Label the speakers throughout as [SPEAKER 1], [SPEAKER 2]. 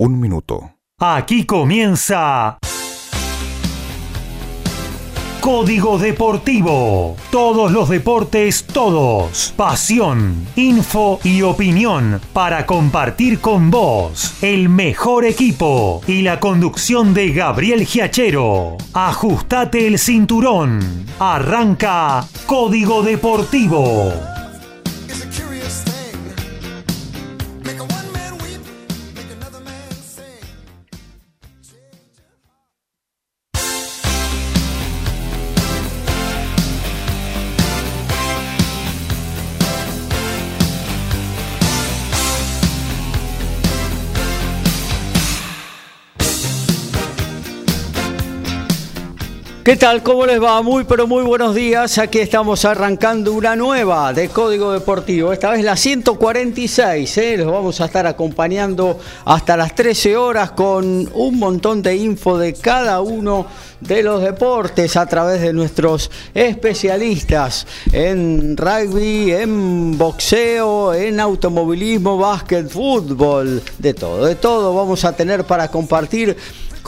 [SPEAKER 1] un minuto.
[SPEAKER 2] Aquí comienza Código Deportivo. Todos los deportes, todos. Pasión, info y opinión para compartir con vos. El mejor equipo y la conducción de Gabriel Giachero. Ajustate el cinturón. Arranca Código Deportivo.
[SPEAKER 3] ¿Qué tal? ¿Cómo les va? Muy pero muy buenos días. Aquí estamos arrancando una nueva de Código Deportivo. Esta vez la 146. ¿eh? Los vamos a estar acompañando hasta las 13 horas con un montón de info de cada uno de los deportes a través de nuestros especialistas en rugby, en boxeo, en automovilismo, básquet, fútbol, de todo, de todo vamos a tener para compartir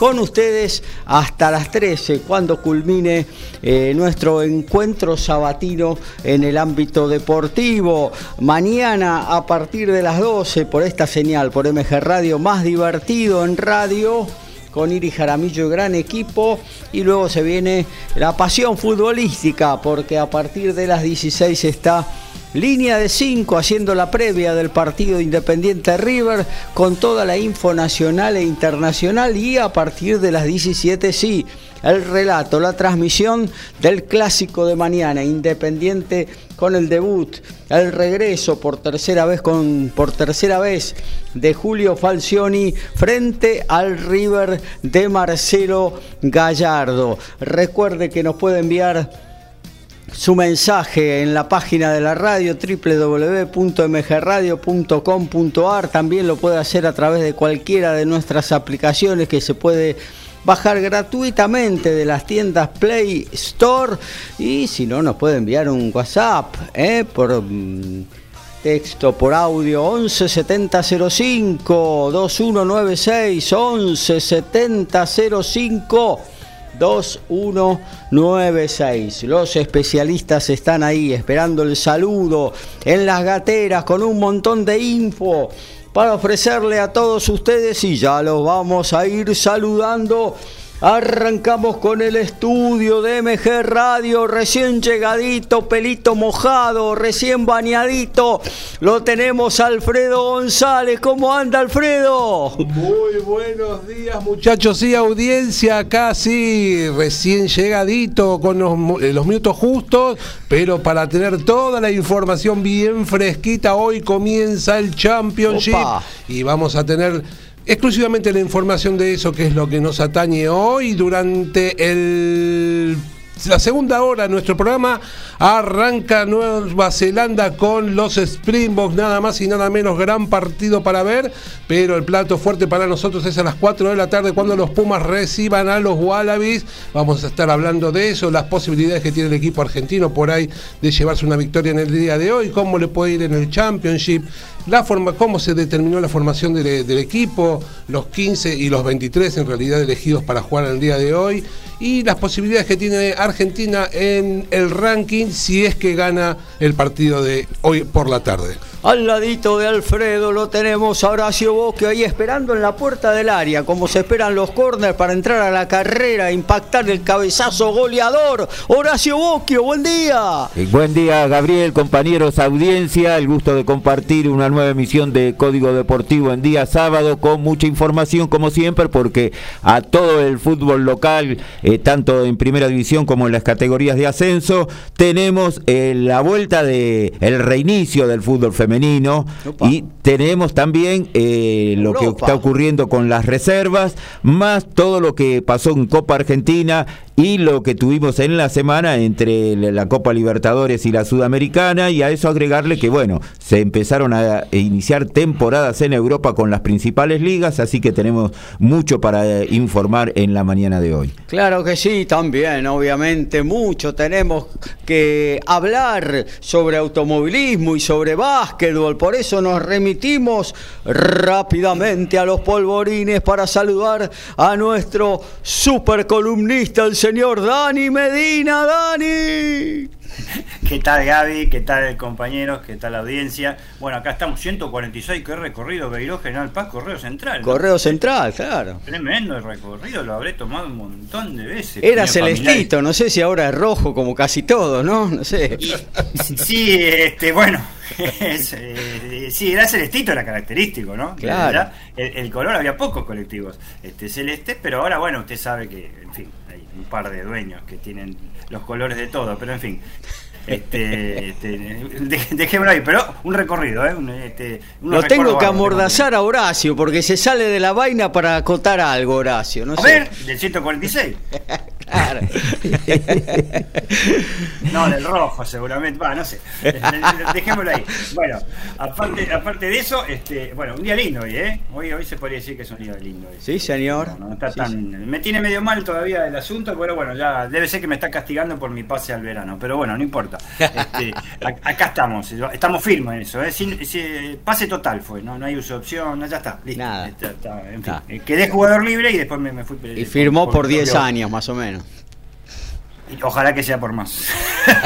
[SPEAKER 3] con ustedes hasta las 13, cuando culmine eh, nuestro encuentro sabatino en el ámbito deportivo. Mañana a partir de las 12 por esta señal, por MG Radio, más divertido en radio con Iri Jaramillo, gran equipo. Y luego se viene la pasión futbolística, porque a partir de las 16 está Línea de 5 haciendo la previa del partido Independiente River con toda la info nacional e internacional y a partir de las 17 sí, el relato, la transmisión del clásico de mañana, Independiente con el debut, el regreso por tercera vez con por tercera vez de Julio Falcioni frente al River de Marcelo Gallardo. Recuerde que nos puede enviar su mensaje en la página de la radio www.mgradio.com.ar. También lo puede hacer a través de cualquiera de nuestras aplicaciones que se puede bajar gratuitamente de las tiendas Play Store. Y si no, nos puede enviar un WhatsApp ¿eh? por mm, texto, por audio 11 7005 2196 11 7005 2196. Los especialistas están ahí esperando el saludo en las gateras con un montón de info para ofrecerle a todos ustedes y ya los vamos a ir saludando Arrancamos con el estudio de MG Radio, recién llegadito, pelito mojado, recién bañadito. Lo tenemos Alfredo González. ¿Cómo anda Alfredo?
[SPEAKER 4] Muy buenos días muchachos y audiencia. Acá sí, recién llegadito, con los, eh, minutos justos, pero para tener toda la información bien fresquita, hoy comienza el Championship y vamos a tener exclusivamente la información de eso, que es lo que nos atañe hoy durante el la segunda hora de nuestro programa arranca Nueva Zelanda con los Springboks, nada más y nada menos, gran partido para ver, pero el plato fuerte para nosotros es a las 4 de la tarde cuando los Pumas reciban a los Wallabies. Vamos a estar hablando de eso, las posibilidades que tiene el equipo argentino por ahí de llevarse una victoria en el día de hoy, cómo le puede ir en el Championship, la forma, cómo se determinó la formación del equipo, los 15 y los 23 en realidad elegidos para jugar el día de hoy y las posibilidades que tiene Argentina en el ranking si es que gana el partido de hoy por la tarde.
[SPEAKER 3] Al ladito de Alfredo lo tenemos a Horacio Bosque ahí esperando en la puerta del área, como se esperan los corners para entrar a la carrera, impactar el cabezazo goleador. Horacio Bosque, buen día.
[SPEAKER 5] Eh, buen día, Gabriel, compañeros, audiencia. El gusto de compartir una nueva emisión de Código Deportivo en día sábado con mucha información, como siempre, porque a todo el fútbol local, eh, tanto en primera división como en las categorías de ascenso, tenemos eh, la vuelta de el reinicio del fútbol femenino y tenemos también eh, lo que está ocurriendo con las reservas, más todo lo que pasó en Copa Argentina y lo que tuvimos en la semana entre la Copa Libertadores y la Sudamericana y a eso agregarle que bueno, se empezaron a iniciar temporadas en Europa con las principales ligas, así que tenemos mucho para eh, informar en la mañana de hoy.
[SPEAKER 3] Claro que sí, también, obviamente, mucho tenemos que hablar sobre automovilismo y sobre básquetbol, por eso nos remitimos rápidamente a los polvorines para saludar a nuestro super columnista, el señor Dani Medina. Dani.
[SPEAKER 1] ¿Qué tal Gaby? ¿Qué tal compañeros? ¿Qué tal la audiencia? Bueno, acá estamos 146 que he recorrido Beiró General Paz, Correo Central.
[SPEAKER 3] Correo Central, claro.
[SPEAKER 1] Tremendo el recorrido, lo habré tomado un montón de veces.
[SPEAKER 3] Era celestito, no sé si ahora es rojo como casi todo, ¿no? No sé.
[SPEAKER 1] sí, este, bueno, eh, sí, era celestito, era característico, ¿no?
[SPEAKER 3] Claro.
[SPEAKER 1] El, el, color había pocos colectivos este, celeste, pero ahora, bueno, usted sabe que, en fin, hay un par de dueños que tienen los colores de todo, pero en fin. Este, este, dejémoslo ahí, pero un recorrido, ¿eh? este,
[SPEAKER 3] Lo tengo que amordazar a Horacio, porque se sale de la vaina para acotar algo, Horacio. No
[SPEAKER 1] a ver, del 146. claro. no, del rojo, seguramente. Va, no sé. Dejémoslo ahí. Bueno, aparte, aparte de eso, este, bueno, un día lindo hoy, ¿eh? Hoy, hoy se podría decir que es un día lindo. Hoy.
[SPEAKER 3] Sí, señor.
[SPEAKER 1] está tan, Me tiene medio mal todavía el asunto, pero bueno, ya debe ser que me está castigando por mi pase al verano. Pero bueno, no importa. Este, acá estamos, estamos firmes en eso. ¿eh? pase total fue, ¿no? no hay uso de opción, ya está, listo. en fin, eh, quedé jugador libre y después me, fui.
[SPEAKER 3] Y firmó por 10 años más o menos.
[SPEAKER 1] Ojalá que sea por más.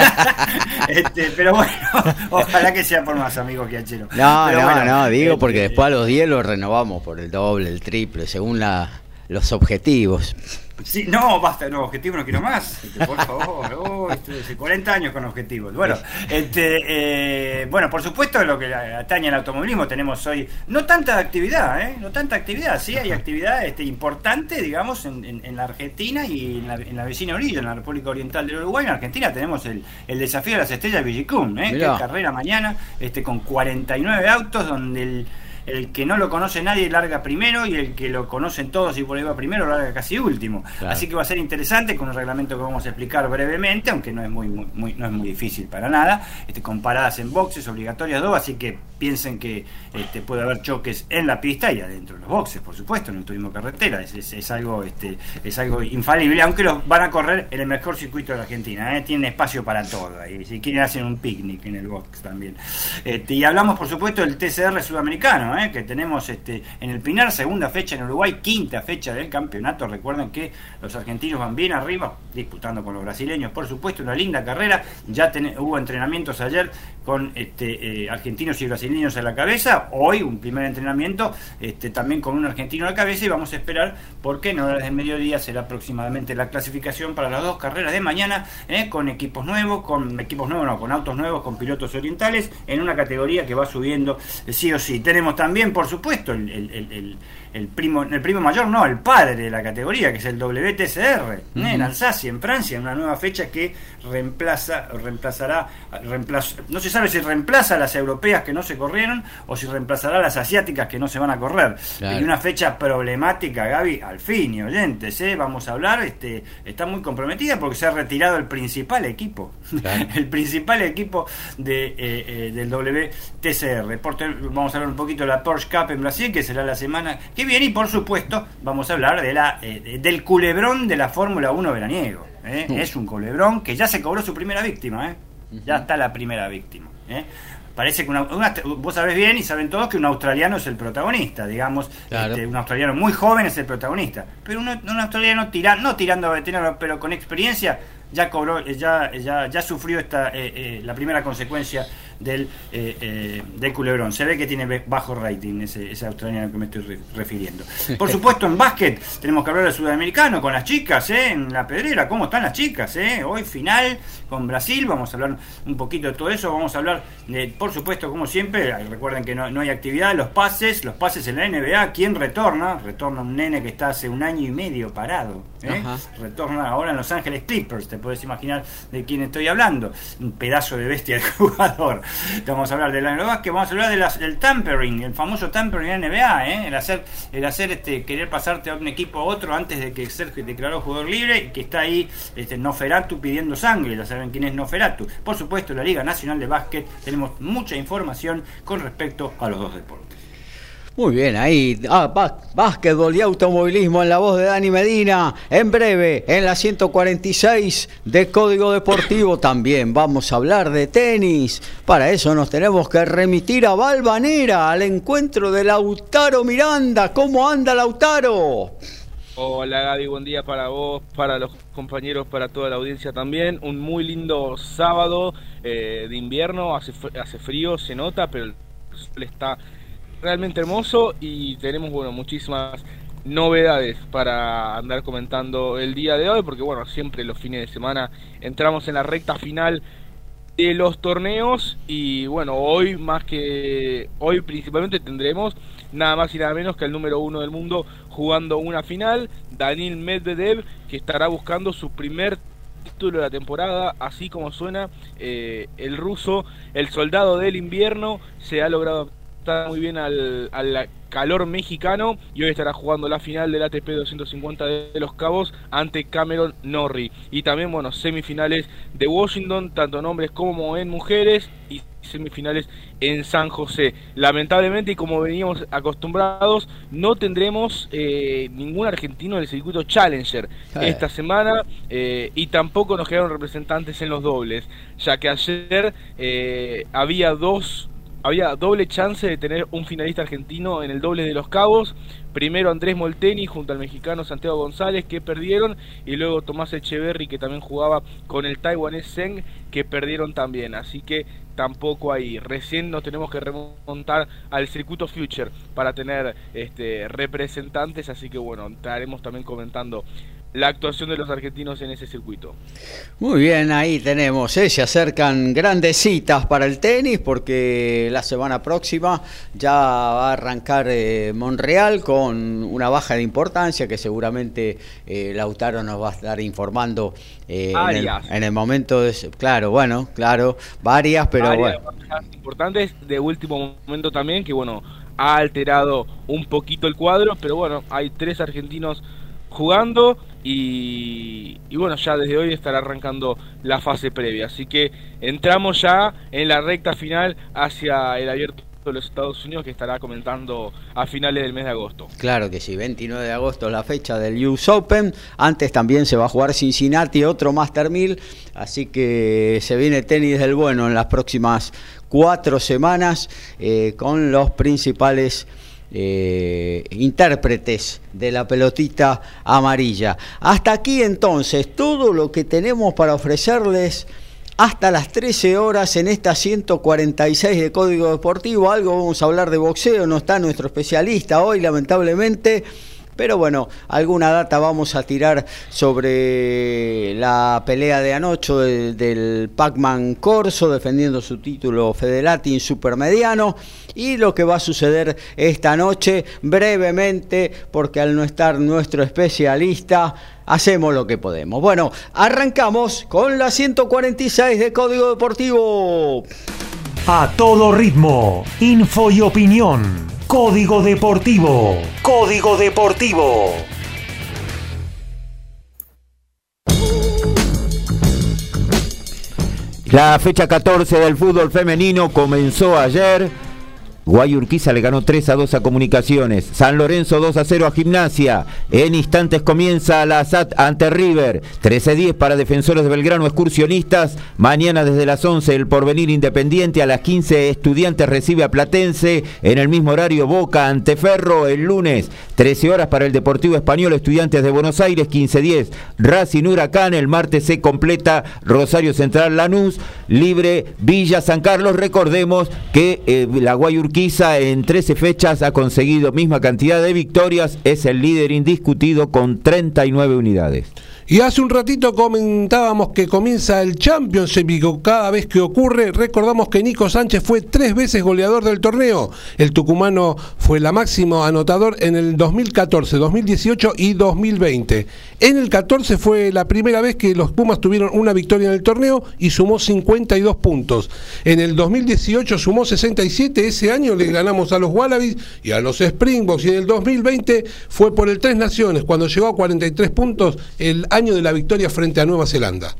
[SPEAKER 1] este, pero bueno, ojalá que sea por más, amigo Quiachero.
[SPEAKER 3] No, no, no, digo porque este, después a los 10 los renovamos por el doble, el triple, según la, los objetivos.
[SPEAKER 1] Sí, no, basta, no, objetivos no quiero más. Este, por favor, oh, 40 años con objetivos. Bueno, este, eh, bueno, por supuesto, lo que atañe al automovilismo, tenemos hoy no tanta actividad, ¿eh? No tanta actividad, sí, hay actividad este, importante, digamos, en, en, la Argentina y en la, en la, vecina orilla, en la República Oriental del Uruguay. En Argentina tenemos el, el desafío de las estrellas Villicum, ¿eh? Que carrera mañana, este, con 49 autos, donde el el que no lo conoce nadie larga primero y el que lo conocen todos y por ahí va primero larga casi último. Así que va a ser interesante con un reglamento que vamos a explicar brevemente, aunque no es muy, muy, no es muy difícil para nada, este, comparadas en boxes, obligatorias dos, así que piensen que este, puede haber choques en la pista y adentro de los boxes, por supuesto, en el turismo carretera, es, algo este, es algo infalible, aunque los van a correr en el mejor circuito de la Argentina, ¿eh? tienen espacio para todo ahí, si quieren hacen un picnic en el box también. Este, y hablamos por supuesto del TCR sudamericano, ¿eh? Que tenemos este, en el Pinar, segunda fecha en Uruguay, quinta fecha del campeonato, recuerden que los argentinos van bien arriba, disputando con los brasileños, por supuesto, una linda carrera, ya hubo entrenamientos ayer con este, eh, argentinos y brasileños a la cabeza. Hoy un primer entrenamiento este, también con un argentino a la cabeza y vamos a esperar porque en horas de mediodía será aproximadamente la clasificación para las dos carreras de mañana eh, con equipos nuevos, con equipos nuevos, no, con autos nuevos, con pilotos orientales en una categoría que va subiendo eh, sí o sí. Tenemos también, por supuesto, el primo, el primo mayor, no, el padre de la categoría, que es el WTCR, ¿eh? en Alsacia, en Francia, una nueva fecha que reemplaza, reemplazará, no se sabe si reemplaza a las europeas que no se corrieron o si reemplazará a las asiáticas que no se van a correr. Y una fecha problemática, Gaby, al fin, y oyentes, ¿eh? vamos a hablar, este, está muy comprometida porque se ha retirado el principal equipo, el principal equipo de, eh, del WTCR. Vamos a hablar un poquito de la Porsche Cup en Brasil, que será la semana que bien, y por supuesto vamos a hablar de la, eh, del culebrón de la Fórmula 1 veraniego. ¿eh? Es un culebrón que ya se cobró su primera víctima, ¿eh? ya está la primera víctima. Parece que una, vos sabés bien y saben todos que un australiano es el protagonista, digamos, este, un australiano muy joven es el protagonista, pero un, australiano tira, no tirando a veterano, pero con experiencia, ya cobró, ya, ya, ya sufrió esta, la primera consecuencia del, eh, del culebrón. Se ve que tiene bajo rating ese, ese australiano que me estoy refiriendo. Por supuesto, en básquet tenemos que hablar del sudamericano con las chicas, ¿eh? en la pedrera. ¿Cómo están las chicas? Eh? Hoy final con Brasil. Vamos a hablar un poquito de todo eso. Vamos a hablar, de, por supuesto, como siempre, recuerden que no, no hay actividad, los pases, los pases en la NBA. ¿Quién retorna? Retorna un nene que está hace un año y medio parado. ¿eh? Retorna ahora en Los Ángeles Clippers. Te puedes imaginar de quién estoy hablando. Un pedazo de bestia de jugador. Vamos a hablar del año básquet, vamos a hablar de del tampering, el famoso tampering en NBA, ¿eh? el hacer, el hacer este, querer pasarte a un equipo a otro antes de que ser declarado jugador libre y que está ahí este, Noferatu pidiendo sangre, ya saben quién es Noferatu. Por supuesto, la Liga Nacional de Básquet, tenemos mucha información con respecto a los dos deportes.
[SPEAKER 3] Muy bien, ahí, ah, bá- básquetbol y automovilismo en la voz de Dani Medina. En breve, en la 146 de Código Deportivo también vamos a hablar de tenis. Para eso nos tenemos que remitir a Valvanera, al encuentro de Lautaro Miranda. ¿Cómo anda Lautaro?
[SPEAKER 6] Hola Gaby, buen día para vos, para los compañeros, para toda la audiencia también. Un muy lindo sábado eh, de invierno, hace, hace frío, se nota, pero el sol está realmente hermoso y tenemos bueno muchísimas novedades para andar comentando el día de hoy, porque bueno, siempre los fines de semana entramos en la recta final de los torneos y bueno, hoy más que hoy principalmente tendremos nada más y nada menos que el número uno del mundo jugando una final, Daniel Medvedev, que estará buscando su primer título de la temporada, así como suena eh, el ruso, el soldado del invierno, se ha logrado adaptar muy bien al, al calor mexicano y hoy estará jugando la final del ATP 250 de Los Cabos ante Cameron Norrie. Y también, bueno, semifinales de Washington, tanto en hombres como en mujeres, y semifinales en San José. Lamentablemente, y como veníamos acostumbrados, no tendremos eh, ningún argentino en el circuito Challenger
[SPEAKER 3] Eh.
[SPEAKER 6] esta semana eh, y tampoco nos quedaron representantes en los dobles, ya que ayer eh, había dos había doble chance de tener un finalista argentino en el doble de los cabos. Primero Andrés Molteni junto al mexicano Santiago González que perdieron y luego Tomás Echeverry que también jugaba con el taiwanés Zeng que perdieron también. Así que tampoco ahí. Recién nos tenemos que remontar al circuito Future para tener este, representantes. Así que bueno, estaremos también comentando la actuación de los argentinos en ese circuito.
[SPEAKER 3] Muy bien, ahí tenemos, ¿eh? se acercan grandes citas para el tenis porque la semana próxima ya va a arrancar eh, Monreal con una baja de importancia que seguramente eh, Lautaro nos va a estar informando eh, en, el,
[SPEAKER 6] Varias.
[SPEAKER 3] en el momento de... Claro, bueno, claro, varias, pero
[SPEAKER 6] Varias
[SPEAKER 3] bueno.
[SPEAKER 6] bajas importantes de último momento también que bueno ha alterado un poquito el cuadro pero bueno hay tres argentinos jugando y, bueno ya desde hoy estará arrancando la fase previa así que entramos ya en la recta final hacia el abierto de los Estados Unidos que estará comentando a finales del mes de agosto
[SPEAKER 3] Claro que sí, 29 de agosto es la fecha del US Open. Antes también se va a jugar Cincinnati, otro Master 1000. Así que se viene tenis del bueno en las próximas cuatro semanas eh, con los principales eh, intérpretes de la pelotita amarilla. Hasta aquí entonces todo lo que tenemos para ofrecerles hasta las 13 horas en esta 146 de Código Deportivo. Algo vamos a hablar de boxeo, no está nuestro especialista hoy, lamentablemente. Pero bueno, alguna data vamos a tirar sobre la pelea de anoche de- del Pac-Man Corso defendiendo su título Fedelatin Supermediano y lo que va a suceder esta noche brevemente porque al no estar nuestro especialista hacemos lo que podemos. Bueno, arrancamos con la 146 de Código Deportivo.
[SPEAKER 2] A todo ritmo, info y opinión. Código Deportivo. Código Deportivo.
[SPEAKER 5] La fecha 14 del fútbol femenino comenzó ayer. Guayurquiza le ganó 3 a 2 a Comunicaciones. San Lorenzo 2 a 0 a Gimnasia. En instantes comienza la SAT ante River. 13-10 para Defensores de Belgrano Excursionistas. Mañana desde las 11 el Porvenir Independiente. A las 15 Estudiantes recibe a Platense. En el mismo horario Boca ante Ferro. El lunes 13 horas para el Deportivo Español Estudiantes de Buenos Aires. 15-10 Racing Huracán. El martes se completa Rosario Central Lanús. Libre Villa San Carlos. Recordemos que eh, la Guayurquiza en 13 fechas ha conseguido misma cantidad de victorias, es el líder indiscutido con 39 unidades.
[SPEAKER 4] Y hace un ratito comentábamos que comienza el Championship cada vez que ocurre recordamos que Nico Sánchez fue tres veces goleador del torneo. El tucumano fue la máximo anotador en el 2014, 2018 y 2020. En el 14 fue la primera vez que los Pumas tuvieron una victoria en el torneo y sumó 52 puntos. En el 2018 sumó 67, ese año le ganamos a los Wallabies y a los Springboks y en el 2020 fue por el Tres Naciones cuando llegó a 43 puntos el año de la victoria frente a Nueva Zelanda.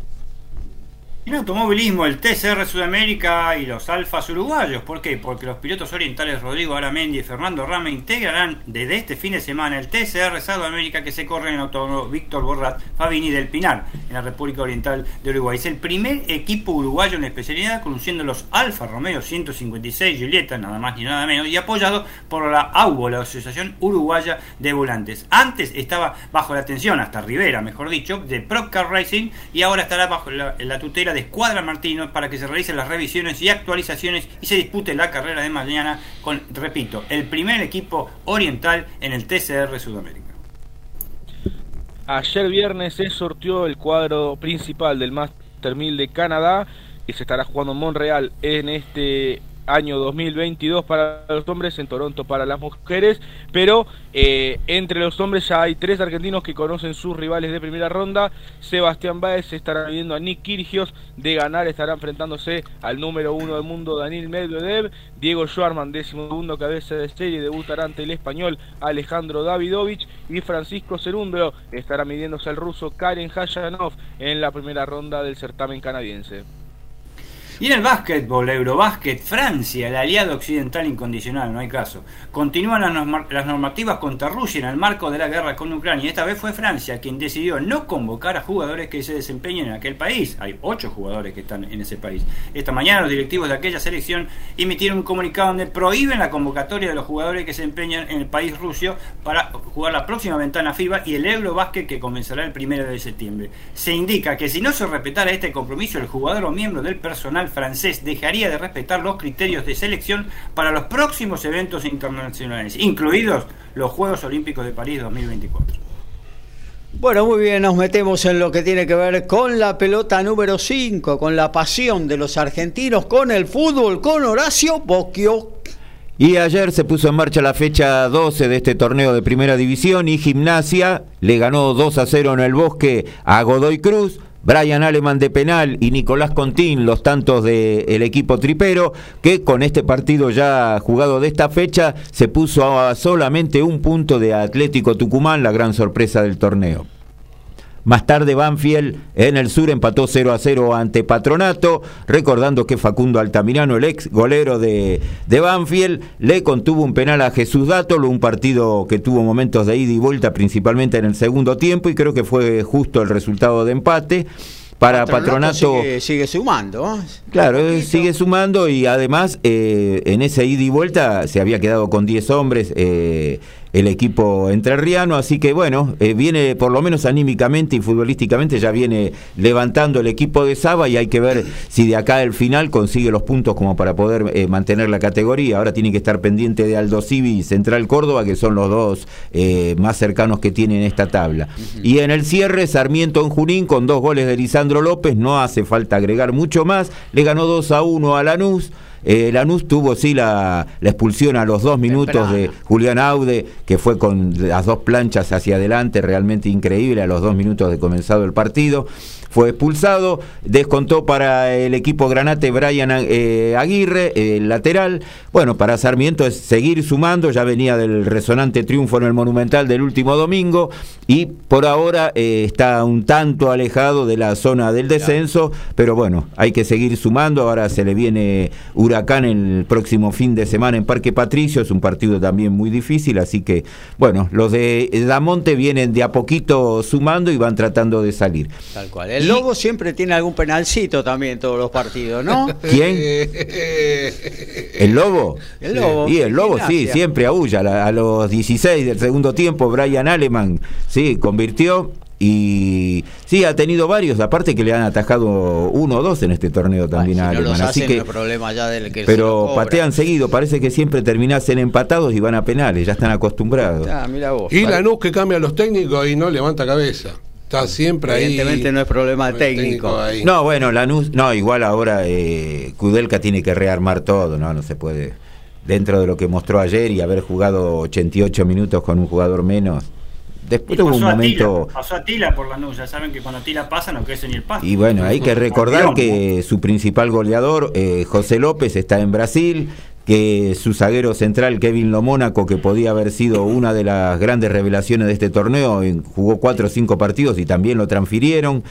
[SPEAKER 1] En automovilismo, el TCR Sudamérica y los Alfas uruguayos. ¿Por qué? Porque los pilotos orientales Rodrigo Aramendi y Fernando Rama integrarán desde este fin de semana el TCR Sudamérica que se corre en el autódromo Víctor Borrat Fabini del Pinar, en la República Oriental de Uruguay. Es el primer equipo uruguayo en especialidad, conduciendo los Alfa Romeo 156 Julieta, nada más ni nada menos, y apoyado por la AUBO, la Asociación Uruguaya de Volantes. Antes estaba bajo la atención, hasta Rivera, mejor dicho, de Procar Racing, y ahora estará bajo la tutela de Escuadra Martino para que se realicen las revisiones y actualizaciones y se dispute la carrera de mañana con, repito, el primer equipo oriental en el TCR Sudamérica.
[SPEAKER 6] Ayer viernes se sorteó el cuadro principal del Master 1000 de Canadá que se estará jugando en Montreal en este año 2022 para los hombres, en Toronto para las mujeres, pero eh, entre los hombres ya hay tres argentinos que conocen sus rivales de primera ronda. Sebastián Baez estará viendo a Nick Kirgios, de ganar estará enfrentándose al número uno del mundo Daniel Medvedev, Diego Schwarman, décimo segundo cabeza de serie, debutará ante el español Alejandro Davidovich y Francisco Cerúndolo estará midiéndose al ruso Karen Hayanov en la primera ronda del certamen canadiense.
[SPEAKER 1] Y en el básquetbol, Eurobásquet, Francia, el aliado occidental incondicional, no hay caso. Continúan las, norma las normativas contra Rusia en el marco de la guerra con Ucrania. Esta vez fue Francia quien decidió no convocar a jugadores que se desempeñen en aquel país. Hay ocho jugadores que están en ese país. Esta mañana los directivos de aquella selección emitieron un comunicado donde prohíben la convocatoria de los jugadores que se empeñan en el país ruso para jugar la próxima ventana FIBA y el Eurobásquet que comenzará el primero de septiembre. Se indica que si no se respetara este compromiso, el jugador o miembro del personal francés dejaría de respetar los criterios de selección para los próximos eventos internacionales, incluidos los Juegos Olímpicos de París 2024.
[SPEAKER 3] Bueno, muy bien, nos metemos en lo que tiene que ver con la pelota número 5, con la pasión de los argentinos, con el fútbol, con Horacio Bocchio.
[SPEAKER 5] Y ayer se puso en marcha la fecha 12 de este torneo de primera división y Gimnasia le ganó 2 a 0 en el bosque a Godoy Cruz. Brian Aleman de penal y Nicolás Contín, los tantos del equipo tripero, que con este partido ya jugado de esta fecha se puso a solamente un punto de Atlético Tucumán, la gran sorpresa del torneo. Más tarde Banfield en el sur empató 0 a 0 ante Patronato, recordando que Facundo Altamirano, el ex golero de, de Banfield, le contuvo un penal a Jesús Dátolo, un partido que tuvo momentos de ida y vuelta principalmente en el segundo tiempo y creo que fue justo el resultado de empate para Patronato,
[SPEAKER 3] sigue, sigue, sumando.
[SPEAKER 5] Claro, sigue sumando y además eh, en esa ida y vuelta se había quedado con 10 hombres. Eh, el equipo entrerriano, así que bueno, eh, viene por lo menos anímicamente y futbolísticamente ya viene levantando el equipo de Saba y hay que ver si de acá al final consigue los puntos como para poder eh, mantener la categoría. Ahora tiene que estar pendiente de Aldo Civi y Central Córdoba, que son los dos eh, más cercanos que tienen esta tabla. Y en el cierre, Sarmiento en Junín con dos goles de Lisandro López, no hace falta agregar mucho más, le ganó 2 a 1 a Lanús. Eh, Lanús tuvo sí la, la, expulsión a los dos minutos de Julián Aude, que fue con las dos planchas hacia adelante, realmente increíble, a los dos minutos de comenzado el partido fue expulsado, descontó para el equipo Granate Brian eh, Aguirre, el lateral. Bueno, para Sarmiento es seguir sumando, ya venía del resonante triunfo en el Monumental del último domingo y por ahora eh, está un tanto alejado de la zona del descenso, pero bueno, hay que seguir sumando, ahora se le viene Huracán el próximo fin de semana en Parque Patricio, es un partido también muy difícil, así que bueno, los de Damonte vienen de a poquito sumando y van tratando de salir.
[SPEAKER 3] Tal cual. El Lobo siempre tiene algún penalcito también en todos los partidos, ¿no?
[SPEAKER 5] ¿Quién? ¿El Lobo?
[SPEAKER 3] El Lobo.
[SPEAKER 5] Y el Lobo, sí, siempre aúlla. A los 16 del segundo tiempo, Brian Aleman, sí, convirtió. Y sí, ha tenido varios, aparte que le han atajado uno o dos en este torneo también
[SPEAKER 3] Ay,
[SPEAKER 5] a
[SPEAKER 3] si no
[SPEAKER 5] Aleman.
[SPEAKER 3] los
[SPEAKER 5] Así que,
[SPEAKER 3] no hay problema ya del que se
[SPEAKER 5] pero patean seguido, parece que siempre terminasen empatados y van a penales, ya están acostumbrados.
[SPEAKER 3] Ah, mira vos.
[SPEAKER 4] Y Lanús que cambia a los técnicos y no levanta cabeza. Está siempre ahí.
[SPEAKER 3] Evidentemente no es problema técnico.
[SPEAKER 5] No, bueno, Lanús, no, igual ahora eh, Kudelka tiene que rearmar todo, no, no se puede. Dentro de lo que mostró ayer y haber jugado 88 minutos con un jugador menos. Después hubo un
[SPEAKER 1] pasó a Tila,
[SPEAKER 5] momento.
[SPEAKER 1] pasó a Tila por la ya saben que cuando Tila pasa no crece ni el pasto.
[SPEAKER 5] Y bueno, hay que recordar que su principal goleador, eh, José López, está en Brasil, que su zaguero central, Kevin Lomónaco, que podía haber sido una de las grandes revelaciones de este torneo, jugó cuatro o cinco partidos y también lo transfirieron.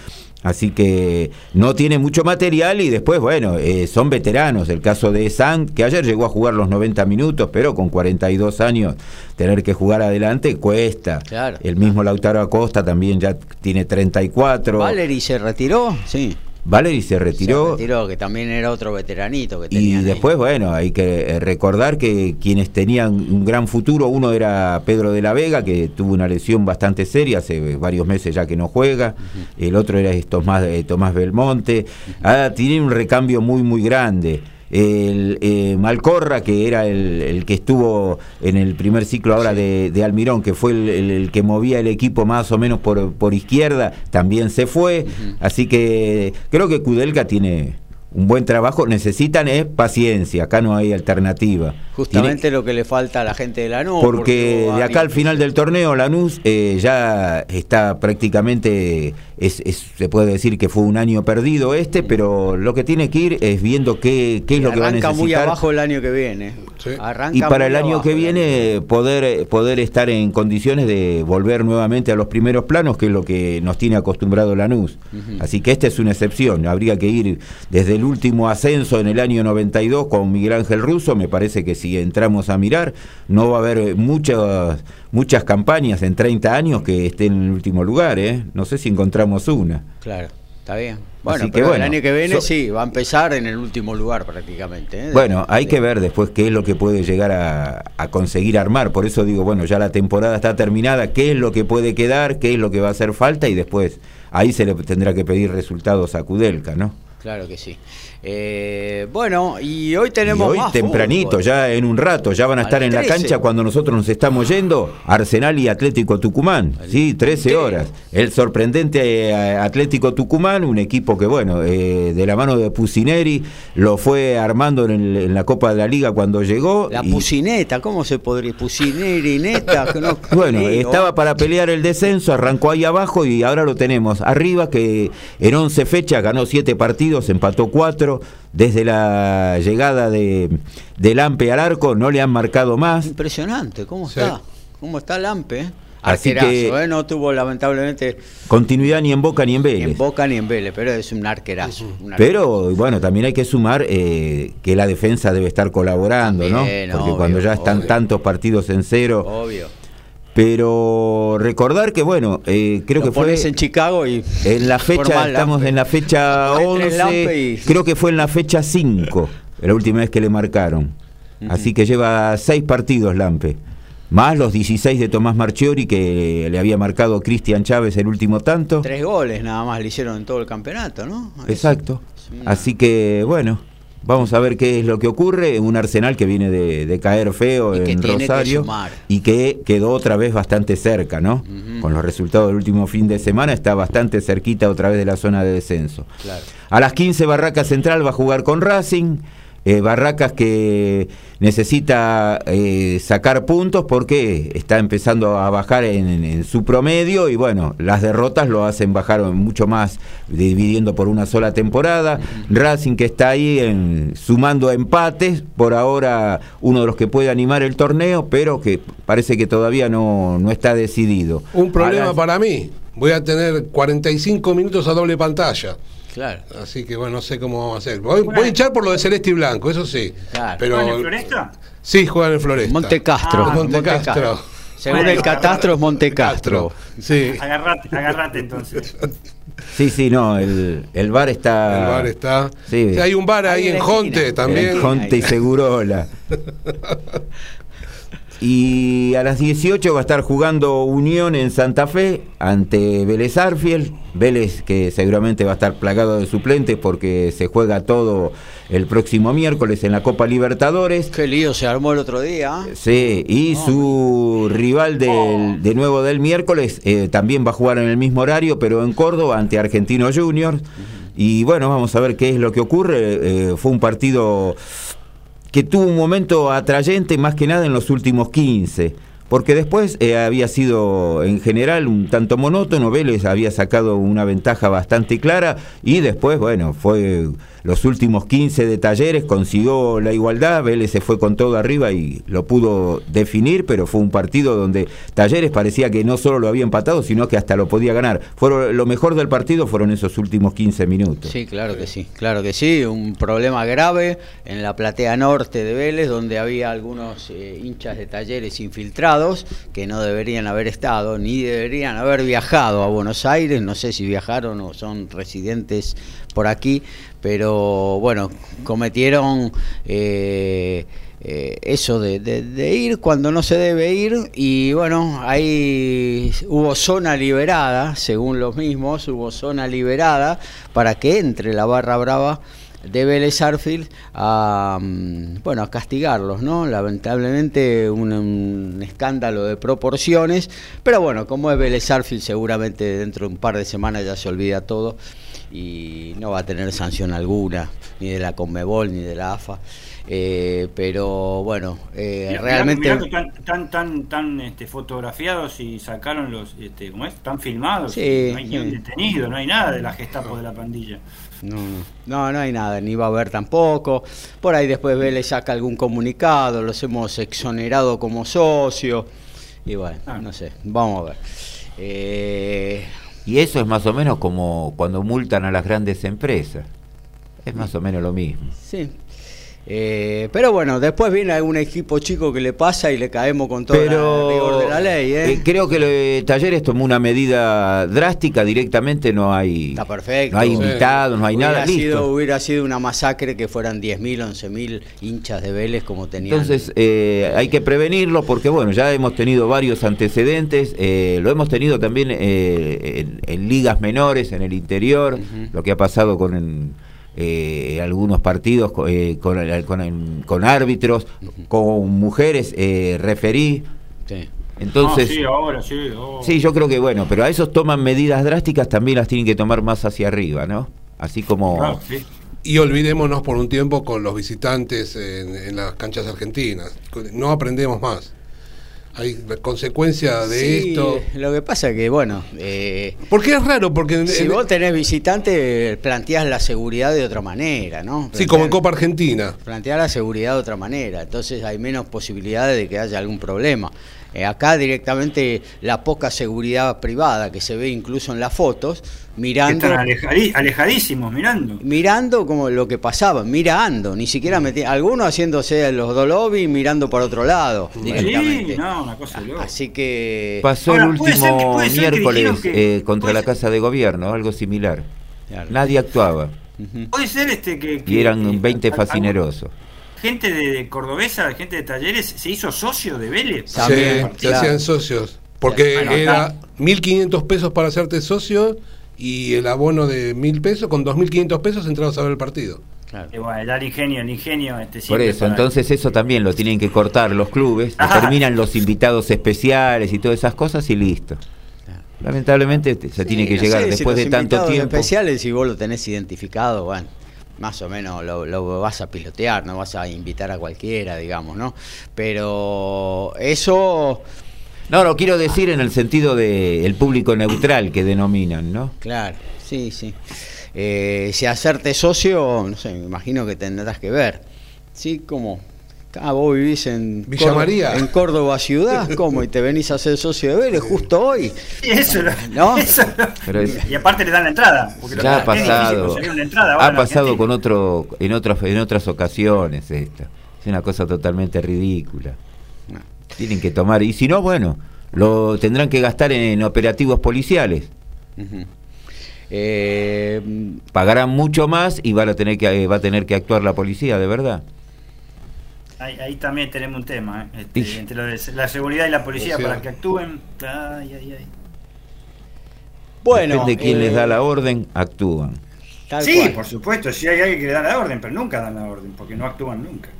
[SPEAKER 5] Así que no tiene mucho material y después, bueno, eh, son veteranos. El caso de San, que ayer llegó a jugar los 90 minutos, pero con 42 años tener que jugar adelante cuesta.
[SPEAKER 3] Claro.
[SPEAKER 5] El mismo Lautaro Acosta también ya tiene 34.
[SPEAKER 3] Valery se retiró, sí.
[SPEAKER 5] Valery se retiró.
[SPEAKER 3] Se retiró, que también era otro veteranito que
[SPEAKER 5] Y
[SPEAKER 3] tenían ahí.
[SPEAKER 5] después, bueno, hay que eh, recordar que quienes tenían un gran futuro, uno era Pedro de la Vega, que tuvo una lesión bastante seria, hace varios meses ya que no juega, el otro era Tomás, eh, Tomás Belmonte, ah, tiene un recambio muy, muy grande. El eh, Malcorra, que era el, el que estuvo en el primer ciclo ahora de, de Almirón, que fue el, el- el que movía el equipo más o menos por, por izquierda, también se fue. Así que creo que Kudelka tiene un buen trabajo. Necesitan es paciencia, acá no hay alternativa.
[SPEAKER 3] Justamente
[SPEAKER 5] Tiene-
[SPEAKER 3] lo que le falta a la gente de Lanús.
[SPEAKER 5] porque
[SPEAKER 3] hubo
[SPEAKER 5] de acá al final del torneo Lanús eh, ya está prácticamente, es, es- se puede decir que fue un año perdido este, pero lo que tiene que ir es viendo qué, qué es lo que va a
[SPEAKER 3] Arranca
[SPEAKER 5] necesitar.
[SPEAKER 3] muy abajo el año que viene.
[SPEAKER 4] Sí.
[SPEAKER 3] Arranca
[SPEAKER 5] Y para el año
[SPEAKER 3] abajo
[SPEAKER 5] que viene poder, poder estar en condiciones de volver nuevamente a los primeros planos, que es lo que nos tiene acostumbrado Lanús. Así que esta es una excepción. Habría que ir desde el último ascenso en el año 92 con Miguel Ángel Russo. Me parece que si entramos a mirar, no va a haber muchas, muchas campañas en 30 años que estén en el último lugar. ¿eh? No sé si encontramos una.
[SPEAKER 3] Claro, está bien. Bueno,
[SPEAKER 5] Así que
[SPEAKER 3] pero
[SPEAKER 5] bueno,
[SPEAKER 3] el año que viene
[SPEAKER 5] so-
[SPEAKER 3] sí, va a empezar en el último lugar prácticamente. ¿eh?
[SPEAKER 5] Bueno, hay que ver después qué es lo que puede llegar a, a conseguir armar. Por eso digo, bueno, ya la temporada está terminada, qué es lo que puede quedar, qué es lo que va a hacer falta y después ahí se le tendrá que pedir resultados a Kudelka, ¿no?
[SPEAKER 3] Claro que sí. Eh, bueno, y hoy
[SPEAKER 5] Y
[SPEAKER 3] tenemos
[SPEAKER 5] hoy
[SPEAKER 3] más
[SPEAKER 5] tempranito,
[SPEAKER 3] fútbol.
[SPEAKER 5] ya en un rato, ya van a
[SPEAKER 3] A
[SPEAKER 5] estar en la
[SPEAKER 3] 13.
[SPEAKER 5] cancha cuando nosotros nos estamos yendo, Arsenal y Atlético Tucumán, sí, 13
[SPEAKER 3] Sí.
[SPEAKER 5] horas. El sorprendente eh, Atlético Tucumán, un equipo que, bueno, eh, de la mano de Pusineri, lo fue armando en, el- en la Copa de la Liga cuando llegó.
[SPEAKER 3] La
[SPEAKER 5] y-
[SPEAKER 3] pucineta, ¿cómo se podría? Pucinerineta, que no-
[SPEAKER 5] Bueno, estaba para pelear el descenso, arrancó ahí abajo y ahora lo tenemos arriba, que en 11 fechas ganó 7 partidos, empató 4. Desde la llegada de, del Ampe al arco no le han marcado más.
[SPEAKER 3] Impresionante, ¿cómo
[SPEAKER 4] Sí.
[SPEAKER 3] está? ¿Cómo está Lampe?
[SPEAKER 5] Así
[SPEAKER 3] Arquerazo,
[SPEAKER 5] que-
[SPEAKER 3] ¿eh? No tuvo lamentablemente
[SPEAKER 5] Continuidad ni en Boca ni en
[SPEAKER 3] ni
[SPEAKER 5] Vélez.
[SPEAKER 3] en Boca ni en Vélez, pero es un arquerazo. un arquerazo.
[SPEAKER 5] Pero bueno, también hay que sumar eh, que la defensa debe estar colaborando,
[SPEAKER 3] También,
[SPEAKER 5] ¿no? Porque
[SPEAKER 3] obvio,
[SPEAKER 5] cuando ya están
[SPEAKER 3] obvio.
[SPEAKER 5] tantos partidos en cero.
[SPEAKER 3] Obvio.
[SPEAKER 5] Pero recordar que, bueno, eh, creo
[SPEAKER 3] Lo
[SPEAKER 5] que fue.
[SPEAKER 3] en Chicago y
[SPEAKER 5] En la fecha,
[SPEAKER 3] Formal
[SPEAKER 5] estamos
[SPEAKER 3] Lampe.
[SPEAKER 5] en la fecha
[SPEAKER 3] Pones tres Lampe
[SPEAKER 5] 11,
[SPEAKER 3] y-
[SPEAKER 5] creo que fue en la fecha 5, la última vez que le marcaron. Así que lleva 6 partidos Lampe, más los 16 de Tomás Marchiori que le había marcado Cristian Chávez el último tanto.
[SPEAKER 3] tres goles nada más le hicieron en todo el campeonato, ¿no?
[SPEAKER 5] Exacto. Así que, bueno, vamos a ver qué es lo que ocurre. Un Arsenal que viene de, de caer feo
[SPEAKER 3] Y
[SPEAKER 5] en Rosario y que quedó otra vez bastante cerca, ¿no? Con los resultados del último fin de semana está bastante cerquita otra vez de la zona de descenso.
[SPEAKER 3] Claro.
[SPEAKER 5] A las 15 Barracas Central va a jugar con Racing. Eh, Barracas que necesita eh, sacar puntos porque está empezando a bajar en, en- en su promedio y bueno, las derrotas lo hacen bajar mucho más dividiendo por una sola temporada. Racing que está ahí en- sumando empates, por ahora uno de los que puede animar el torneo, pero que parece que todavía no, no está decidido.
[SPEAKER 4] Un problema para mí. Voy a tener 45 minutos a doble pantalla.
[SPEAKER 3] Claro.
[SPEAKER 4] Así que bueno, no sé cómo vamos a hacer. Voy, voy a hinchar por lo de Celeste y Blanco, eso sí.
[SPEAKER 3] Claro.
[SPEAKER 4] Pero
[SPEAKER 1] ¿Juegan en Floresta?
[SPEAKER 4] sí juegan en Floresta.
[SPEAKER 3] Monte Castro.
[SPEAKER 1] Ah,
[SPEAKER 4] Monte Castro.
[SPEAKER 3] Según
[SPEAKER 1] Bueno,
[SPEAKER 3] el catastro es Monte Castro.
[SPEAKER 4] Sí.
[SPEAKER 1] Agarrate, agarrate entonces.
[SPEAKER 5] Sí, sí, no, el, el bar está...
[SPEAKER 4] El bar está.
[SPEAKER 5] Sí.
[SPEAKER 4] Sí, hay un bar
[SPEAKER 3] Ahí
[SPEAKER 4] ahí
[SPEAKER 3] en
[SPEAKER 4] Jonte también.
[SPEAKER 5] En Jonte y Segurola. Y a las 18 va a estar jugando Unión en Santa Fe ante Vélez Arfiel. Vélez que seguramente va a estar plagado de suplentes porque se juega todo el próximo miércoles en la Copa Libertadores.
[SPEAKER 3] Qué lío se armó el otro día.
[SPEAKER 5] Sí, y su rival del, de nuevo del miércoles eh, también va a jugar en el mismo horario, pero en Córdoba ante Argentino Juniors. Y bueno, vamos a ver qué es lo que ocurre. Eh, fue un partido que tuvo un momento atrayente más que nada en los últimos 15, porque después eh, había sido en general un tanto monótono, Vélez había sacado una ventaja bastante clara y después, bueno, fue los últimos 15 de talleres, consiguió la igualdad, Vélez se fue con todo arriba y lo pudo definir, pero fue un partido donde Talleres parecía que no solo lo había empatado, sino que hasta lo podía ganar. Fueron, lo mejor del partido fueron esos últimos 15 minutos.
[SPEAKER 3] Sí, claro que sí, claro que sí, un problema grave en la platea norte de Vélez, donde había algunos eh, hinchas de Talleres infiltrados que no deberían haber estado, ni deberían haber viajado a Buenos Aires, no sé si viajaron o son residentes por aquí, pero bueno, cometieron eh, eh, eso de, ir cuando no se debe ir y bueno, ahí hubo zona liberada, según los mismos, hubo zona liberada para que entre la barra brava de Vélez Arfield a mm, bueno a castigarlos, ¿no? Lamentablemente un, un escándalo de proporciones, pero bueno, como es Vélez Arfield seguramente dentro de un par de semanas ya se olvida todo y no va a tener sanción alguna, ni de la Conmebol ni de la AFA. Eh, pero bueno, eh,
[SPEAKER 1] Mirá-
[SPEAKER 3] realmente
[SPEAKER 1] mirá que tan, tan, tan, tan, este, fotografiados y sacaron los, este, ¿cómo es? Tan filmados.
[SPEAKER 3] Sí,
[SPEAKER 1] no hay ni un
[SPEAKER 3] sí.
[SPEAKER 1] detenido, no hay nada de la Gestapo de la pandilla.
[SPEAKER 3] No, no, no, no hay nada, ni va a haber tampoco. Por ahí después Vélez saca algún comunicado, los hemos exonerado como socio. Y bueno,
[SPEAKER 1] Ah.
[SPEAKER 3] no sé, vamos a ver. Eh,
[SPEAKER 5] Y eso es más o menos como cuando multan a las grandes empresas. Es más o menos lo mismo.
[SPEAKER 3] sí. Eh, pero bueno, después viene algún equipo chico que le pasa y le caemos con todo
[SPEAKER 5] Pero
[SPEAKER 3] el rigor de la ley. ¿eh?
[SPEAKER 5] eh, creo que de Talleres tomó una medida drástica, directamente no hay,
[SPEAKER 3] Está perfecto.
[SPEAKER 5] no hay invitados, no hay
[SPEAKER 3] hubiera
[SPEAKER 5] nada,
[SPEAKER 3] Sido,
[SPEAKER 5] listo.
[SPEAKER 3] hubiera sido una masacre que fueran 10.000, 11.000 hinchas de Vélez como tenían.
[SPEAKER 5] Entonces eh, hay que prevenirlo porque bueno, ya hemos tenido varios antecedentes, eh, lo hemos tenido también eh, en, en ligas menores, en el interior, lo que ha pasado con en, eh, algunos partidos co- eh, con, el- con, con árbitros, con mujeres, eh, referí.
[SPEAKER 3] Sí.
[SPEAKER 5] Entonces,
[SPEAKER 1] Ah, sí, ahora sí. oh.
[SPEAKER 5] Sí, yo creo que bueno, pero a esos toman medidas drásticas, también las tienen que tomar más hacia arriba, ¿no? Así como...
[SPEAKER 1] Claro, sí.
[SPEAKER 4] Y olvidémonos por un tiempo con los visitantes en, en las canchas argentinas. No aprendemos más. Hay consecuencia de
[SPEAKER 3] Sí,
[SPEAKER 4] esto.
[SPEAKER 3] Lo que pasa que, bueno, eh,
[SPEAKER 4] Porque es raro, porque
[SPEAKER 3] si
[SPEAKER 4] en-
[SPEAKER 3] vos tenés visitante, planteás la seguridad de otra manera, ¿no?
[SPEAKER 4] sí, como en
[SPEAKER 3] Planteás-
[SPEAKER 4] Copa Argentina.
[SPEAKER 3] Plantear la seguridad de otra manera, entonces hay menos posibilidades de que haya algún problema. Eh, acá directamente la poca seguridad privada que se ve incluso en las fotos, mirando,
[SPEAKER 1] Están alejadísimos mirando.
[SPEAKER 3] mirando como lo que pasaba, mirando, ni siquiera metí, algunos haciéndose los dos lobbies mirando por otro lado directamente.
[SPEAKER 1] Sí, no, una cosa de loco.
[SPEAKER 3] Así que
[SPEAKER 5] Pasó
[SPEAKER 1] Ahora,
[SPEAKER 5] el último
[SPEAKER 1] ser
[SPEAKER 5] miércoles
[SPEAKER 1] que-
[SPEAKER 5] eh, contra la
[SPEAKER 1] ser-
[SPEAKER 5] Casa de Gobierno, algo similar.
[SPEAKER 3] Claro.
[SPEAKER 5] Nadie actuaba.
[SPEAKER 1] Puede ser este que.
[SPEAKER 5] y eran
[SPEAKER 1] que-
[SPEAKER 5] 20
[SPEAKER 1] al-
[SPEAKER 5] fascinerosos.
[SPEAKER 1] Gente de, Cordobesa, gente de Talleres, se hizo socio de Vélez.
[SPEAKER 3] También,
[SPEAKER 4] se, hacían socios. Porque
[SPEAKER 1] Bueno,
[SPEAKER 4] era
[SPEAKER 1] acá-
[SPEAKER 4] 1.500 pesos para hacerte socio y el abono de 1.000 pesos, con 2.500 pesos entrabas a ver el partido.
[SPEAKER 3] Claro.
[SPEAKER 1] Y bueno, el ingenio, el ingenio. Este,
[SPEAKER 5] Por eso, entonces eso también lo tienen que cortar los clubes, terminan los invitados especiales y todas esas cosas y listo. Lamentablemente te- se tiene que
[SPEAKER 3] no
[SPEAKER 5] llegar
[SPEAKER 3] sé, si
[SPEAKER 5] después
[SPEAKER 3] los
[SPEAKER 5] de tanto
[SPEAKER 3] invitados
[SPEAKER 5] tiempo.
[SPEAKER 3] especiales, si vos lo tenés identificado, bueno, más o menos lo, lo vas a pilotear, no vas a invitar a cualquiera, digamos, ¿no? Pero eso,
[SPEAKER 5] No, lo quiero decir en el sentido de el público neutral que denominan, ¿no?
[SPEAKER 3] claro, sí, sí. Eh, si hacerte socio, no sé, me imagino que tendrás que ver. Sí, como. Ah, vos vivís en
[SPEAKER 4] Villa
[SPEAKER 3] Córdoba-
[SPEAKER 4] María.
[SPEAKER 3] en Córdoba ciudad, ¿cómo? Y te venís a ser socio de Vélez justo hoy.
[SPEAKER 1] Sí, eso,
[SPEAKER 3] ¿No?
[SPEAKER 1] eso
[SPEAKER 5] Pero es-
[SPEAKER 1] y aparte le dan la entrada. Porque
[SPEAKER 5] Ya ha pasado,
[SPEAKER 1] entrada
[SPEAKER 5] ha pasado con otro, en otras, en otras ocasiones esta. Es una cosa totalmente ridícula. Tienen que tomar, y si no, bueno, lo tendrán que gastar en operativos policiales.
[SPEAKER 3] Eh,
[SPEAKER 5] Pagarán mucho más y van a tener que, eh, va a tener que actuar la policía, de verdad.
[SPEAKER 1] Ahí, ahí también tenemos un tema, ¿eh? Este, entre lo de la seguridad y la policía
[SPEAKER 4] O sea-
[SPEAKER 1] para que actúen. Ay, ay, ay.
[SPEAKER 3] Bueno,
[SPEAKER 5] Depende de quién
[SPEAKER 3] eh,
[SPEAKER 5] les da la orden, actúan.
[SPEAKER 3] tal
[SPEAKER 1] Sí,
[SPEAKER 3] cual.
[SPEAKER 1] por supuesto, sí hay alguien que le da la orden, pero nunca dan la orden, porque no actúan nunca.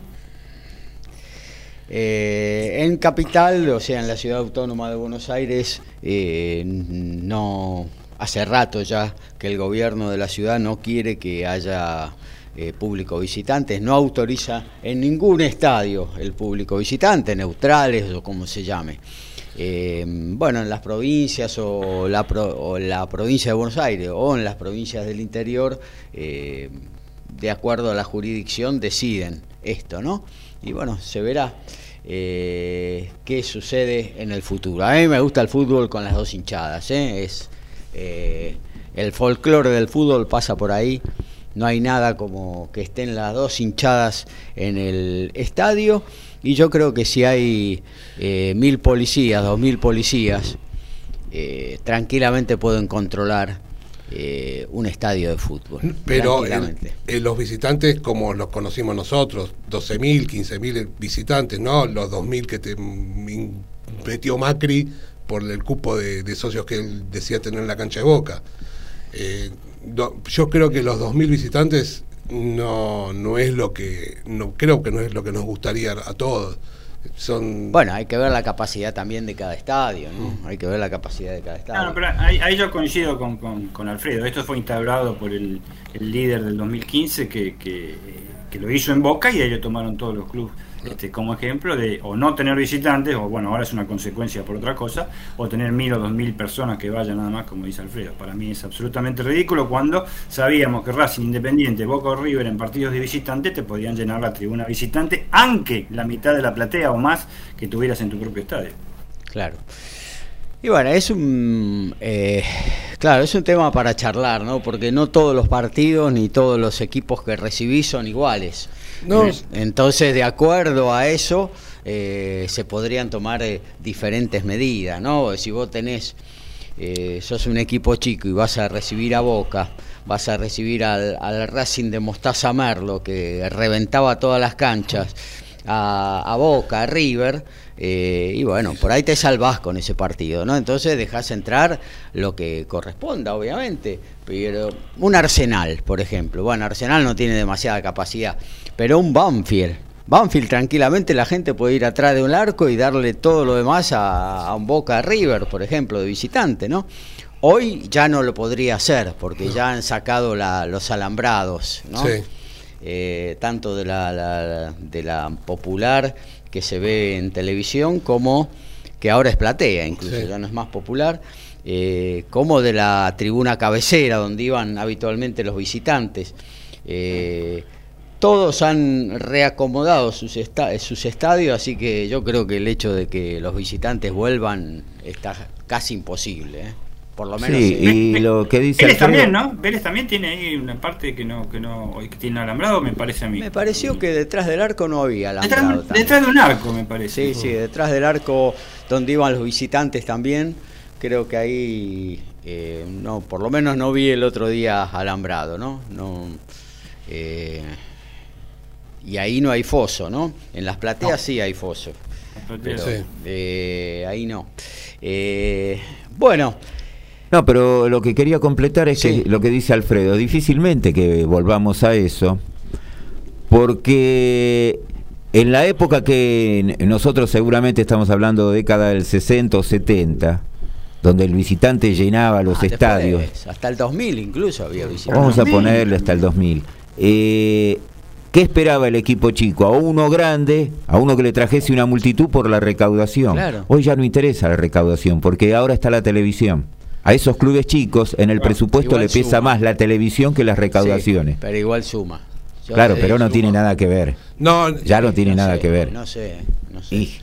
[SPEAKER 3] Eh, en Capital, o sea, en la ciudad autónoma de Buenos Aires, eh, no hace rato ya que el gobierno de la ciudad no quiere que haya eh, público visitantes, no autoriza en ningún estadio el público visitante, neutrales o como se llame. Bueno, en las provincias o la, provincia de Buenos Aires o en las provincias del interior, de acuerdo a la jurisdicción, deciden esto, ¿no? Y bueno, se verá eh, qué sucede en el futuro. A mí me gusta el fútbol con las dos hinchadas, ¿eh? Es, eh, el folclore del fútbol pasa por ahí. No hay nada como que estén las dos hinchadas en el estadio. Y yo creo que si hay mil policías, dos mil policías, tranquilamente pueden controlar eh, un estadio de fútbol.
[SPEAKER 4] Pero eh, los visitantes, como los conocimos nosotros, 12.000, 15.000 visitantes, no los 2.000 que te metió Macri por el cupo de, de socios que él decía tener en la cancha de Boca. Eh, do- yo creo que los 2.000 visitantes no, no es lo que, no creo que no es lo que nos gustaría a todos. Son
[SPEAKER 3] Bueno, hay que ver la capacidad también de cada estadio, ¿no? Hay que ver la capacidad de cada estadio.
[SPEAKER 1] Claro, pero ahí, ahí yo coincido con, con- con Alfredo. Esto fue instaurado por el, el líder del 2015 que, que, que lo hizo en Boca y ellos tomaron todos los clubes este, como ejemplo de o no tener visitantes, o bueno, ahora es una consecuencia por otra cosa, o tener mil o dos mil personas que vayan nada más, como dice Alfredo. Para mí es absolutamente ridículo cuando sabíamos que Racing Independiente, Boca o River en partidos de visitante te podían llenar la tribuna visitante, aunque la mitad de la platea o más que tuvieras en tu propio estadio.
[SPEAKER 3] Claro. Y bueno, es un eh, claro, es un tema para charlar, ¿no? Porque no todos los partidos ni todos los equipos que recibís son iguales.
[SPEAKER 4] No.
[SPEAKER 3] Entonces, de acuerdo a eso, eh, se podrían tomar eh, diferentes medidas, ¿no? Si vos tenés, eh, sos un equipo chico y vas a recibir a Boca, vas a recibir al, al Racing de Mostaza Merlo, que reventaba todas las canchas, a, a Boca, a River, eh, y bueno, por ahí te salvás con ese partido, ¿no? Entonces dejás entrar lo que corresponda, obviamente. Pero un Arsenal, por ejemplo. Bueno, Arsenal no tiene demasiada capacidad, pero un Banfield. Banfield tranquilamente la gente puede ir atrás de un arco y darle todo lo demás a, a un Boca River, por ejemplo, de visitante, ¿no? Hoy ya no lo podría hacer porque ya han sacado la- los alambrados, ¿no?
[SPEAKER 4] Sí.
[SPEAKER 3] eh, tanto de la, la- de la popular que se ve en televisión como que ahora es platea, incluso
[SPEAKER 4] Sí.
[SPEAKER 3] ya no es más popular, eh, como de la tribuna cabecera donde iban habitualmente los visitantes. Eh, todos han reacomodado sus, esta- sus estadios, así que yo creo que el hecho de que los visitantes vuelvan está casi imposible. ¿eh? Por lo menos
[SPEAKER 5] Sí,
[SPEAKER 3] eh,
[SPEAKER 5] y lo que dice
[SPEAKER 1] Vélez
[SPEAKER 5] Alfredo-
[SPEAKER 1] también, ¿no? Vélez también tiene ahí una parte que no, que no, que tiene alambrado, me parece a mí.
[SPEAKER 3] me pareció que detrás del arco no había alambrado
[SPEAKER 1] detrás de un arco, me parece.
[SPEAKER 3] Sí, sí, detrás del arco donde iban los visitantes también, creo que ahí, eh, no, por lo menos no vi el otro día alambrado, ¿no? no eh, y ahí no hay foso, ¿no? En las plateas sí hay foso, pero
[SPEAKER 4] Sí.
[SPEAKER 3] eh, ahí no. Eh, bueno,
[SPEAKER 5] No, pero lo que quería completar es
[SPEAKER 3] Sí.
[SPEAKER 5] que lo que dice Alfredo, difícilmente que volvamos a eso, porque en la época que nosotros seguramente estamos hablando de década del 60 o 70, donde el visitante llenaba los
[SPEAKER 3] ah,
[SPEAKER 5] estadios,
[SPEAKER 3] hasta el 2000 incluso había visitantes.
[SPEAKER 5] vamos a
[SPEAKER 1] 2000.
[SPEAKER 5] ponerle hasta el 2000, eh, ¿qué esperaba el equipo chico? A uno grande, a uno que le trajese una multitud por la recaudación.
[SPEAKER 3] Claro.
[SPEAKER 5] Hoy ya no interesa la recaudación, porque ahora está la televisión. A esos clubes chicos, en el
[SPEAKER 3] Bueno,
[SPEAKER 5] presupuesto le pesa
[SPEAKER 3] suma.
[SPEAKER 5] más la televisión que las recaudaciones.
[SPEAKER 3] Sí, pero igual suma. Yo
[SPEAKER 5] claro, pero no tiene nada que ver.
[SPEAKER 4] No,
[SPEAKER 5] Ya no tiene nada
[SPEAKER 3] sé,
[SPEAKER 5] que ver.
[SPEAKER 3] No sé, no sé.
[SPEAKER 5] Y,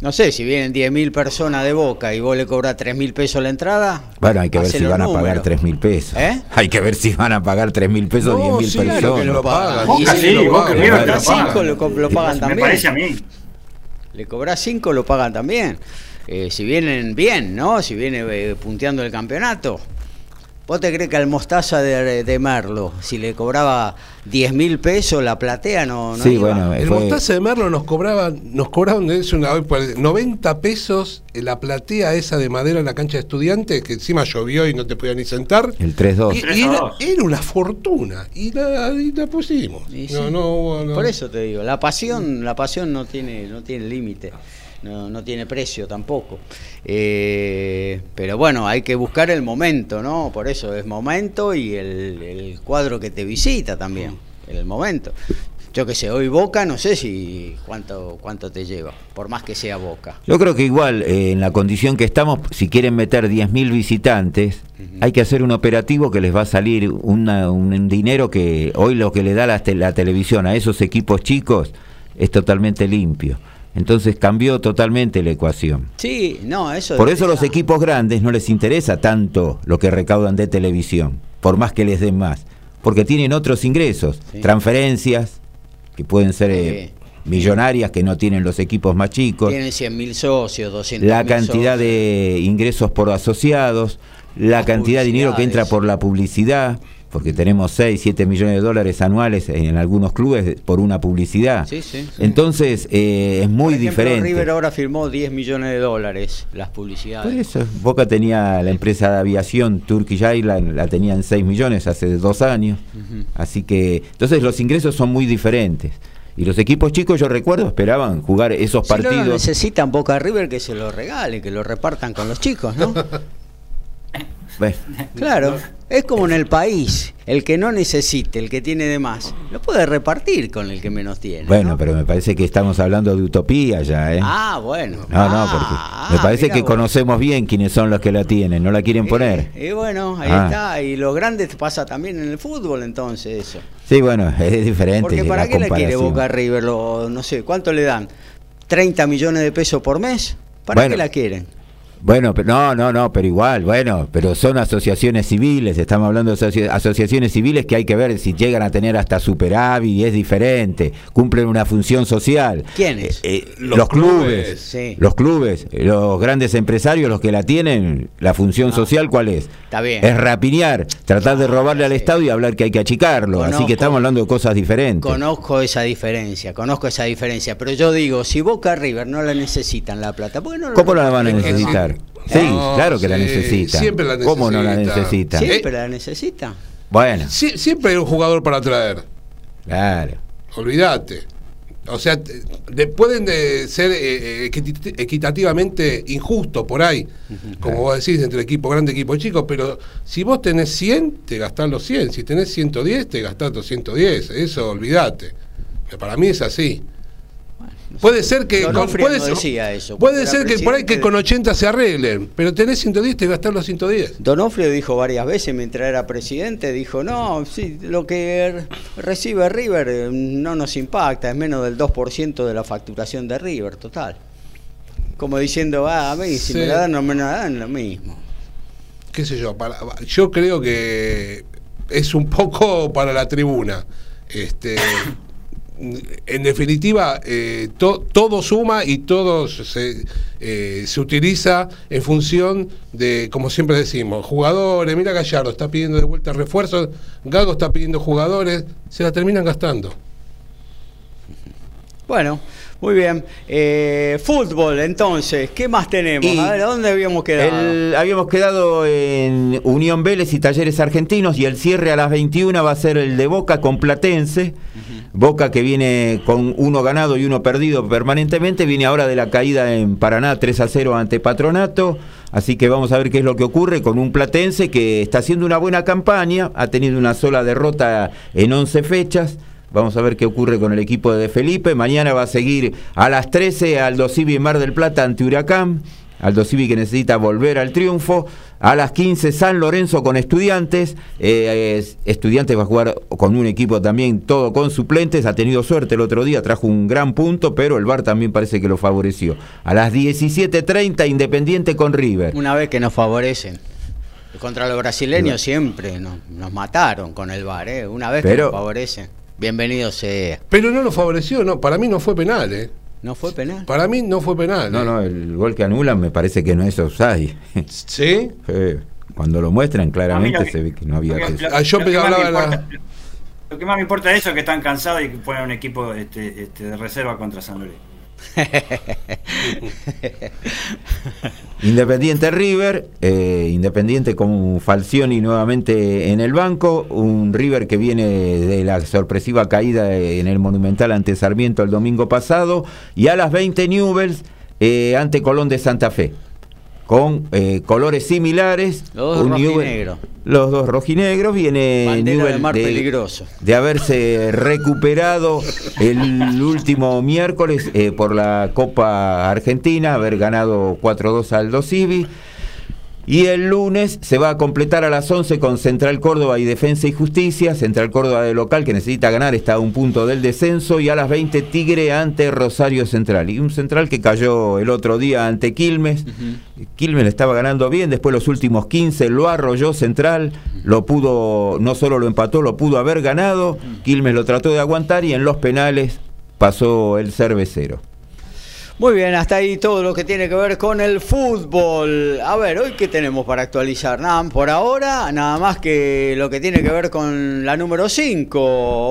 [SPEAKER 3] No sé, si vienen 10.000 personas de Boca y vos le cobras 3.000 pesos la entrada.
[SPEAKER 5] bueno, hay que ver si van a pagar
[SPEAKER 3] números.
[SPEAKER 5] 3 mil pesos.
[SPEAKER 3] ¿Eh?
[SPEAKER 5] Hay que ver si van a pagar 3 mil pesos o
[SPEAKER 4] No,
[SPEAKER 5] 10 mil
[SPEAKER 4] sí, claro
[SPEAKER 5] personas.
[SPEAKER 4] que lo pagan.
[SPEAKER 1] Boca sí,
[SPEAKER 3] si lo
[SPEAKER 1] Boca
[SPEAKER 3] pagan,
[SPEAKER 1] te lo
[SPEAKER 3] cinco
[SPEAKER 1] pagan.
[SPEAKER 3] lo co- lo pagan
[SPEAKER 1] Me
[SPEAKER 3] también.
[SPEAKER 1] parece a mí.
[SPEAKER 3] Le cobras 5, lo pagan también. Eh, si vienen bien, ¿no? Si viene eh, punteando el campeonato. ¿Vos te crees que al mostaza de, de Merlo, si le cobraba 10 mil pesos la platea, no, no
[SPEAKER 5] Sí,
[SPEAKER 3] iba?
[SPEAKER 5] bueno,
[SPEAKER 4] El
[SPEAKER 5] fue-
[SPEAKER 4] mostaza de Merlo nos cobraban, nos cobraban eso una vez por- 90 pesos en la platea esa de madera en la cancha de estudiantes, que encima llovió y no te podías ni sentar.
[SPEAKER 5] el 3-2.
[SPEAKER 4] Y, y
[SPEAKER 1] 3 a
[SPEAKER 4] era,
[SPEAKER 1] 2.
[SPEAKER 4] era una fortuna. Y la, y la pusimos.
[SPEAKER 3] Y sí.
[SPEAKER 4] No, no, hubo- no.
[SPEAKER 3] Por eso te digo, la pasión, la pasión no tiene, no tiene límite, no, no tiene precio tampoco. Eh, pero bueno, hay que buscar el momento, ¿no? Por eso es momento y el, el cuadro que te visita también, el momento. Yo que sé, hoy Boca, no sé si cuánto, cuánto te lleva, por más que sea Boca.
[SPEAKER 5] Yo creo que igual, eh, en la condición que estamos, si quieren meter 10.000 visitantes, hay que hacer un operativo que les va a salir una- un dinero que hoy lo que le da la, la televisión a esos equipos chicos es totalmente limpio. Entonces cambió totalmente la ecuación.
[SPEAKER 3] Sí, no, eso...
[SPEAKER 5] Por eso los equipos grandes no les interesa tanto lo que recaudan de televisión, por más que les den más, porque tienen otros ingresos,
[SPEAKER 3] Sí.
[SPEAKER 5] transferencias, que pueden ser eh, millonarias que no tienen los equipos más chicos,
[SPEAKER 3] Tienen 100 mil socios, 200
[SPEAKER 5] la cantidad de ingresos por asociados, la
[SPEAKER 3] Las
[SPEAKER 5] cantidad de dinero que entra por la publicidad, porque tenemos 6, 7 millones de dólares anuales en algunos clubes por una publicidad.
[SPEAKER 3] Sí, sí, sí.
[SPEAKER 5] Entonces eh, es muy
[SPEAKER 3] Por ejemplo,
[SPEAKER 5] diferente.
[SPEAKER 3] River ahora firmó 10 millones de dólares las
[SPEAKER 5] Por
[SPEAKER 3] publicidades.
[SPEAKER 5] eso, Boca tenía la empresa de aviación Turkish Airlines, la tenía en 6 millones hace dos años. Así que, entonces los ingresos son muy diferentes. Y los equipos chicos, yo recuerdo, esperaban jugar esos
[SPEAKER 3] Si no lo
[SPEAKER 5] partidos.
[SPEAKER 3] necesitan Boca River que se lo regale, que lo repartan con los chicos, ¿no?
[SPEAKER 5] Bueno,
[SPEAKER 3] Claro, es como en el país, el que no necesite, el que tiene de más, lo puede repartir con el que menos tiene.
[SPEAKER 5] bueno,
[SPEAKER 3] ¿no?
[SPEAKER 5] pero me parece que estamos hablando de utopía ya, ¿eh?
[SPEAKER 3] Ah, bueno.
[SPEAKER 5] No, no,
[SPEAKER 3] Ah,
[SPEAKER 5] porque me parece que conocemos bien quiénes son los que la tienen, no la quieren poner.
[SPEAKER 3] Eh, y bueno, ahí
[SPEAKER 5] Ah.
[SPEAKER 3] está. Y lo grande pasa también en el fútbol, entonces, eso.
[SPEAKER 5] Sí, bueno, es diferente.
[SPEAKER 3] Porque ¿para
[SPEAKER 5] la
[SPEAKER 3] qué le quiere. Boca River? Lo- no sé, ¿cuánto le dan? ¿30 millones de pesos por mes? ¿Para
[SPEAKER 5] Bueno.
[SPEAKER 3] qué la quieren?
[SPEAKER 5] Bueno, pero no, no, no, pero igual, bueno, pero son asociaciones civiles, estamos hablando de asoci- asociaciones civiles que hay que ver si llegan a tener hasta superávit y es diferente, cumplen una función social.
[SPEAKER 3] ¿Quiénes?
[SPEAKER 5] Eh, eh,
[SPEAKER 4] Los
[SPEAKER 5] los, clubes,
[SPEAKER 4] clubes.
[SPEAKER 3] Sí.
[SPEAKER 5] los clubes, los grandes empresarios, los que la tienen, la función social, ¿cuál es?
[SPEAKER 3] Ah. Está bien.
[SPEAKER 5] Es rapiñar, tratar de robarle al
[SPEAKER 3] sí.
[SPEAKER 5] Estado y hablar que hay que achicarlo, así que estamos hablando de cosas diferentes.
[SPEAKER 3] Conozco esa diferencia, conozco esa diferencia, pero yo digo, si Boca River no la necesitan la plata, ¿por qué no
[SPEAKER 5] ¿Cómo no la van a necesitar?
[SPEAKER 4] Sí.
[SPEAKER 5] Sí,
[SPEAKER 4] No,
[SPEAKER 5] claro que la
[SPEAKER 4] sí,
[SPEAKER 5] necesitan.
[SPEAKER 4] siempre la
[SPEAKER 5] ¿Cómo no la
[SPEAKER 4] necesitan.
[SPEAKER 5] necesitan?
[SPEAKER 3] Siempre la necesitan.
[SPEAKER 5] Bueno,
[SPEAKER 4] Sie- siempre hay un jugador para traer.
[SPEAKER 5] claro.
[SPEAKER 4] Olvídate. O sea, de- pueden de ser eh, eh, equitativamente injustos por ahí, como vos decís, entre equipo grande y equipo chico, pero si vos tenés 100, te gastás los 100, si tenés 110, te gastás los 110, eso olvídate. Para mí es así. Puede ser que con, puede
[SPEAKER 3] no
[SPEAKER 4] ser,
[SPEAKER 3] decía eso,
[SPEAKER 4] puede ser que por ahí que con 80 se arreglen, pero tenés 110, te gastás los 110.
[SPEAKER 3] Donofrio dijo varias veces mientras era presidente, dijo, no, sí, lo que recibe River eh, no nos impacta, es menos del 2% de la facturación de River, total. Como diciendo, ah, a mí si
[SPEAKER 4] Sí.
[SPEAKER 3] me la dan no me la dan, lo mismo.
[SPEAKER 4] qué sé yo, para- yo creo que es un poco para la tribuna. Este, en definitiva, eh, to- todo suma y todo se, eh, se utiliza en función de, como siempre decimos, jugadores. Mira Gallardo está pidiendo de vuelta refuerzos, Gago está pidiendo jugadores, se la terminan gastando.
[SPEAKER 3] Bueno, muy bien. Eh, fútbol, entonces, ¿qué más tenemos?
[SPEAKER 5] Y
[SPEAKER 3] a ver, ¿a dónde habíamos quedado?
[SPEAKER 5] El- habíamos quedado en Unión Vélez y Talleres Argentinos y el cierre a las 21 va a ser el de Boca con Platense. Boca que viene con uno ganado y uno perdido permanentemente, viene ahora de la caída en Paraná 3 a 0 ante Patronato. Así que vamos a ver qué es lo que ocurre con un Platense que está haciendo una buena campaña, ha tenido una sola derrota en 11 fechas. Vamos a ver qué ocurre con el equipo de Felipe. Mañana va a seguir a las 13 Aldo Civi en Mar del Plata ante Huracán. Aldo Civi que necesita volver al triunfo. A las 15 San Lorenzo con estudiantes. Eh, es- estudiantes va a jugar con un equipo también todo con suplentes. Ha tenido suerte el otro día, trajo un gran punto, pero el VAR también parece que lo favoreció. A las 17.30 Independiente con River.
[SPEAKER 3] Una vez que nos favorecen. Contra los brasileños siempre nos, nos mataron con el VAR, ¿eh? Una vez que
[SPEAKER 5] Pero-
[SPEAKER 3] nos favorecen. Bienvenido sea.
[SPEAKER 4] Pero no lo favoreció, no, para mí no fue penal, ¿eh?
[SPEAKER 3] ¿No fue penal?
[SPEAKER 4] Para mí no fue penal.
[SPEAKER 5] No,
[SPEAKER 4] ¿eh?
[SPEAKER 5] no, el gol que anulan me parece que no es offside.
[SPEAKER 4] ¿Sí?
[SPEAKER 5] Eh, cuando lo muestran claramente
[SPEAKER 1] que-
[SPEAKER 5] se ve que no había
[SPEAKER 1] que- lo-
[SPEAKER 4] Ah, yo
[SPEAKER 1] lo que
[SPEAKER 4] hablaba la-
[SPEAKER 1] Lo que más me importa de eso es que están cansados y que ponen un equipo este, este, de reserva contra San Lorenzo.
[SPEAKER 5] Independiente River, eh, Independiente con Falcioni nuevamente en el banco, un River que viene de la sorpresiva caída en el Monumental ante Sarmiento el domingo pasado, y a las 20 Newells eh, ante Colón de Santa Fe, con eh, colores similares.
[SPEAKER 3] Los dos rojinegros.
[SPEAKER 5] Los dos rojinegros, viene
[SPEAKER 3] Bandera de mar peligroso.
[SPEAKER 5] de haberse recuperado el último miércoles eh, por la Copa Argentina, haber ganado 4-2 al Dosivi. Y el lunes se va a completar a las 11 con Central Córdoba y Defensa y Justicia. Central Córdoba de local que necesita ganar, está a un punto del descenso. Y a las 20 Tigre ante Rosario Central. Y un Central que cayó el otro día ante Quilmes. Quilmes le estaba ganando bien, después los últimos 15 lo arrolló Central, lo pudo, no solo lo empató, lo pudo haber ganado. Quilmes lo trató de aguantar y en los penales pasó el cervecero.
[SPEAKER 3] Muy bien, hasta ahí todo lo que tiene que ver con el fútbol. A ver, hoy qué tenemos para actualizar. Nada, por ahora, nada más que lo que tiene que ver con la número 5,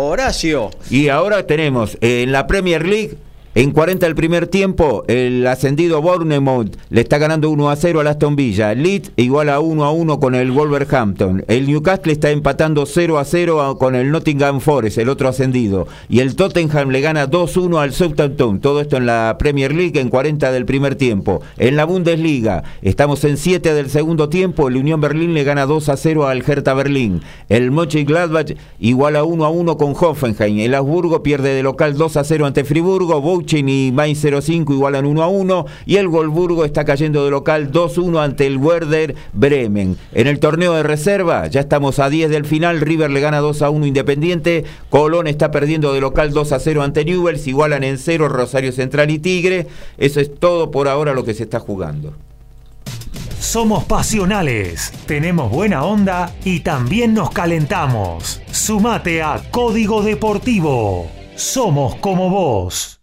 [SPEAKER 3] Horacio.
[SPEAKER 5] Y ahora tenemos eh, en la Premier League, en 40 del primer tiempo, el ascendido Bournemouth le está ganando 1 a 0 al Aston Villa. Leeds igual a 1 a 1 con el Wolverhampton. El Newcastle está empatando 0 a 0 a- con el Nottingham Forest, el otro ascendido. Y el Tottenham le gana 2-1 al Southampton. Todo esto en la Premier League en 40 del primer tiempo. En la Bundesliga estamos en 7 del segundo tiempo. El Unión Berlín le gana 2 a 0 al Hertha Berlín. El Mönchengladbach igual a 1 a 1 con Hoffenheim. El Augsburgo pierde de local 2 a 0 ante Friburgo. Bochum y Mainz 05 igualan 1 a 1. Y el Wolfsburgo está cayendo de local 2-1 ante el Werder Bremen. En el torneo de reserva ya estamos a 10 del final. River le gana 2 a 1 Independiente. Colón está perdiendo de local 2 a 0 ante Newell's. Igualan en 0 Rosario Central y Tigre. Eso es todo por ahora lo que se está jugando.
[SPEAKER 2] Somos pasionales, tenemos buena onda y también nos calentamos. Sumate a Código Deportivo. Somos como vos.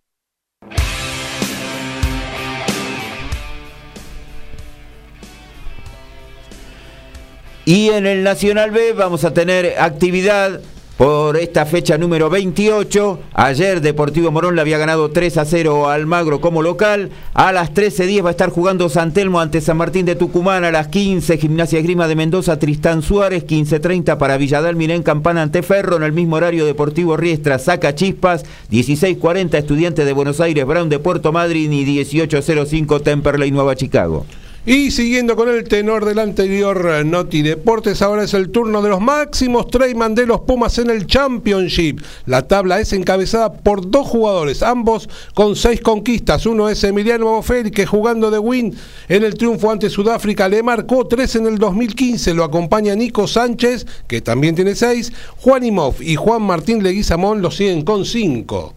[SPEAKER 5] Y en el Nacional B vamos a tener actividad por esta fecha número 28. Ayer Deportivo Morón le había ganado 3 a 0 a Almagro como local. A las 13.10 va a estar jugando San Telmo ante San Martín de Tucumán. A las 15 Gimnasia Esgrima de Mendoza, Tristán Suárez. 15.30 para Villadal Mirén Campana ante Ferro. En el mismo horario Deportivo Riestra saca Chispas. 16.40 Estudiantes de Buenos Aires, Brown de Puerto Madryn y 18.05 Temperley Nueva Chicago.
[SPEAKER 4] Y siguiendo con el tenor del anterior eh, Noti Deportes, ahora es el turno de los máximos Treyman de los Pumas en el Championship. La tabla es encabezada por dos jugadores, ambos con seis conquistas. Uno es Emiliano Bofelli, que jugando de win en el triunfo ante Sudáfrica le marcó tres en el 2015. Lo acompaña Nico Sánchez, que también tiene seis. Juan Imov y Juan Martín Leguizamón lo siguen con cinco.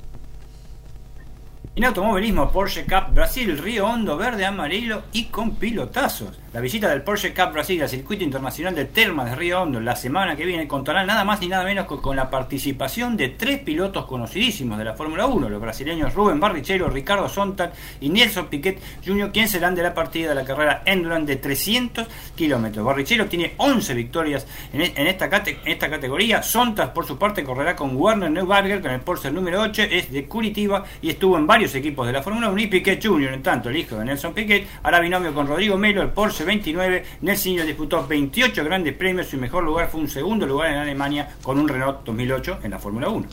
[SPEAKER 1] En automovilismo, Porsche Cup Brasil, Río Hondo, verde, amarillo y con pilotazos. La visita del Porsche Cup Brasil al circuito internacional de Termas de Río Hondo la semana que viene contará nada más ni nada menos que con la participación de tres pilotos conocidísimos de la Fórmula 1, los brasileños Rubén Barrichello, Ricardo Sontag y Nelson Piquet Jr., quien serán de la partida de la carrera Endurance de 300 kilómetros. Barrichello tiene 11 victorias en, en esta, en esta categoría. Sontag, por su parte, correrá con Werner Neuberger con el Porsche número 8, es de Curitiba y estuvo en varios equipos de la Fórmula 1 y Piquet Jr., en tanto el hijo de Nelson Piquet, hará binomio con Rodrigo Melo, el Porsche 29. Nelson disputó 28 grandes premios, su mejor lugar fue un segundo lugar en Alemania con un Renault 2008 en la Fórmula 1.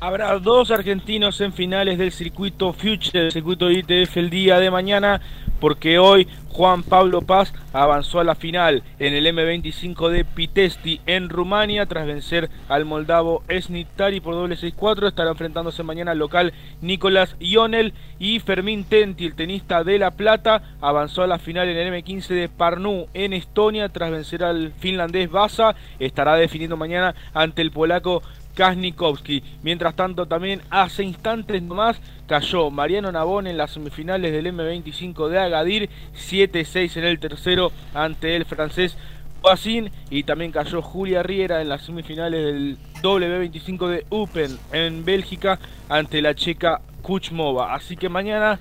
[SPEAKER 6] Habrá dos argentinos en finales del circuito Future, el circuito ITF el día de mañana, porque hoy Juan Pablo Paz avanzó a la final en el M25 de Pitesti en Rumania tras vencer al moldavo Esnitari por doble 6-4. Estará enfrentándose mañana al local Nicolás Ionel y Fermín Tenti, el tenista de La Plata, avanzó a la final en el M15 de Parnu en Estonia tras vencer al finlandés Vasa. Estará definiendo mañana ante el polaco Kasnikowski. Mientras tanto, también hace instantes nomás cayó Mariano Nabón en las semifinales del M25 de Agadir, 7-6 en el tercero ante el francés Boasin y también cayó Julia Riera en las semifinales del W25 de Open en Bélgica ante la checa Kuchmova. Así que mañana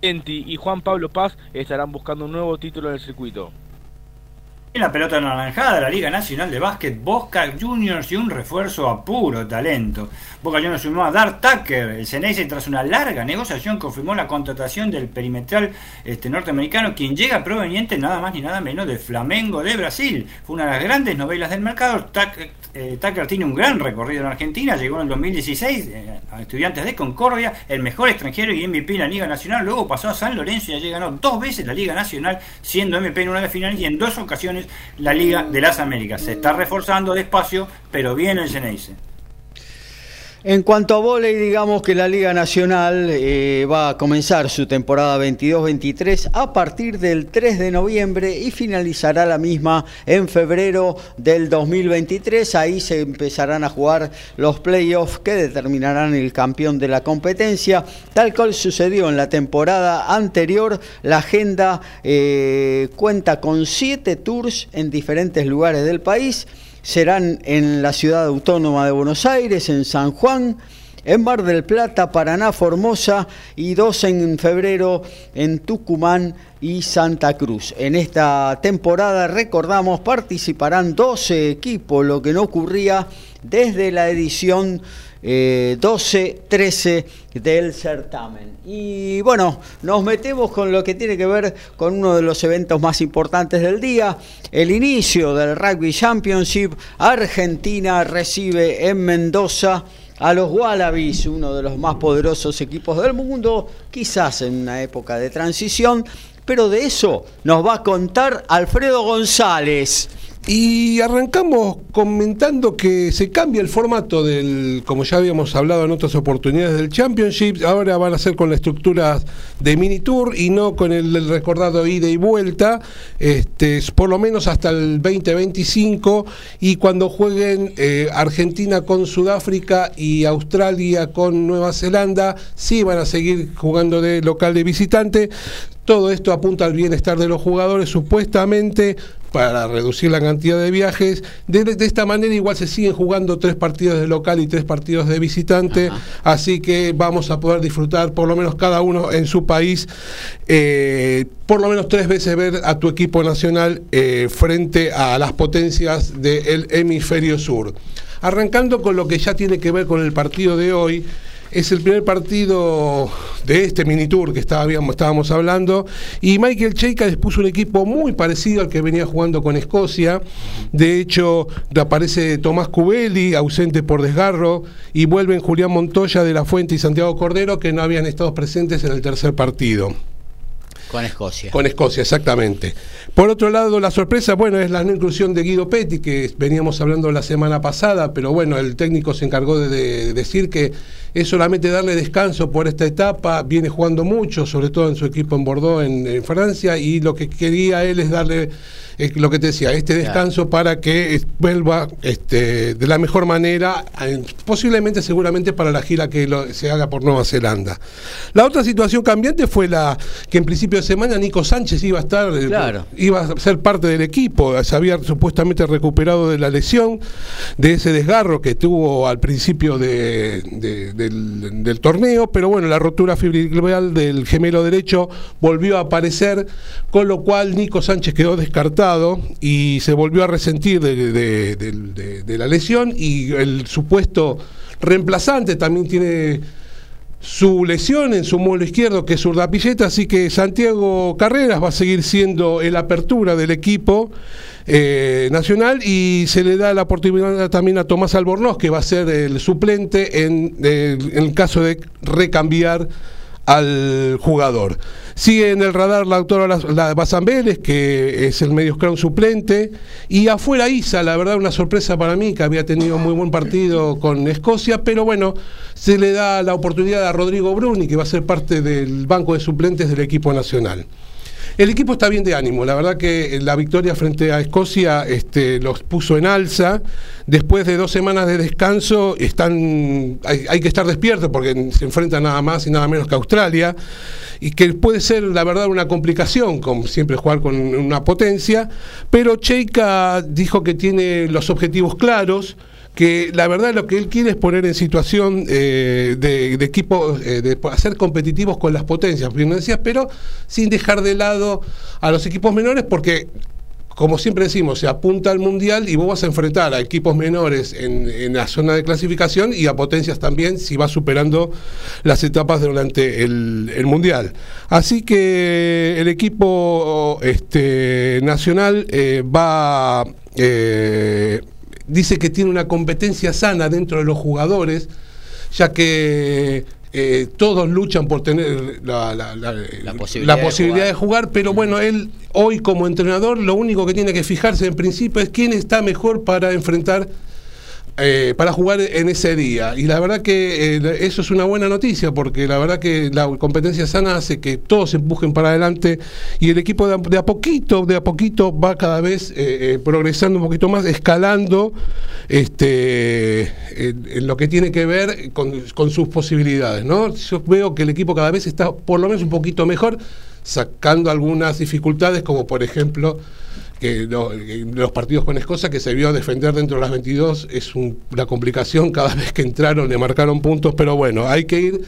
[SPEAKER 6] Enti y Juan Pablo Paz estarán buscando un nuevo título en el circuito.
[SPEAKER 1] En la pelota anaranjada, la Liga Nacional de Básquet, Boca Juniors y un refuerzo a puro talento. Boca Juniors sumó a Dart Tucker. El Ceneice, tras una larga negociación, confirmó la contratación del perimetral este, norteamericano, quien llega proveniente nada más ni nada menos de Flamengo de Brasil. Fue una de las grandes novelas del mercado. Eh, Tucker tiene un gran recorrido en Argentina, llegó en el 2016 eh, a Estudiantes de Concordia, el mejor extranjero y MVP en la Liga Nacional. Luego pasó a San Lorenzo y allí ganó dos veces la Liga Nacional, siendo MVP en una de finales y en dos ocasiones la Liga de las Américas. Se está reforzando despacio, pero bien el Geneise.
[SPEAKER 3] En cuanto a volei, digamos que la Liga Nacional eh, va a comenzar su temporada 22-23 a partir del 3 de noviembre y finalizará la misma en febrero del 2023. Ahí se empezarán a jugar los playoffs que determinarán el campeón de la competencia. Tal cual sucedió en la temporada anterior, la agenda eh, cuenta con siete tours en diferentes lugares del país serán en la ciudad autónoma de Buenos Aires, en San Juan, en Mar del Plata, Paraná, Formosa y dos en febrero en Tucumán y Santa Cruz. En esta temporada, recordamos, participarán 12 equipos, lo que no ocurría desde la edición 12-13 eh, del certamen. Y bueno, nos metemos con lo que tiene que ver con uno de los eventos más importantes del día, el inicio del Rugby Championship. Argentina recibe en Mendoza a los Wallabies, uno de los más poderosos equipos del mundo, quizás en una época de transición, pero de eso nos va a contar Alfredo González.
[SPEAKER 4] Y arrancamos comentando que se cambia el formato del, como ya habíamos hablado en otras oportunidades del Championship, ahora van a ser con la estructura de mini tour y no con el, recordado ida y vuelta, este, por lo menos hasta el 2025 y cuando jueguen eh, Argentina con Sudáfrica y Australia con Nueva Zelanda, sí van a seguir jugando de local de visitante. Todo esto apunta al bienestar de los jugadores, supuestamente para reducir la cantidad de viajes. De, esta manera igual se siguen jugando tres partidos de local y tres partidos de visitante, así que vamos a poder disfrutar por lo menos cada uno en su país, eh, por lo menos tres veces ver a tu equipo nacional eh, frente a las potencias del hemisferio sur. Arrancando con lo que ya tiene que ver con el partido de hoy, es el primer partido de este mini tour que estábamos, hablando. Y Michael Cheika dispuso un equipo muy parecido al que venía jugando con Escocia. De hecho, aparece Tomás Cubelli, ausente por desgarro, y vuelven Julián Montoya de la Fuente y Santiago Cordero, que no habían estado presentes en el tercer partido.
[SPEAKER 3] Con Escocia.
[SPEAKER 4] Con Escocia, exactamente. Por otro lado, la sorpresa, bueno, es la no inclusión de Guido Petti, que veníamos hablando la semana pasada, pero bueno, el técnico se encargó de decir que es solamente darle descanso por esta etapa, viene jugando mucho, sobre todo en su equipo en Bordeaux, en, Francia, y lo que quería él es darle, eh, lo que te decía, este descanso para que vuelva este, de la mejor manera, posiblemente seguramente para la gira que se haga por Nueva Zelanda. La otra situación cambiante fue la que en principio de semana Nico Sánchez iba a estar, eh, iba a ser parte del equipo, se había supuestamente recuperado de la lesión, de ese desgarro que tuvo al principio de del, torneo, pero bueno, la rotura fibrilar del gemelo derecho volvió a aparecer, con lo cual Nico Sánchez quedó descartado y se volvió a resentir de, la lesión y el supuesto reemplazante también tiene su lesión en su muelo izquierdo, que es Urdapilleta, así que Santiago Carreras va a seguir siendo el apertura del equipo. Eh, nacional y se le da la oportunidad también a Tomás Albornoz, que va a ser el suplente en, el caso de recambiar al jugador. Sigue en el radar la autora la, que es el medio scrum suplente. Y afuera Isa, la verdad, una sorpresa para mí, que había tenido muy buen partido con Escocia, pero bueno, se le da la oportunidad a Rodrigo Bruni, que va a ser parte del banco de suplentes del equipo nacional. El equipo está bien de ánimo. La verdad que la victoria frente a Escocia este, los puso en alza. Después de dos semanas de descanso, están, hay, que estar despiertos porque se enfrentan nada más y nada menos que Australia. Y que puede ser, la verdad, una complicación, como siempre jugar con una potencia. Pero Cheika dijo que tiene los objetivos claros que la verdad lo que él quiere es poner en situación eh, de, equipo, eh, de hacer competitivos con las potencias, pero sin dejar de lado a los equipos menores, porque como siempre decimos, se apunta al mundial y vos vas a enfrentar a equipos menores en, la zona de clasificación y a potencias también si vas superando las etapas durante el, el mundial. Así que el equipo este, nacional eh, va. eh, dice que tiene una competencia sana dentro de los jugadores, ya que eh, todos luchan por tener la, la- la-
[SPEAKER 3] La posibilidad de
[SPEAKER 4] posibilidad de
[SPEAKER 3] jugar.
[SPEAKER 4] jugar, pero bueno, él hoy como entrenador lo único que tiene que fijarse en principio es quién está mejor para enfrentar, eh, para jugar en ese día. Y la verdad que eh, eso es una buena noticia, porque la verdad que la competencia sana hace que todos se empujen para adelante y el equipo de a, poquito, de a poquito va cada vez eh, progresando un poquito más, escalando este, en lo que tiene que ver con, con sus posibilidades. ¿no? Yo veo que el equipo cada vez está por lo menos un poquito mejor, sacando algunas dificultades, como por ejemplo que lo- que los partidos con Escocia, que se vio defender dentro de las 22, es un- una complicación cada vez que entraron, le marcaron puntos, pero bueno, hay que ir.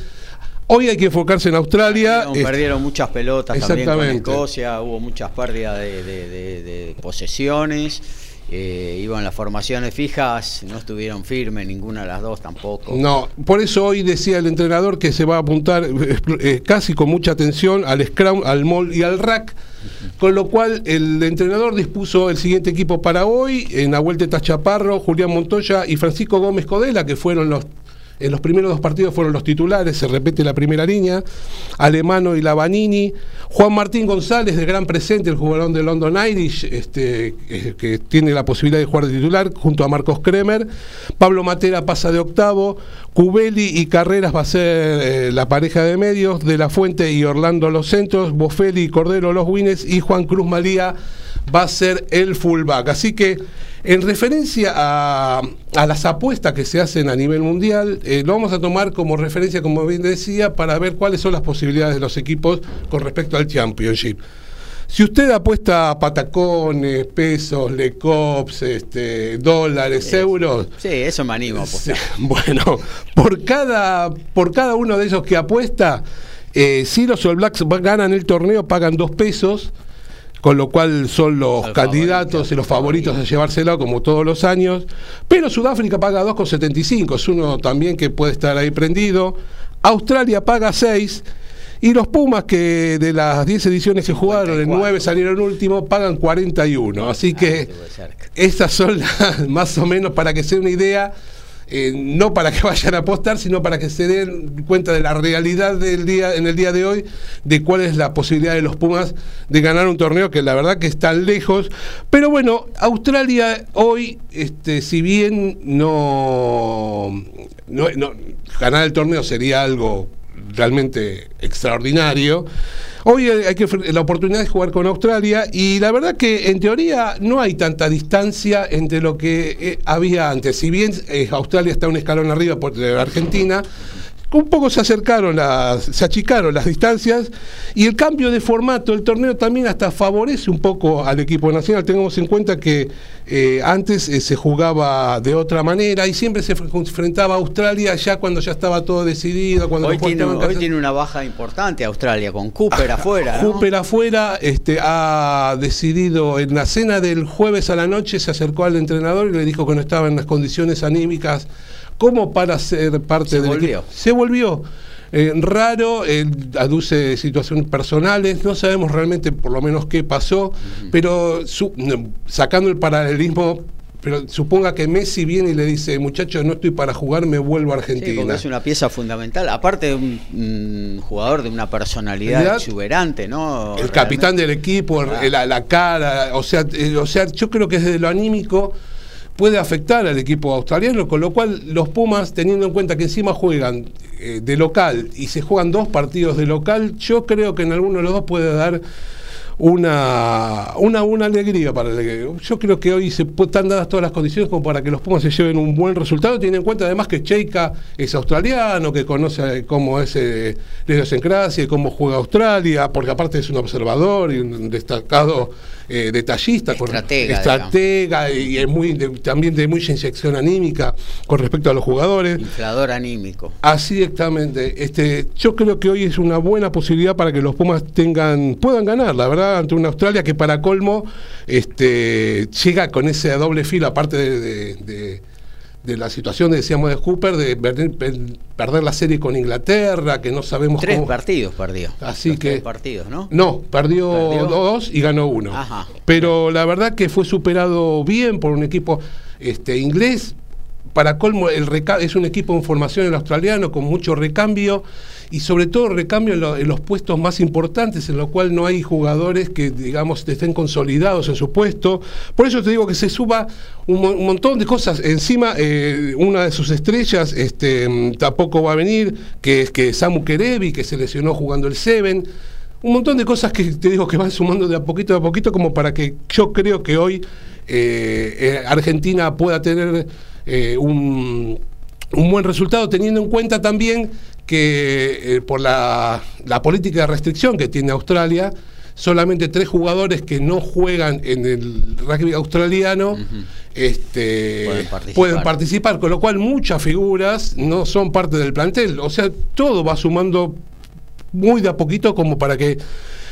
[SPEAKER 4] Hoy hay que enfocarse en Australia.
[SPEAKER 3] Perdieron, perdieron muchas pelotas también con. Escocia, hubo muchas pérdidas de, de- de- de posesiones, eh, iban las formaciones fijas, no estuvieron firmes, ninguna de las dos tampoco.
[SPEAKER 4] No, por eso hoy decía el entrenador que se va a apuntar eh, eh, casi con mucha atención al Scrum, al MOL y al RAC, con lo cual el entrenador dispuso el siguiente equipo para hoy, en Nahuel Teta Chaparro, Julián Montoya y Francisco Gómez Codela, que fueron los en los primeros dos partidos fueron los titulares, se repite la primera línea, Alemano y Lavanini, Juan Martín González de gran presente, el jugador de London Irish, este, eh, que tiene la posibilidad de jugar de titular, junto a Marcos Kremer, Pablo Matera pasa de octavo, Cubeli y Carreras va a ser eh, la pareja de medios, De La Fuente y Orlando los centros, Bofeli y Cordero los wines y Juan Cruz Malía va a ser el fullback. Así que en referencia a, a las apuestas que se hacen a nivel mundial, eh, lo vamos a tomar como referencia, como bien decía, para ver cuáles son las posibilidades de los equipos con respecto al Championship. Si usted apuesta a patacones, pesos, lecops, este, dólares, euros,
[SPEAKER 3] Sí, eso me animo
[SPEAKER 4] bueno, por cada, por cada uno de esos que apuesta, eh, si los All Blacks ganan el torneo, pagan dos pesos, con lo cual son los
[SPEAKER 3] El
[SPEAKER 4] candidatos
[SPEAKER 3] favorito,
[SPEAKER 4] y los favoritos a llevárselo como todos los años. Pero Sudáfrica paga 2,75, es uno también que puede estar ahí prendido. Australia paga 6. Y los Pumas, que de las 10 ediciones que jugaron, en 9 salieron último, pagan 41. Así que
[SPEAKER 3] cerca.
[SPEAKER 4] estas son las, más o menos para que se den una idea, eh, no para que vayan a apostar, sino para que se den cuenta de la realidad del día, en el día de hoy, de cuál es la posibilidad de los Pumas de ganar un torneo que la verdad que están lejos. Pero bueno, Australia hoy, este, si bien no, no, no- ganar el torneo sería algo realmente extraordinario. Hoy eh, hay que la oportunidad de jugar con Australia y la verdad que en teoría no hay tanta distancia entre lo que eh, había antes. Si bien eh, Australia está un escalón arriba por de Argentina, un poco se acercaron, las, se achicaron las distancias y el cambio de formato del torneo también hasta favorece un poco al equipo nacional. Tengamos en cuenta que eh, antes eh, se jugaba de otra manera y siempre se fre- enfrentaba a Australia ya cuando ya estaba todo decidido. Cuando
[SPEAKER 3] Hoy tiene, hoy una baja importante Australia, con Cooper afuera. ¿no?
[SPEAKER 4] Cooper afuera este, ha decidido en la cena del jueves a la noche, se acercó al entrenador y le dijo que no estaba en las condiciones anímicas como para ser parte
[SPEAKER 3] Se
[SPEAKER 4] del
[SPEAKER 3] volvió.
[SPEAKER 4] equipo. Se volvió. Eh, raro, él aduce situaciones personales, no sabemos realmente por lo menos qué pasó, pero su- sacando el paralelismo, pero suponga que Messi viene y le dice, muchachos, no estoy para jugar, me vuelvo a
[SPEAKER 3] Sí,
[SPEAKER 4] Argentina.
[SPEAKER 3] porque es una pieza fundamental. Aparte de un, un jugador de una personalidad
[SPEAKER 4] ¿Verdad?
[SPEAKER 3] exuberante, ¿no?
[SPEAKER 4] el capitán del equipo,
[SPEAKER 3] Ah.
[SPEAKER 4] la, la cara, o sea, eh, o sea, yo creo que desde lo anímico puede afectar al equipo australiano, con lo cual los Pumas, teniendo en cuenta que encima juegan eh, de local y se juegan dos partidos de local, yo creo que en alguno de los dos puede dar una, una, una alegría para el. Yo creo que hoy se están dadas todas las condiciones como para que los Pumas se lleven un buen resultado, teniendo en cuenta además que Cheika es australiano, que conoce cómo es eh, la idiosincrasia y cómo juega Australia, porque aparte es un observador y un destacado eh, detallista, con-
[SPEAKER 3] Estratega,
[SPEAKER 4] estratega y es muy de- también de mucha inyección anímica con respecto a los jugadores.
[SPEAKER 3] Inflador anímico.
[SPEAKER 4] Así exactamente. Este, yo creo que hoy es una buena posibilidad para que los Pumas tengan, puedan ganar, la verdad, ante una Australia que para colmo este, llega con ese doble filo, aparte de, de- de- de la situación, decíamos, de Cooper, de perder, per- perder la serie con Inglaterra, que no sabemos
[SPEAKER 3] Tres
[SPEAKER 4] cómo.
[SPEAKER 3] partidos perdió.
[SPEAKER 4] Así
[SPEAKER 3] Los
[SPEAKER 4] que-
[SPEAKER 3] Tres partidos, ¿no?
[SPEAKER 4] No, perdió,
[SPEAKER 3] Perdió.
[SPEAKER 4] dos y ganó uno.
[SPEAKER 3] Ajá.
[SPEAKER 4] Pero la verdad que fue superado bien por un equipo este, inglés. Para colmo, el es un equipo en formación el australiano con mucho recambio y sobre todo recambio en, lo- en los puestos más importantes, en lo cual no hay jugadores que, digamos, estén consolidados en su puesto. Por eso te digo que se suba un, mo- un montón de cosas. Encima, eh, una de sus estrellas este, tampoco va a venir, que es que Samu Kerevi, que se lesionó jugando el Seven un montón de cosas que te digo que van sumando de a poquito a poquito como para que yo creo que hoy eh, eh, Argentina pueda tener un, un buen resultado teniendo en cuenta también que eh, por la, la política de restricción que tiene Australia solamente tres jugadores que no juegan en el rugby australiano este,
[SPEAKER 3] Pueden participar.
[SPEAKER 4] pueden participar, con lo cual muchas figuras no son parte del plantel. O sea, todo va sumando muy de a poquito como para que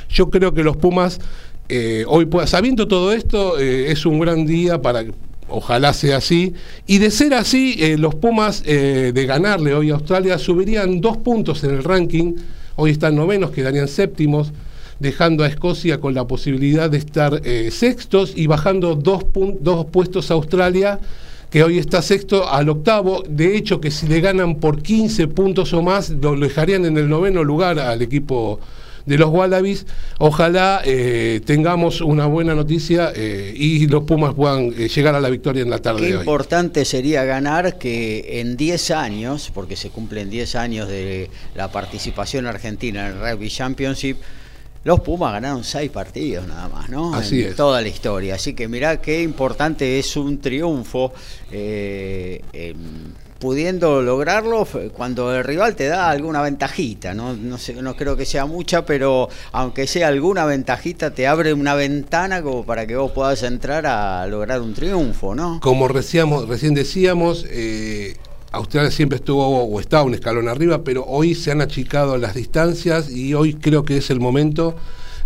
[SPEAKER 4] yo creo que los Pumas eh, hoy pueda, sabiendo todo esto, eh, es un gran día para ojalá sea así y de ser así eh, los Pumas eh, de ganarle hoy a Australia subirían dos puntos en el ranking hoy están novenos quedarían séptimos dejando a Escocia con la posibilidad de estar eh, sextos y bajando dos, dos puestos a Australia que hoy está sexto al octavo. De hecho, que si le ganan por 15 puntos o más, lo dejarían en el noveno lugar al equipo de los Wallabies. Ojalá eh, tengamos una buena noticia eh, y los Pumas puedan eh, llegar a la victoria en la tarde
[SPEAKER 3] Qué
[SPEAKER 4] de hoy.
[SPEAKER 3] importante sería ganar que en 10 años, porque se cumplen 10 años de la participación argentina en el Rugby Championship, los Pumas ganaron 6 partidos nada más, ¿no?
[SPEAKER 4] Así
[SPEAKER 3] en
[SPEAKER 4] es.
[SPEAKER 3] toda la historia. Así que mirá qué importante es un triunfo. eh, pudiendo lograrlo cuando el rival te da alguna ventajita, ¿no? No, sé, no creo que sea mucha, pero aunque sea alguna ventajita, te abre una ventana como para que vos puedas entrar a lograr un triunfo, ¿no?
[SPEAKER 4] Como reciamos- recién decíamos, eh, Australia siempre estuvo o está un escalón arriba, pero hoy se han achicado las distancias y hoy creo que es el momento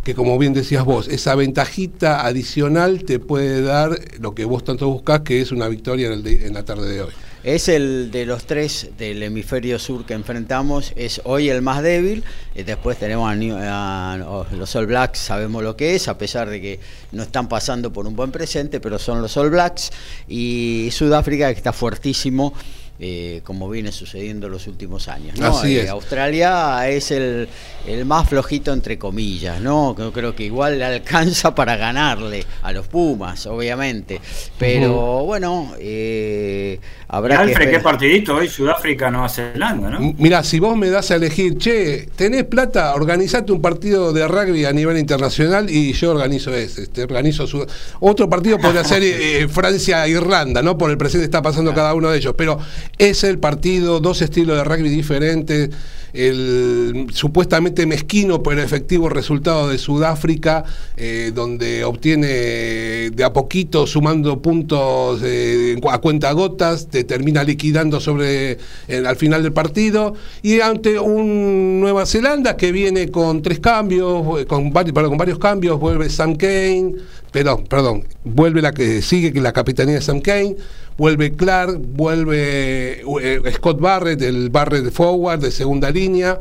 [SPEAKER 4] que, como bien decías vos, esa ventajita adicional te puede dar lo que vos tanto buscás, que es una victoria en, el de- en la tarde de hoy.
[SPEAKER 3] Es el de los tres del hemisferio sur que enfrentamos, es hoy el más débil. y después tenemos a, New- a- a los All Blacks, sabemos lo que es, a pesar de que no están pasando por un buen presente, pero son los All Blacks. Y Sudáfrica que está fuertísimo, eh, como viene sucediendo los últimos años. ¿no?
[SPEAKER 4] Así
[SPEAKER 3] Eh. Australia es el, el más flojito, entre comillas, ¿no? Yo creo que igual le alcanza para ganarle a los Pumas, obviamente. Pero bueno, eh, habrá que.
[SPEAKER 1] Alfred, qué partidito hoy Sudáfrica Nueva Zelanda, ¿no?
[SPEAKER 4] M- Mirá, si vos me das a elegir, che, tenés plata, organizate un partido de rugby a nivel internacional y yo organizo ese. Te organizo su- Otro partido podría ser eh, Francia-Irlanda, ¿no? Por el presente está pasando cada uno de ellos. Pero es el partido, dos estilos de rugby diferentes, el supuestamente mezquino pero efectivo resultado de Sudáfrica, eh, donde obtiene de a poquito, sumando puntos eh, a cuenta gotas, te termina liquidando sobre al final del partido, y ante un Nueva Zelanda que viene con tres cambios, eh, con, vari- perdón, con varios cambios, vuelve Sam Kane, perdón, perdón, vuelve la que sigue que la capitanía de Sam Kane, vuelve Clark, vuelve eh, Scott Barrett, el Barrett forward de segunda línea.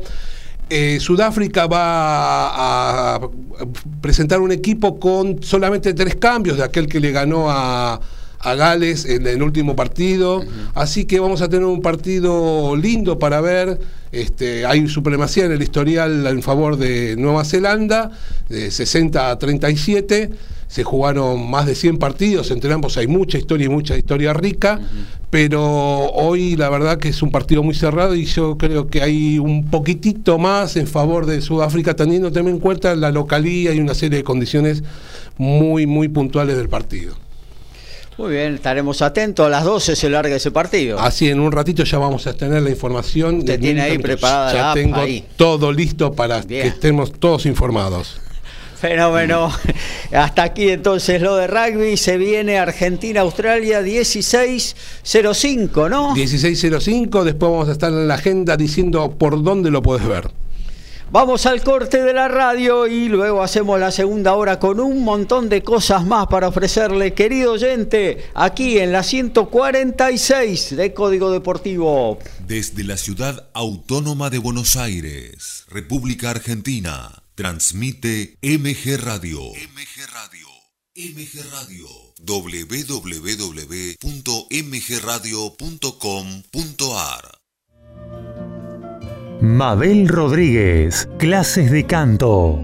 [SPEAKER 4] Eh, Sudáfrica va a, a presentar un equipo con solamente tres cambios de aquel que le ganó a, a Gales en el último partido. Así que vamos a tener un partido lindo para ver. Este, hay supremacía en el historial en favor de Nueva Zelanda, de 60 a 37. Se jugaron más de 100 partidos, entre ambos hay mucha historia y mucha historia rica, pero hoy la verdad que es un partido muy cerrado y yo creo que hay un poquitito más en favor de Sudáfrica, teniendo también en cuenta la localía y una serie de condiciones muy, muy puntuales del partido.
[SPEAKER 3] Muy bien, estaremos atentos. A las 12 se larga ese partido.
[SPEAKER 4] Así en un ratito ya vamos a tener la información.
[SPEAKER 3] Usted tiene ahí preparada
[SPEAKER 4] Ya
[SPEAKER 3] la app
[SPEAKER 4] tengo
[SPEAKER 3] ahí.
[SPEAKER 4] todo listo para
[SPEAKER 3] Bien.
[SPEAKER 4] que estemos todos informados.
[SPEAKER 3] Fenómeno. Hasta aquí entonces lo de rugby. Se viene Argentina-Australia 16.05, ¿no?
[SPEAKER 4] 16.05. Después vamos a estar en la agenda diciendo por dónde lo puedes ver.
[SPEAKER 3] Vamos al corte de la radio y luego hacemos la segunda hora con un montón de cosas más para ofrecerle, querido oyente, aquí en la 146 de Código Deportivo.
[SPEAKER 7] Desde la ciudad autónoma de Buenos Aires, República Argentina, transmite MG Radio. MG Radio. MG Radio. www.mgradio.com.ar
[SPEAKER 2] Mabel Rodríguez, clases de canto,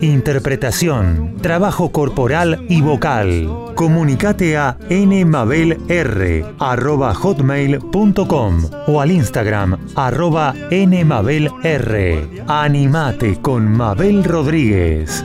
[SPEAKER 2] interpretación, trabajo corporal y vocal. Comunicate a nmabelr@hotmail.com o al Instagram arroba nmabelr. Animate con Mabel Rodríguez.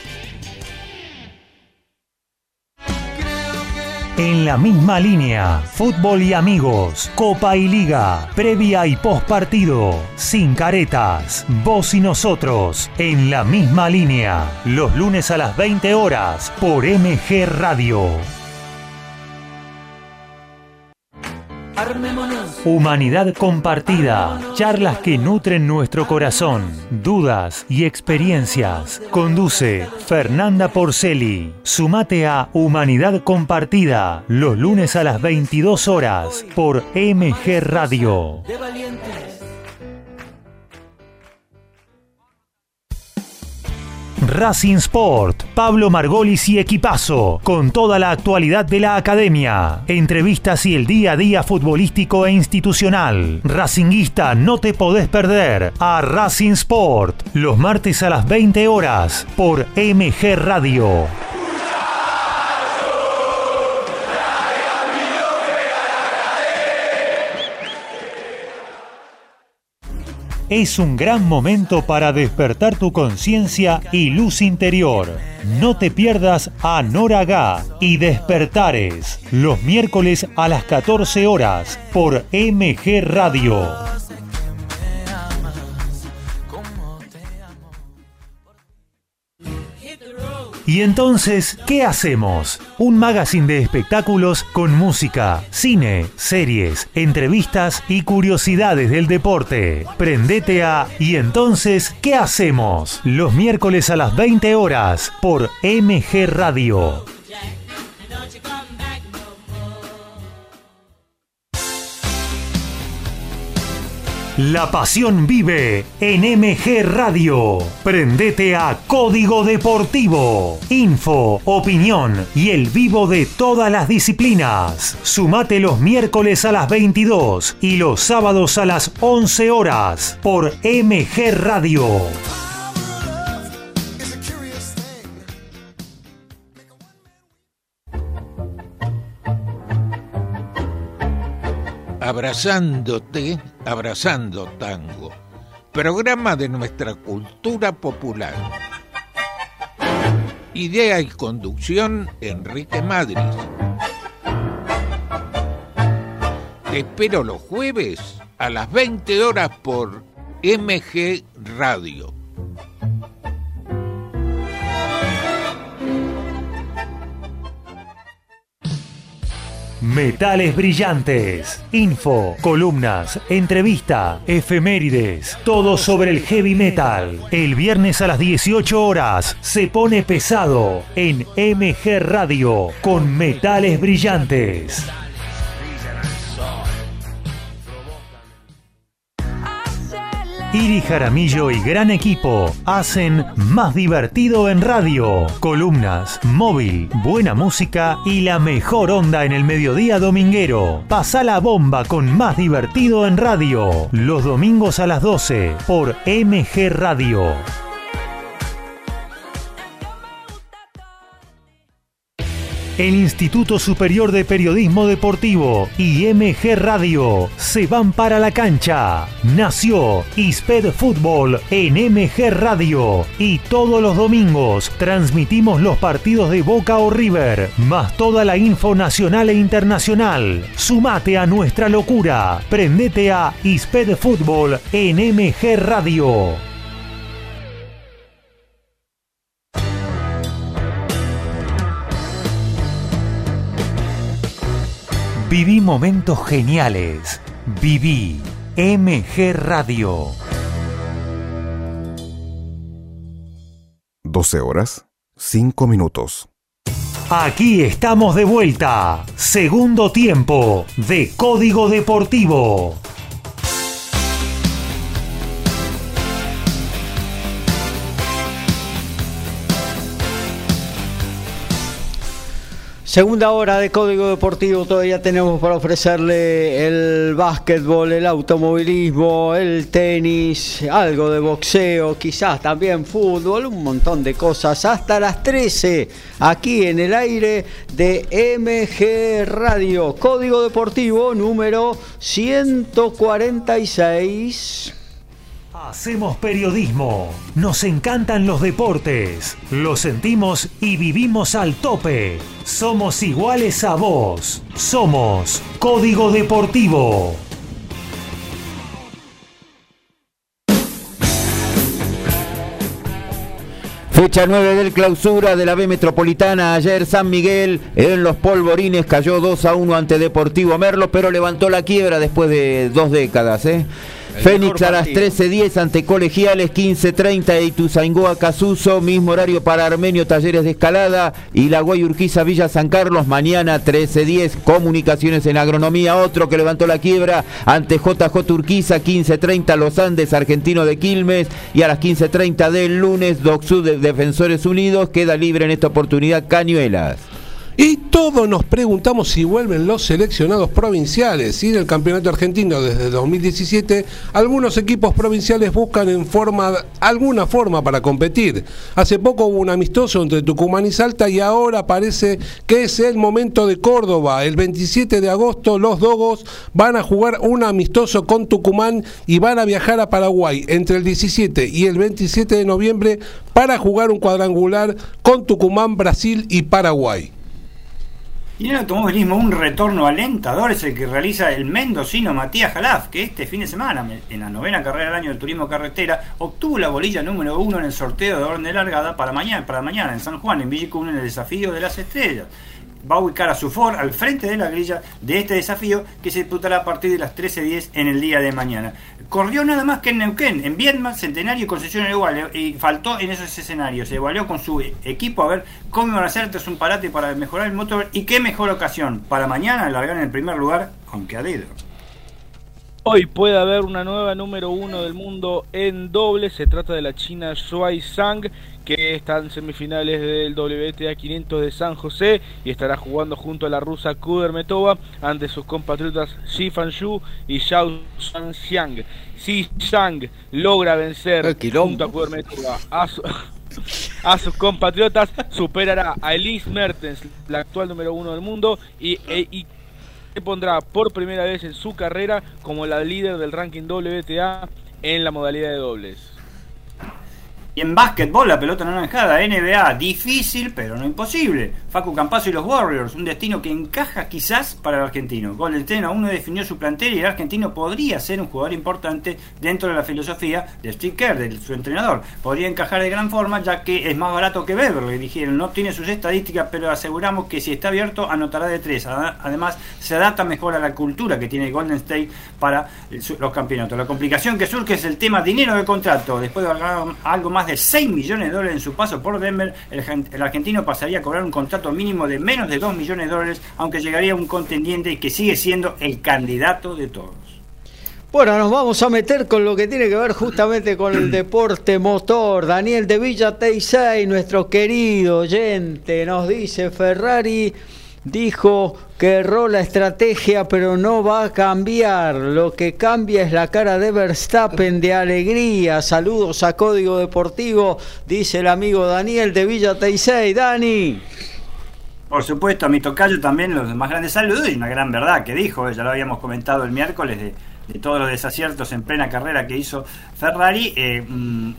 [SPEAKER 2] En la misma línea, fútbol y amigos, Copa y Liga, previa y post partido, sin caretas, vos y nosotros, en la misma línea, los lunes a las 20 horas por MG Radio. Humanidad compartida, charlas que nutren nuestro corazón, dudas y experiencias. Conduce Fernanda Porceli. Sumate a Humanidad compartida los lunes a las 22 horas por MG Radio. Racing Sport, Pablo Margolis y equipazo, con toda la actualidad de la academia, entrevistas y el día a día futbolístico e institucional. Racinguista, no te podés perder a Racing Sport, los martes a las 20 horas por MG Radio. Es un gran momento para despertar tu conciencia y luz interior. No te pierdas a y Despertares los miércoles a las 14 horas por MG Radio. Y entonces, ¿qué hacemos? Un magazine de espectáculos con música, cine, series, entrevistas y curiosidades del deporte. Prendete a Y entonces, ¿qué hacemos? Los miércoles a las 20 horas por MG Radio. La pasión vive en MG Radio. Prendete a Código Deportivo. Info, opinión y el vivo de todas las disciplinas. Sumate los miércoles a las 22 y los sábados a las 11 horas por MG Radio.
[SPEAKER 8] Abrazándote, abrazando tango. Programa de nuestra cultura popular. Idea y conducción Enrique Madrid. Te espero los jueves a las 20 horas por MG Radio.
[SPEAKER 2] Metales brillantes, info, columnas, entrevista, efemérides, todo sobre el heavy metal. El viernes a las 18 horas se pone pesado en MG Radio con Metales brillantes. Iri Jaramillo y gran equipo hacen más divertido en radio. Columnas, móvil, buena música y la mejor onda en el mediodía dominguero. Pasa la bomba con más divertido en radio. Los domingos a las 12 por MG Radio. El Instituto Superior de Periodismo Deportivo y MG Radio se van para la cancha. Nació ISPED Fútbol en MG Radio y todos los domingos transmitimos los partidos de Boca o River, más toda la info nacional e internacional. Sumate a nuestra locura. Prendete a ISPED Fútbol en MG Radio. Viví momentos geniales. Viví MG Radio.
[SPEAKER 9] 12 horas, 5 minutos.
[SPEAKER 2] Aquí estamos de vuelta. Segundo tiempo de Código Deportivo.
[SPEAKER 3] Segunda hora de Código Deportivo, todavía tenemos para ofrecerle el básquetbol, el automovilismo, el tenis, algo de boxeo, quizás también fútbol, un montón de cosas, hasta las 13, aquí en el aire de MG Radio, Código Deportivo número 146.
[SPEAKER 2] Hacemos periodismo, nos encantan los deportes, lo sentimos y vivimos al tope. Somos iguales a vos, somos Código Deportivo.
[SPEAKER 5] Fecha 9 del clausura de la B Metropolitana. Ayer San Miguel en los polvorines cayó 2 a 1 ante Deportivo Merlo, pero levantó la quiebra después de dos décadas. ¿eh? Fénix a las 13.10 ante Colegiales, 15.30 Ituzaingó Casuso, mismo horario para Armenio Talleres de Escalada y la Guayurquiza Villa San Carlos, mañana 13.10 Comunicaciones en Agronomía, otro que levantó la quiebra ante JJ Urquiza, 15.30 Los Andes, Argentino de Quilmes. Y a las 15.30 del lunes Docsud de Defensores Unidos, queda libre en esta oportunidad Cañuelas.
[SPEAKER 4] Y todos nos preguntamos si vuelven los seleccionados provinciales. Y en el campeonato argentino desde 2017, algunos equipos provinciales buscan en forma, alguna forma para competir. Hace poco hubo un amistoso entre Tucumán y Salta y ahora parece que es el momento de Córdoba. El 27 de agosto los Dogos van a jugar un amistoso con Tucumán y van a viajar a Paraguay entre el 17 y el 27 de noviembre para jugar un cuadrangular con Tucumán, Brasil y Paraguay.
[SPEAKER 1] Y en el automovilismo, un retorno alentador es el que realiza el mendocino Matías Jalaf, que este fin de semana, en la novena carrera del año del turismo carretera, obtuvo la bolilla número uno en el sorteo de orden de largada para mañana, para mañana en San Juan, en Villicún, en el desafío de las estrellas va a ubicar a su Ford al frente de la grilla de este desafío que se disputará a partir de las 13.10 en el día de mañana. Corrió nada más que en Neuquén, en Viedma, Centenario y Concesión igual, y faltó en esos escenarios. Se evaluó con su equipo a ver cómo iban a hacer tras un parate para mejorar el motor y qué mejor ocasión para mañana largar en el primer lugar, aunque a dedo.
[SPEAKER 6] Hoy puede haber una nueva número uno del mundo en doble. Se trata de la china Shuai Zhang, que está en semifinales del WTA 500 de San José y estará jugando junto a la rusa Kudermetova ante sus compatriotas Xi Fanshu y Xiao Xiang. Si Zhang logra vencer junto a Kudermetova a, su- a sus compatriotas, superará a Elise Mertens, la actual número uno del mundo, y, e- y se pondrá por primera vez en su carrera como la líder del ranking WTA en la modalidad de dobles.
[SPEAKER 1] Y en básquetbol, la pelota naranjada, NBA, difícil pero no imposible. Facu Campazo y los Warriors, un destino que encaja quizás para el argentino. Golden State aún no definió su plantel y el argentino podría ser un jugador importante dentro de la filosofía de Steve Kerr, de su entrenador. Podría encajar de gran forma ya que es más barato que Beverly, dijeron. No tiene sus estadísticas, pero aseguramos que si está abierto anotará de tres. Ad- Además, se adapta mejor a la cultura que tiene Golden State para su- los campeonatos. La complicación que surge es el tema dinero de contrato. Después de algo más de 6 millones de dólares en su paso por Denver, el, gen- el argentino pasaría a cobrar un contrato mínimo de menos de 2 millones de dólares, aunque llegaría un contendiente que sigue siendo el candidato de todos.
[SPEAKER 3] Bueno, nos vamos a meter con lo que tiene que ver justamente con el deporte motor. Daniel de Villa Teisay, nuestro querido oyente, nos dice Ferrari dijo que erró la estrategia, pero no va a cambiar. Lo que cambia es la cara de Verstappen de alegría. Saludos a Código Deportivo, dice el amigo Daniel de Villa Teisay. Dani.
[SPEAKER 1] Por supuesto, a mi tocayo también los más grandes saludos y una gran verdad que dijo, ya lo habíamos comentado el miércoles de, todos los desaciertos en plena carrera que hizo Ferrari, eh, un,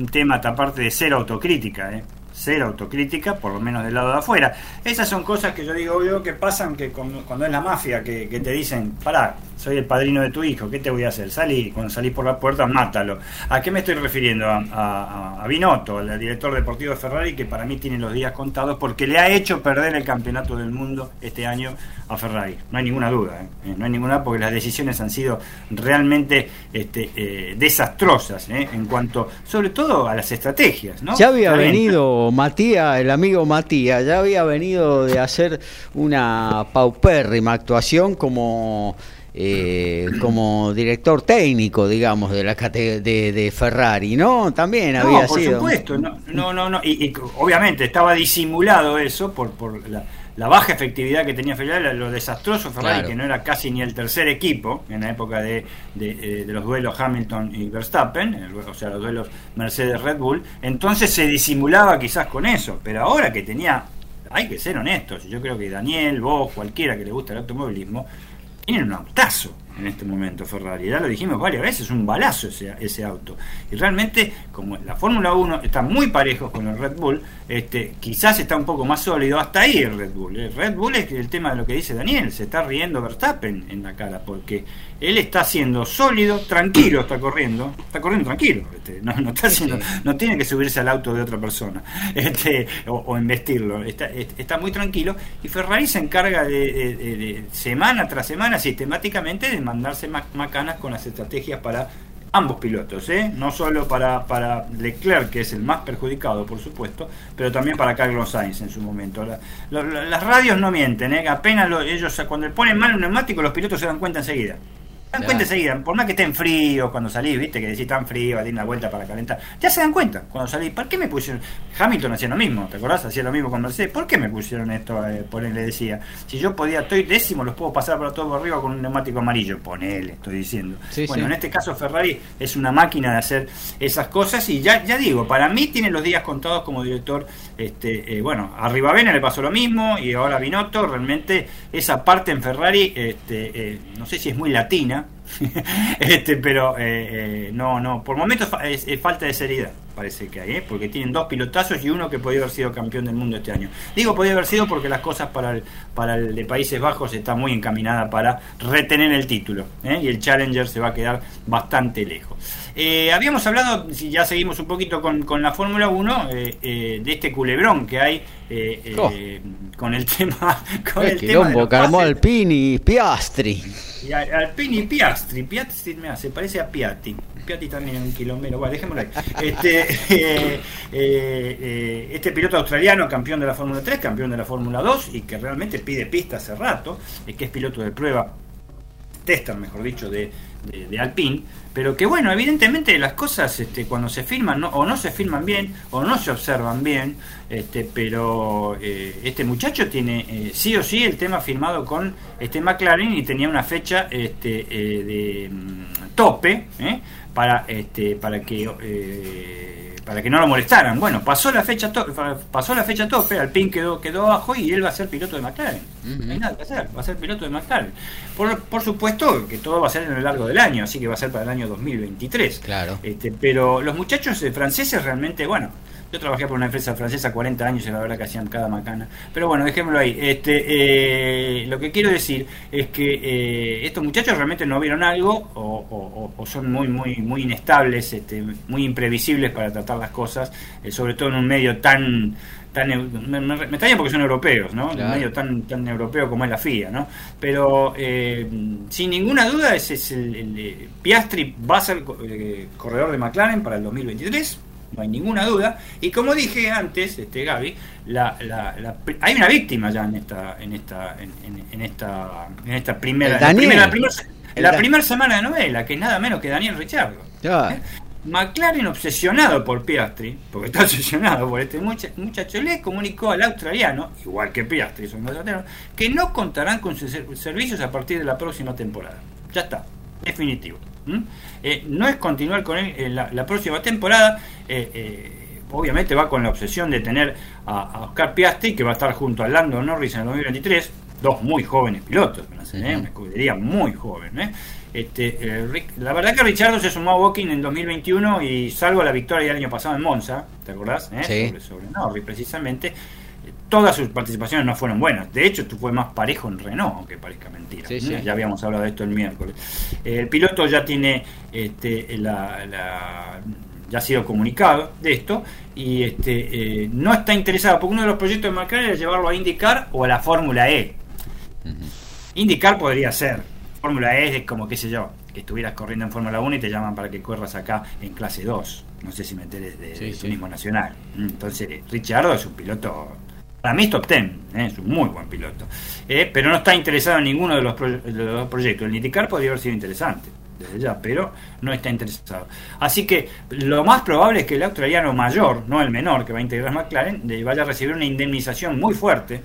[SPEAKER 1] un- tema aparte de cero autocrítica, eh. Cero autocrítica, por lo menos del lado de afuera. Esas son cosas que yo digo yo que pasan que cuando, cuando es la mafia que, que te dicen, pará, soy el padrino de tu hijo, ¿qué te voy a hacer? Salí, cuando salís por la puerta, mátalo. ¿A qué me estoy refiriendo? A, a, a Binotto, el director deportivo de Ferrari, que para mí tiene los días contados porque le ha hecho perder el campeonato del mundo este año a Ferrari. No hay ninguna duda, ¿eh? Eh, no hay ninguna porque las decisiones han sido realmente este, eh, desastrosas ¿eh? en cuanto, sobre todo, a las estrategias. ¿no?
[SPEAKER 3] Ya había venido Matías, el amigo Matías, ya había venido de hacer una paupérrima actuación como eh, como director técnico, digamos, de la de, de Ferrari, ¿no? También
[SPEAKER 1] No,
[SPEAKER 3] había
[SPEAKER 1] por
[SPEAKER 3] sido.
[SPEAKER 1] supuesto, no, no, no, no. Y, y obviamente estaba disimulado eso por, por la, la baja efectividad que tenía Ferrari, lo desastroso Ferrari,
[SPEAKER 3] Claro.
[SPEAKER 1] que no era casi ni el tercer equipo en la época de, de, eh, de los duelos Hamilton y Verstappen, el- o sea, los duelos Mercedes-Red Bull. Entonces se disimulaba quizás con eso, pero ahora que tenía, hay que ser honestos, yo creo que Daniel, vos, cualquiera que le gusta el automovilismo, tienen un autazo en este momento Ferrari. Ya lo dijimos varias veces, un balazo ese, ese auto. Y realmente, como la Fórmula 1 está muy parejo con el Red Bull, este, quizás está un poco más sólido. Hasta ahí el Red Bull. El Red Bull es el tema de lo que dice Daniel, se está riendo Verstappen en la cara, porque él está siendo sólido, tranquilo, está corriendo, está corriendo tranquilo, este, no, no está haciendo, no tiene que subirse al auto de otra persona este, o, o investirlo, está, est- está muy tranquilo y Ferrari se encarga de, de- de- de semana tras semana sistemáticamente de mandarse ma- macanas con las estrategias para ambos pilotos, ¿eh? no solo para, para Leclerc, que es el más perjudicado, por supuesto, pero también para Carlos Sainz en su momento. La- las radios no mienten, ¿eh? apenas lo- ellos cuando le ponen mal un neumático, los pilotos se dan cuenta enseguida. Se dan cuenta enseguida, por más que estén fríos cuando salís, viste, que decís tan frío, tiene una vuelta para calentar. Ya se dan cuenta cuando salís. ¿Por qué me pusieron? Hamilton hacía lo mismo, ¿te acordás? Hacía lo mismo con Mercedes. ¿Por qué me pusieron esto? Eh, ponele, decía. Si yo podía, estoy décimo, los puedo pasar por todo por arriba con un neumático amarillo. Ponele, estoy diciendo.
[SPEAKER 3] Sí,
[SPEAKER 1] bueno,
[SPEAKER 3] sí.
[SPEAKER 1] en este caso Ferrari es una máquina de hacer esas cosas y ya, ya digo, para mí tiene los días contados como director. Este, eh, bueno, a Rivavena le pasó lo mismo y ahora a Binotto. Realmente esa parte en Ferrari, este, eh, no sé si es muy latina, este, pero eh, eh, no, no, por momentos fa- es, es falta de seriedad, parece que hay, ¿eh? porque tienen dos pilotazos y uno que podía haber sido campeón del mundo este año. Digo podía haber sido porque las cosas para el, para el de Países Bajos está muy encaminada para retener el título ¿eh? y el Challenger se va a quedar bastante lejos. Eh, habíamos hablado, si ya seguimos un poquito con, con la Fórmula 1, eh, de este culebrón que hay eh, eh,
[SPEAKER 3] Oh.
[SPEAKER 1] con el tema. Con
[SPEAKER 3] El
[SPEAKER 1] el tema de
[SPEAKER 3] quilombo
[SPEAKER 1] los
[SPEAKER 3] que armó
[SPEAKER 1] pases.
[SPEAKER 3] Alpini, Piastri.
[SPEAKER 1] Y a- Alpini y Piastri. Piastri me hace, parece a Piatti. Piatti también un kilómetro. Bueno, dejémoslo ahí. Este, eh, eh, eh, este piloto australiano, campeón de la Fórmula 3, campeón de la Fórmula 2 y que realmente pide pista hace rato, que es piloto de prueba, tester, mejor dicho, de, de, de Alpine. Pero que bueno, evidentemente las cosas este, cuando se firman no- o no se firman bien o no se observan bien, este, pero eh, este muchacho tiene eh, sí o sí el tema firmado con este McLaren y tenía una fecha este, eh, de mm, tope ¿eh? para, este, para que para que no lo molestaran. Bueno, pasó la fecha to- pasó la fecha tope, Alpine quedó quedó abajo y él va a ser piloto de McLaren. No hay nada que hacer, va a ser piloto de McLaren. Por, por supuesto que todo va a ser en lo largo del año, así que va a ser para el año 2023.
[SPEAKER 3] Claro.
[SPEAKER 1] Este, pero los muchachos eh, franceses realmente, bueno, yo trabajé por una empresa francesa 40 años y la verdad que hacían cada macana. Pero bueno, dejémoslo ahí. Este, eh, lo que quiero decir es que eh, estos muchachos realmente no vieron algo o, o- o- o son muy, muy, muy inestables, este, muy imprevisibles para tratar las cosas, eh, sobre todo en un medio tan tan me, me- me extraña porque son europeos, ¿no?
[SPEAKER 3] Claro.
[SPEAKER 1] Un medio tan tan europeo como es la FIA, ¿no? Pero eh, sin ninguna duda ese es el, el, Piastri va a ser co- eh, corredor de McLaren para el 2023 no hay ninguna duda. Y como dije antes este Gaby la, la- la hay una víctima ya en esta en esta en, en- en esta en esta primera la primera, la semana de novela que es nada menos que Daniel Ricciardo
[SPEAKER 3] Ya.
[SPEAKER 1] McLaren obsesionado por Piastri, porque está obsesionado por este mucha- muchacho, le comunicó al australiano, igual que Piastri, son que no contarán con sus ser- servicios a partir de la próxima temporada. Ya está, definitivo. Eh, no es continuar con él en la, la próxima temporada. eh, eh, obviamente va con la obsesión de tener a, a Oscar Piastri, que va a estar junto a Lando Norris en el 2023, dos muy jóvenes pilotos, ser, ¿eh? una escudería muy joven. ¿eh? Este, eh, Rick- la verdad que Richardo se sumó a Walking en 2021 y salvo la victoria del año pasado en Monza, ¿te acordás? ¿Eh?
[SPEAKER 3] Sí.
[SPEAKER 1] Sobre, sobre Norris precisamente. Todas sus participaciones no fueron buenas. De hecho, tú fue más parejo en Renault, aunque parezca mentira.
[SPEAKER 3] Sí, sí.
[SPEAKER 1] Ya habíamos hablado de esto el miércoles. El piloto ya tiene este, la, la- ya ha sido comunicado de esto y este, eh, no está interesado, porque uno de los proyectos de McLaren es llevarlo a IndyCar o a la Fórmula E. IndyCar podría ser. Fórmula E es como, qué sé yo, que estuvieras corriendo en Fórmula 1 y te llaman para que corras acá en clase 2. No sé si me enteré de,
[SPEAKER 3] Sí,
[SPEAKER 1] de
[SPEAKER 3] sí.
[SPEAKER 1] turismo nacional. Entonces, Richardo es un piloto, para mí es top 10, ¿eh? es un muy buen piloto. Eh, pero no está interesado en ninguno de los, pro- de los dos proyectos. El IndyCar podría haber sido interesante, desde ya, pero no está interesado. Así que lo más probable es que el australiano mayor, no el menor que va a integrar McLaren, vaya a recibir una indemnización muy fuerte.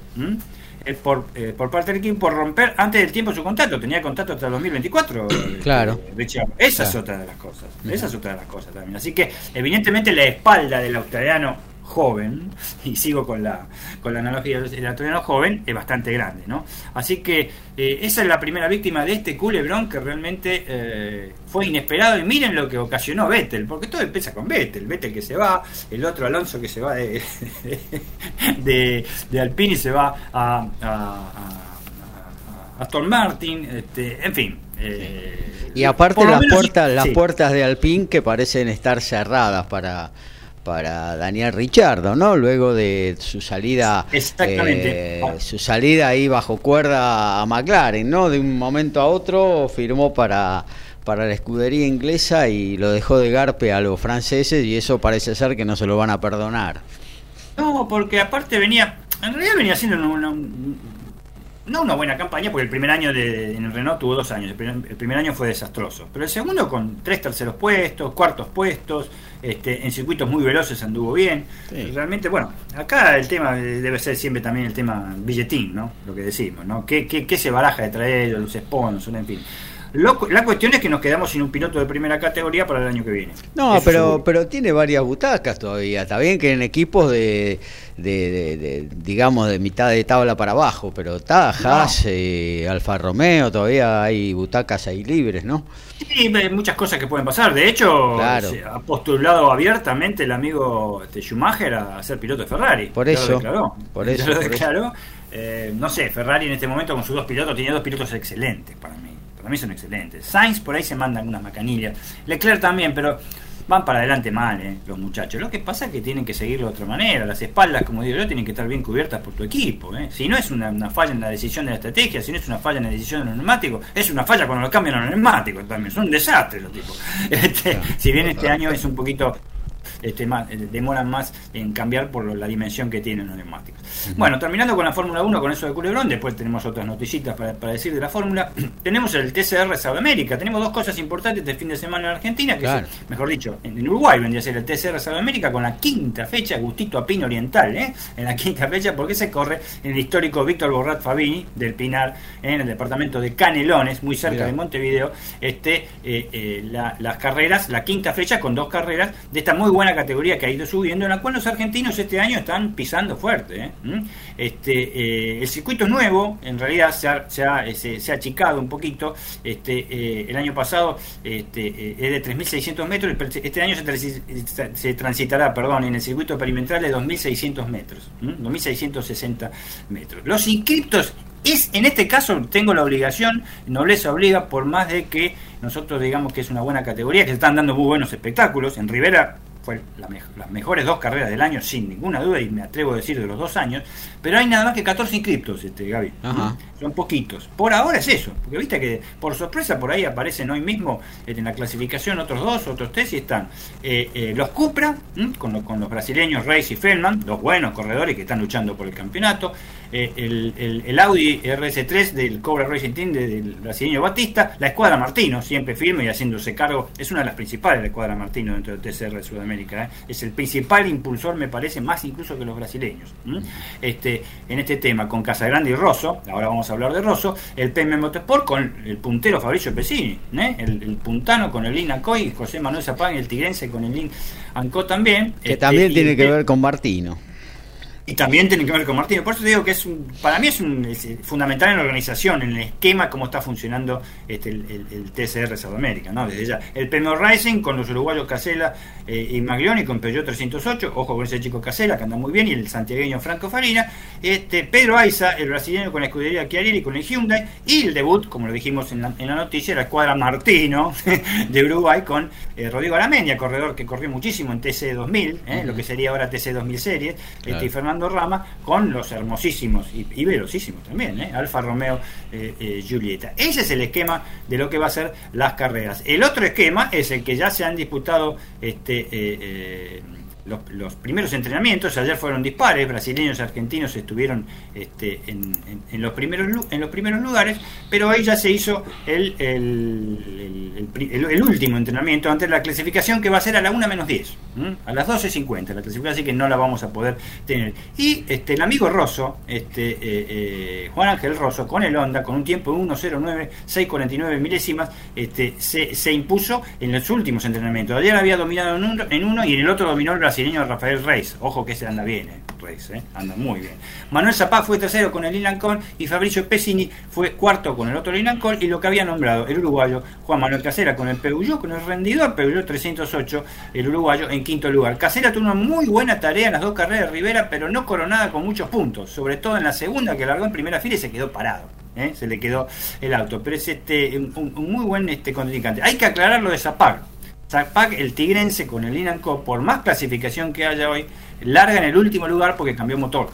[SPEAKER 1] eh, Por, eh, por parte del equipo por romper antes del tiempo su contrato. Tenía contrato hasta el 2024. eh,
[SPEAKER 3] Claro.
[SPEAKER 1] Richard. Esa es otra de las cosas. Esa es otra de las cosas también. Así que, evidentemente, la espalda del australiano joven, y sigo con la, con la analogía del australiano joven, es bastante grande, ¿no? Así que eh, esa es la primera víctima de este culebrón que realmente eh, fue inesperado. Y miren lo que ocasionó Vettel, porque todo empieza con Vettel. Vettel que se va, el otro Alonso que se va de, de, de Alpine y se va a, a- a- a Aston Martin, este, en fin. eh,
[SPEAKER 3] Y aparte las
[SPEAKER 1] menos-
[SPEAKER 3] puertas, las
[SPEAKER 1] sí.
[SPEAKER 3] puertas de Alpine que parecen estar cerradas para para Daniel Richardo, ¿no? Luego de su salida,
[SPEAKER 1] Exactamente.
[SPEAKER 3] eh, su salida ahí bajo cuerda a McLaren, ¿no? De un momento a otro firmó para para la escudería inglesa y lo dejó de garpe a los franceses y eso parece ser que no se lo van a perdonar.
[SPEAKER 1] No, porque aparte venía, en realidad venía haciendo una, una- no una buena campaña, porque el primer año de, en el Renault tuvo dos años, el primer, el primer año fue desastroso, pero el segundo con tres terceros puestos, cuartos puestos, este, en circuitos muy veloces anduvo bien.
[SPEAKER 3] Sí.
[SPEAKER 1] Realmente, bueno, acá el tema debe ser siempre también el tema billetín, ¿no? Lo que decimos, ¿no? ¿Qué, qué, qué se baraja de ellos, los sponsors, en fin? Lo- la cuestión es que nos quedamos sin un piloto de primera categoría para el año que viene.
[SPEAKER 3] No,
[SPEAKER 1] Eso
[SPEAKER 3] pero,
[SPEAKER 1] seguro.
[SPEAKER 3] pero tiene varias butacas todavía. Está bien que en equipos de, de, de- de, digamos, de mitad de tabla para abajo, pero está Haas, eh, Alfa Romeo, todavía hay butacas ahí libres, ¿no?
[SPEAKER 1] Sí, hay muchas cosas que pueden pasar. De hecho,
[SPEAKER 3] Claro.
[SPEAKER 1] se ha postulado abiertamente el amigo este, Schumacher a ser piloto de Ferrari.
[SPEAKER 3] Por
[SPEAKER 1] Ya
[SPEAKER 3] eso,
[SPEAKER 1] Lo declaró.
[SPEAKER 3] por
[SPEAKER 1] Ya
[SPEAKER 3] eso,
[SPEAKER 1] lo
[SPEAKER 3] por eso.
[SPEAKER 1] declaró. Eh, no sé, Ferrari en este momento con sus dos pilotos tiene dos pilotos excelentes para mí. Para mí son excelentes. Sainz por ahí se mandan unas macanillas. Leclerc también, pero van para adelante mal, eh, los muchachos. Lo que pasa es que tienen que seguirlo de otra manera. Las espaldas, como digo yo, tienen que estar bien cubiertas por tu equipo. eh. Si no es una, una falla en la decisión de la estrategia, si no es una falla en la decisión de los neumáticos, es una falla cuando lo cambian los neumáticos también. Son un desastre los tipos. Este, si bien este año es un poquito este, más, eh, demoran más en cambiar por la dimensión que tienen los neumáticos. Bueno, terminando con la Fórmula 1, con eso de Culebrón, después tenemos otras noticitas para, para decir de la Fórmula. tenemos el TCR Sudamérica, tenemos dos cosas importantes este fin de semana en Argentina, que
[SPEAKER 3] Claro.
[SPEAKER 1] es, mejor dicho, en, Uruguay vendría a ser el TCR Sudamérica con la quinta fecha, Gustito a Pino Oriental, ¿eh? en la quinta fecha, porque se corre en el histórico Víctor Borrat Fabini del Pinar, en el departamento de Canelones, muy cerca de Montevideo, este, eh, eh, la- las carreras, la quinta fecha con dos carreras de esta muy buena categoría que ha ido subiendo, en la cual los argentinos este año están pisando fuerte. ¿eh? ¿Mm? Este, eh, el circuito es nuevo, en realidad se ha, eh, achicado un poquito. Este, el año pasado este, es de 3.600 metros, este año se, transi- se transitará perdón, en el circuito perimetral de 2.600 metros, ¿m? 2.660 metros. Los inscriptos es, en este caso tengo la obligación, nobleza obliga, por más de que nosotros digamos que es una buena categoría, que se están dando muy buenos espectáculos. En Rivera fue la mej- las mejores dos carreras del año, sin ninguna duda, y me atrevo a decir de los dos años, pero hay nada más que 14 inscriptos, este, Gaby.
[SPEAKER 3] Ajá.
[SPEAKER 1] Son poquitos. Por ahora es eso, porque viste que por sorpresa por ahí aparecen hoy mismo en la clasificación otros dos, otros tres, y están eh, eh, los Cupra, con, lo- con los brasileños Reis y Feldman, dos buenos corredores que están luchando por el campeonato. Eh, el, el- el Audi RS3 del Cobra Racing Team de- del brasileño Batista, la escuadra Martino, siempre firme y haciéndose cargo, es una de las principales, la escuadra Martino dentro del TCR de Sudamérica, ¿eh? es el principal impulsor, me parece, más incluso que los brasileños. Este, en este tema, con Casagrande y Rosso, ahora vamos a hablar de Rosso, el PM Motorsport con el puntero Fabricio Pesini, ¿eh? el, el puntano con el Lin Ancoy, José Manuel Zapán, el tigrense con el Lin Anco también.
[SPEAKER 3] Que
[SPEAKER 1] Este,
[SPEAKER 3] también
[SPEAKER 1] y
[SPEAKER 3] tiene que ver con Martino.
[SPEAKER 1] Y también tiene que ver con Martino. Por eso te digo que es un- para mí es, un, es, fundamental en la organización, en el esquema, cómo está funcionando este, el, el- el TCR Sudamérica, ¿no? Desde ya. El PMO Racing con los uruguayos Casela eh, y Maglioni con Peugeot 308, ojo con ese chico Casela que anda muy bien, y el santiagueño Franco Farina. Este, Pedro Aiza, el brasileño con la escudería Chiarelli con el Hyundai, y el debut, como lo dijimos en la, en la noticia, la escuadra Martino de Uruguay con eh, Rodrigo Aramendia, corredor que corrió muchísimo en TC 2000, eh, lo que sería ahora TC 2000 Series, este,
[SPEAKER 8] Claro.
[SPEAKER 1] y Fernando Rama con los hermosísimos y, y velocísimos también, ¿eh? Alfa Romeo eh, eh, Giulietta. Ese es el esquema de lo que va a ser las carreras. El otro esquema es el que ya se han disputado este, eh, eh, los, primeros entrenamientos. Ayer fueron dispares, brasileños y argentinos estuvieron este, en, los primeros, en los primeros lugares, pero ahí ya se hizo el, el, último entrenamiento antes de la clasificación que va a ser a la 1 menos 10, ¿m? a las 12.50 la clasificación, así que no la vamos a poder tener. Y este, el amigo Rosso, este, eh, eh, Juan Ángel Rosso, con el Honda, con un tiempo de 1.09, 6.49 milésimas, este, se, impuso en los últimos entrenamientos. Ayer había dominado en uno, en uno y en el otro dominó el brasileño Rafael Reis. Ojo que ese anda bien, eh, Reis, eh, anda muy bien. Manuel Zapá fue tercero con el Inancon y Fabricio Pesini fue cuarto con el otro Inancon y lo que había nombrado el uruguayo Juan Manuel Casera con el Peugeot, con el rendidor Peugeot 308, el uruguayo en quinto lugar. Casera tuvo una muy buena tarea en las dos carreras de Rivera, pero no coronada con muchos puntos, sobre todo en la segunda que largó en primera fila y se quedó parado. ¿eh? Se le quedó el auto, pero es este, un, muy buen este, contrincante. Hay que aclarar lo de Zapag. Zapag, el tigrense con el Inanco, por más clasificación que haya hoy, larga en el último lugar porque cambió motor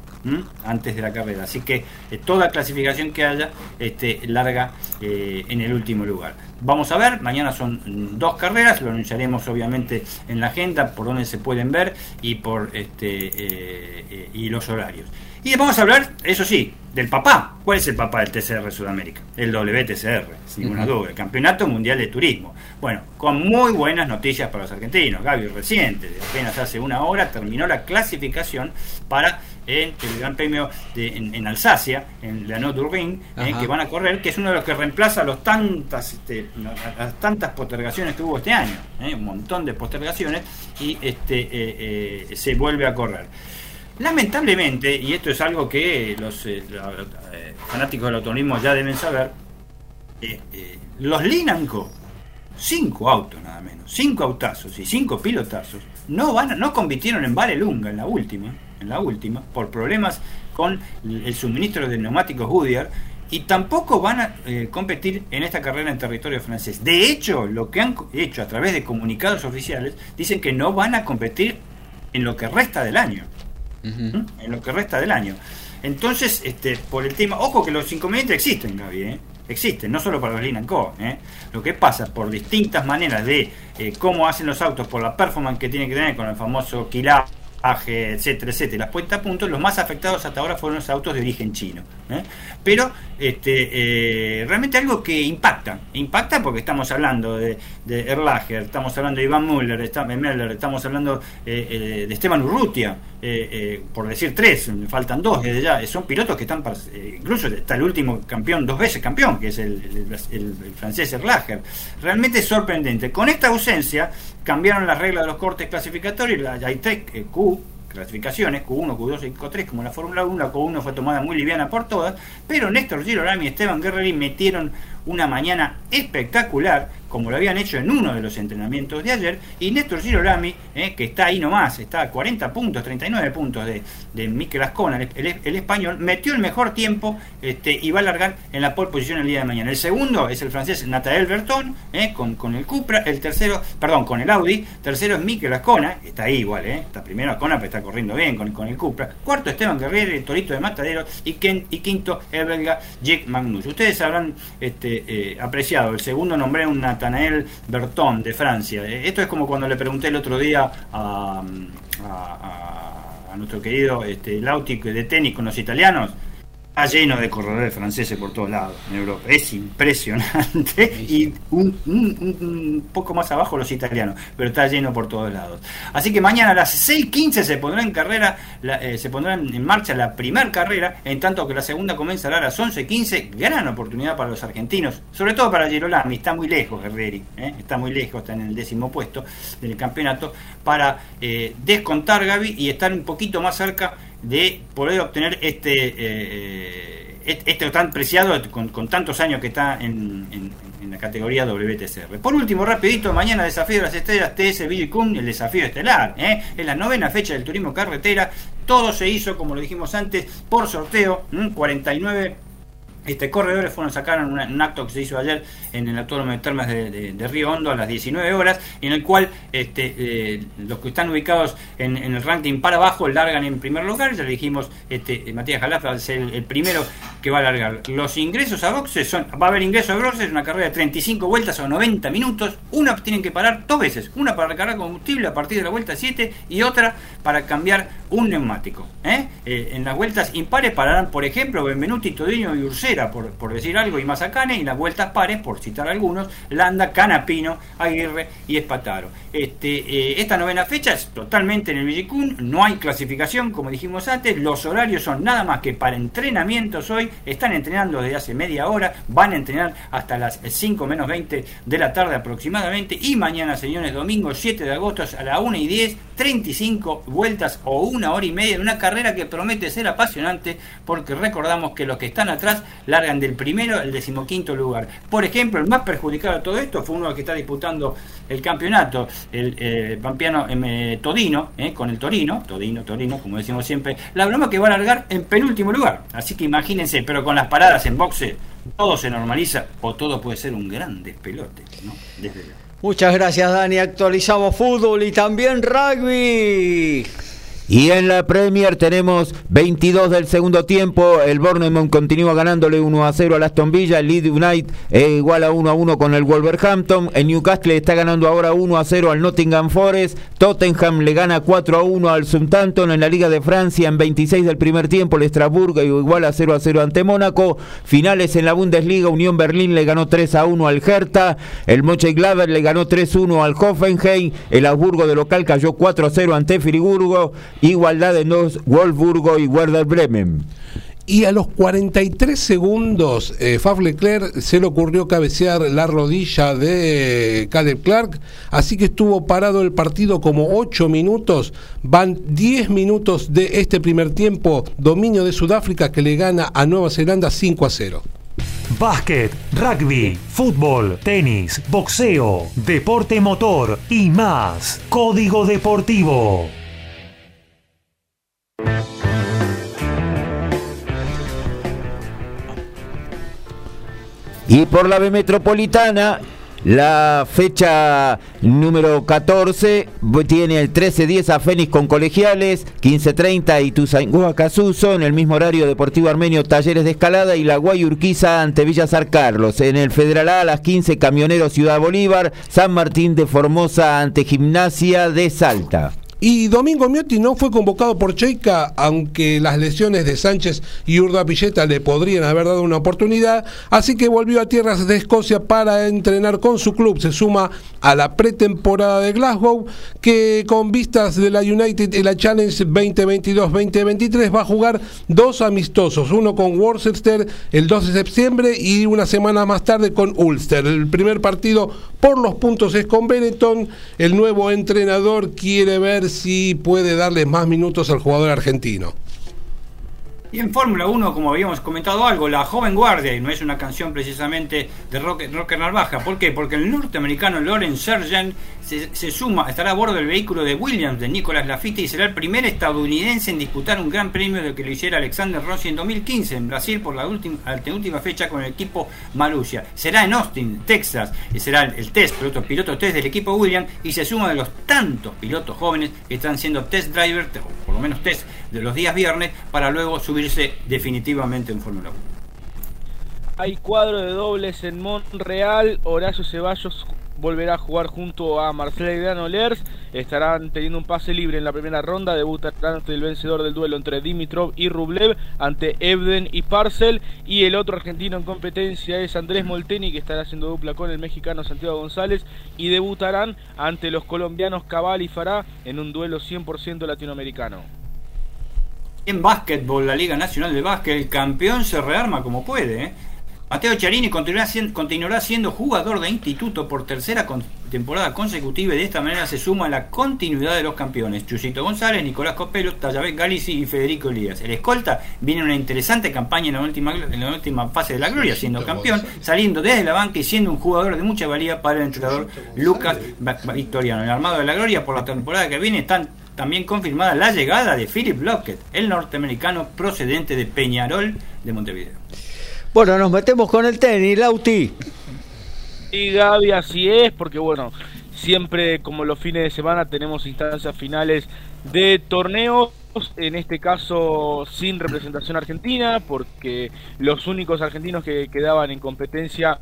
[SPEAKER 1] antes de la carrera. Así que eh, toda clasificación que haya este, larga eh, en el último lugar. Vamos a ver, mañana son mm, dos carreras, lo anunciaremos obviamente en la agenda por donde se pueden ver y por este eh, y los horarios. Y vamos a hablar, eso sí, del papá. ¿Cuál es el papá del TCR Sudamérica? El WTCR, sin ninguna duda, el Campeonato Mundial de Turismo. Bueno, con muy buenas noticias para los argentinos. Gaby reciente, apenas hace una hora, terminó la clasificación para eh, el Gran Premio de- en, en Alsacia, en la Nürburgring, eh,
[SPEAKER 3] Ajá.
[SPEAKER 1] que van a correr, que es uno de los que reemplaza los tantas, este, las tantas postergaciones que hubo este año. eh, un montón de postergaciones y este eh, eh, se vuelve a correr. Lamentablemente, y esto es algo que los eh, eh, fanáticos del automovilismo ya deben saber, eh, eh, los Linanco, cinco autos nada menos, cinco autazos y cinco pilotazos, no van no compitieron en Valelunga en la última, en la última, por problemas con el suministro de neumáticos Goodyear y tampoco van a competir en esta carrera en territorio francés. De hecho, lo que han hecho a través de comunicados oficiales dicen que no van a competir en lo que resta del año. En lo que resta del año. Entonces, este, por el tema, ojo que los inconvenientes existen, Gaby, ¿eh? existen, no solo para los Lin Co. ¿eh? Lo que pasa por distintas maneras de eh, cómo hacen los autos, por la performance que tienen que tener con el famoso kilaje, etcétera, etcétera, las puestas a punto, los más afectados hasta ahora fueron los autos de origen chino. Pero este, eh, realmente algo que impacta, impacta porque estamos hablando de, de Erlacher, estamos hablando de Iván Müller, está- Müller, estamos hablando eh, eh, de Esteban Urrutia, por decir tres, faltan dos desde ya, son pilotos que están, incluso está el último campeón, dos veces campeón, que es el, el- francés Erlacher. Realmente es sorprendente. Con esta ausencia cambiaron las reglas de los cortes clasificatorios, la- eh, Q, clasificaciones, Q1, Q2 y Q3, como la Fórmula 1, la Q1 fue tomada muy liviana por todas, pero Néstor Girolami y Esteban Guerreri metieron una mañana espectacular, como lo habían hecho en uno de los entrenamientos de ayer, y Néstor Girolami, eh, que está ahí nomás, está a 40 puntos, 39 puntos de, de Mikel Ascona, el, español, metió el mejor tiempo este, y va a largar en la pole position el día de mañana. El segundo es el francés Nathael Berton, eh, con, con el Cupra, el tercero, perdón, con el Audi, tercero es Mikel Ascona, está ahí igual, eh, está primero Ascona, pero está corriendo bien con, con el Cupra, cuarto Esteban Guerrero, el Torito de Matadero, y, quinto el belga Jake Magnus. Ustedes habrán este, apreciado, el segundo nombré un Nathanael Berton de Francia. Eh, esto es como cuando le pregunté el otro día a, a- a nuestro querido este, Lauti de tenis con los italianos. Está lleno de corredores franceses por todos lados en Europa. Es impresionante. Y un, un- un poco más abajo los italianos, pero está lleno por todos lados. Así que mañana a las 6.15 se pondrá en carrera, la- eh, se pondrá en marcha la primera carrera, en tanto que la segunda comenzará a las 11.15. Gran oportunidad para los argentinos, sobre todo para Girolami. Está muy lejos Guerreri, ¿eh? está muy lejos, está en el décimo puesto del campeonato, para eh, descontar Gaby y estar un poquito más cerca de poder obtener este eh, este este tan preciado con, con tantos años que está en, en- la categoría WTCR. Por último, rapidito, mañana desafío de las estrellas TS Kun, el desafío estelar, ¿eh? es la novena fecha del turismo carretera, todo se hizo, como lo dijimos antes, por sorteo, ¿m? 49 este, corredores fueron sacaron una- un acto que se hizo ayer en el Autódromo de Termas de, Río Hondo a las 19 horas, en el cual este, eh, los que están ubicados en, el ranking para abajo largan en primer lugar. Ya le dijimos, este, Matías Jalaf va a ser el, primero que va a largar. Los ingresos a boxes son, va a haber ingresos a boxes, una carrera de 35 vueltas o 90 minutos. Una tienen que parar dos veces, una para recargar combustible a partir de la vuelta 7 y otra para cambiar un neumático. ¿eh? Eh, en las vueltas impares pararán, por ejemplo, Benvenuti, Todino y Por, decir algo, y Mazacane, y las vueltas pares, por citar algunos, Landa, Canapino, Aguirre y Espataro. Este, eh, esta novena fecha es totalmente en el Villicún, no hay clasificación, como dijimos antes, los horarios son nada más que para entrenamientos hoy, están entrenando desde hace media hora, van a entrenar hasta las 5 menos 20 de la tarde aproximadamente, y mañana, señores, domingo 7 de agosto a las 1 y 10, 35 vueltas o una hora y media en una carrera que promete ser apasionante porque recordamos que los que están atrás largan del primero al decimoquinto lugar. Por ejemplo, el más perjudicado de todo esto fue uno que está disputando el campeonato, el eh, pampeano eh, Todino, eh, con el Torino, Todino, Torino, como decimos siempre, la broma que va a largar en penúltimo lugar. Así que imagínense, pero con las paradas en boxe, todo se normaliza o todo puede ser un gran despelote, ¿no? Desde
[SPEAKER 3] Muchas gracias, Dani. Actualizamos fútbol y también rugby.
[SPEAKER 5] Y en la Premier tenemos 22 del segundo tiempo. El Bournemouth continúa ganándole 1 a 0 al Aston Villa. El Leeds United es igual a 1 a 1 con el Wolverhampton. El Newcastle está ganando ahora 1 a 0 al Nottingham Forest. Tottenham le gana 4 a 1 al Southampton en la Liga de Francia en 26 del primer tiempo. El Estrasburgo igual a 0 a 0 ante Mónaco. Finales en la Bundesliga. Unión Berlín le ganó 3 a 1 al Hertha. El Mönchengladbach le ganó 3 a 1 al Hoffenheim. El Augsburgo de local cayó 4 a 0 ante Friburgo. Igualdad en dos Wolfsburgo y Werder Bremen.
[SPEAKER 4] Y a los 43 segundos, eh, Faf Leclerc se le ocurrió cabecear la rodilla de Caleb Clark, así que estuvo parado el partido como 8 minutos. Van 10 minutos de este primer tiempo, dominio de Sudáfrica que le gana a Nueva Zelanda 5 a 0.
[SPEAKER 2] Básquet, rugby, fútbol, tenis, boxeo, deporte motor y más. Código Deportivo.
[SPEAKER 5] Y por la B Metropolitana, la fecha número 14 tiene el 13-10 a Fénix con colegiales, 15-30 y Tuzaingó Casuso, en el mismo horario Deportivo Armenio Talleres de Escalada y la Guay Urquiza ante Villa San Carlos. En el Federal A a las 15 Camioneros Ciudad Bolívar, San Martín de Formosa ante Gimnasia de Salta.
[SPEAKER 4] Y Domingo Miotti no fue convocado por Cheika, aunque las lesiones de Sánchez y Urda Pilleta le podrían haber dado una oportunidad, así que volvió a tierras de Escocia para entrenar con su club. Se suma a la pretemporada de Glasgow, que con vistas de la United y la Challenge 2022-2023 va a jugar dos amistosos, uno con Worcester el 2 de septiembre y una semana más tarde con Ulster. El primer partido por los puntos es con Benetton. El nuevo entrenador quiere ver si puede darle más minutos al jugador argentino.
[SPEAKER 1] Y en Fórmula 1, como habíamos comentado algo, la joven guardia, y no es una canción precisamente de Rocker, Rocker Narvaja. ¿Por qué? Porque el norteamericano Loren Sargent se, suma, estará a bordo del vehículo de Williams de Nicolas Lafitte y será el primer estadounidense en disputar un gran premio de que lo hiciera Alexander Rossi en 2015 en Brasil por la última, última fecha con el equipo Marussia. Será en Austin, Texas, y será el, el test, piloto, piloto test del equipo Williams y se suma de los tantos pilotos jóvenes que están siendo test driver, o por lo menos test de los días viernes, para luego subirse definitivamente en Fórmula 1.
[SPEAKER 6] Hay cuadro de dobles en Monreal, Horacio Ceballos volverá a jugar junto a Marcelo Adriano Lers. Estarán teniendo un pase libre en la primera ronda. Debutarán ante el vencedor del duelo entre Dimitrov y Rublev, ante Ebden y Parcel. Y el otro argentino en competencia es Andrés Molteni, que estará haciendo dupla con el mexicano Santiago González. Y debutarán ante los colombianos Cabal y Fará en un duelo 100% latinoamericano.
[SPEAKER 1] En básquetbol, la Liga Nacional de Básquet, el campeón se rearma como puede. ¿eh? Mateo Charini continuará siendo, continuará siendo jugador de instituto por tercera con- temporada consecutiva y de esta manera se suma a la continuidad de los campeones. Chusito González, Nicolás Copelo, Tallabet Galici y Federico Elías. El escolta viene una interesante campaña en la última, en la última fase de la gloria, siendo campeón, saliendo desde la banca y siendo un jugador de mucha valía para el entrenador Lucas Victoriano. El armado de la gloria por la temporada que viene están también confirmada la llegada de Philip Lockett, el norteamericano procedente de Peñarol de Montevideo.
[SPEAKER 3] Bueno, nos metemos con el tenis, Lauti.
[SPEAKER 6] Y Gaby, así es, porque bueno, siempre como los fines de semana tenemos instancias finales de torneos, en este caso sin representación argentina, porque los únicos argentinos que quedaban en competencia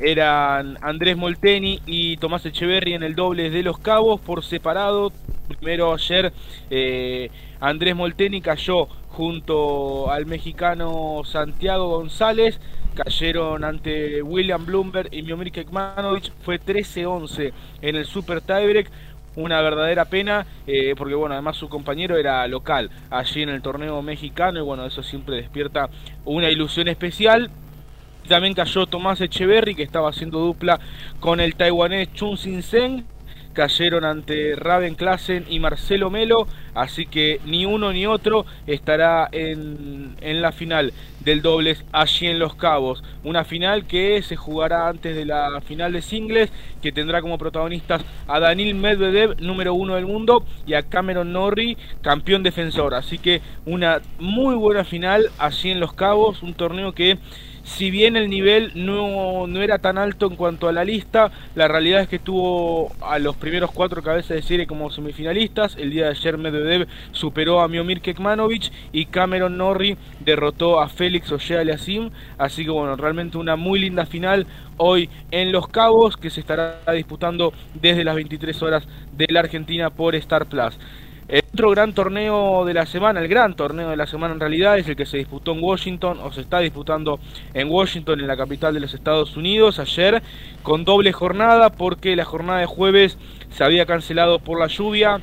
[SPEAKER 6] eran Andrés Molteni y Tomás Echeverri en el doble de los cabos por separado. Primero ayer eh, Andrés Molteni cayó junto al mexicano Santiago González. Cayeron ante William Bloomberg y Miomir Kekmanovic. Fue 13-11 en el Super Tiebreak. Una verdadera pena, eh, porque bueno, además su compañero era local allí en el torneo mexicano y bueno, eso siempre despierta una ilusión especial. También cayó Tomás Echeverry, que estaba haciendo dupla con el taiwanés Chun Sin Seng. Cayeron ante Raven Klassen y Marcelo Melo, así que ni uno ni otro estará en, en la final del dobles allí en Los Cabos. Una final que se jugará antes de la final de singles, que tendrá como protagonistas a Danil Medvedev, número uno del mundo, y a Cameron Norrie, campeón defensor. Así que una muy buena final allí en Los Cabos, un torneo que si bien el nivel no, no era tan alto en cuanto a la lista, la realidad es que tuvo a los primeros cuatro cabezas de serie como semifinalistas. El día de ayer Medvedev superó a Miomir Kekmanovic y Cameron Norrie derrotó a Félix Auger-Aliassime. Así que bueno, realmente una muy linda final hoy en Los Cabos que se estará disputando desde las 23 horas de la Argentina por Star Plus. El otro gran torneo de la semana, el gran torneo de la semana en realidad, es el que se disputó en Washington, o se está disputando en Washington, en la capital de los Estados Unidos, ayer, con doble jornada, porque la jornada de jueves se había cancelado por la lluvia.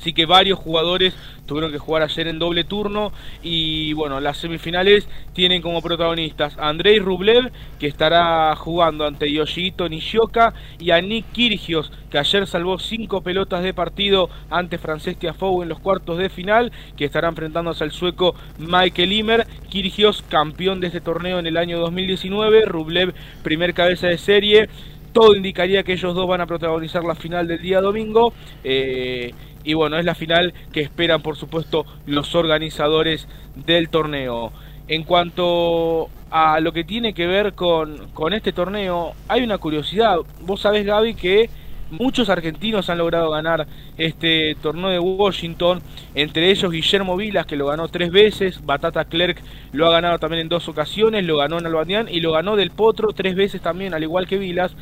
[SPEAKER 6] Así que varios jugadores tuvieron que jugar ayer en doble turno y bueno, las semifinales tienen como protagonistas a Andrei Rublev, que estará jugando ante Yoshihito Nishioka, y a Nick Kyrgios, que ayer salvó cinco pelotas de partido ante Frances Tiafoe en los cuartos de final, que estará enfrentándose al sueco Michael Imer. Kyrgios, campeón de este torneo en el año 2019, Rublev, primer cabeza de serie. Todo indicaría que ellos dos van a protagonizar la final del día domingo. Eh, y bueno, es la final que esperan, por supuesto, los organizadores del torneo. En cuanto a lo que tiene que ver con, con este torneo, hay una curiosidad. Vos sabés, Gaby, que muchos argentinos han logrado ganar este torneo de Washington, entre ellos Guillermo Vilas, que lo ganó tres veces, Batata Clerk lo ha ganado también en dos ocasiones, lo ganó en Albanián y lo ganó del Potro tres veces también, al igual que Vilas.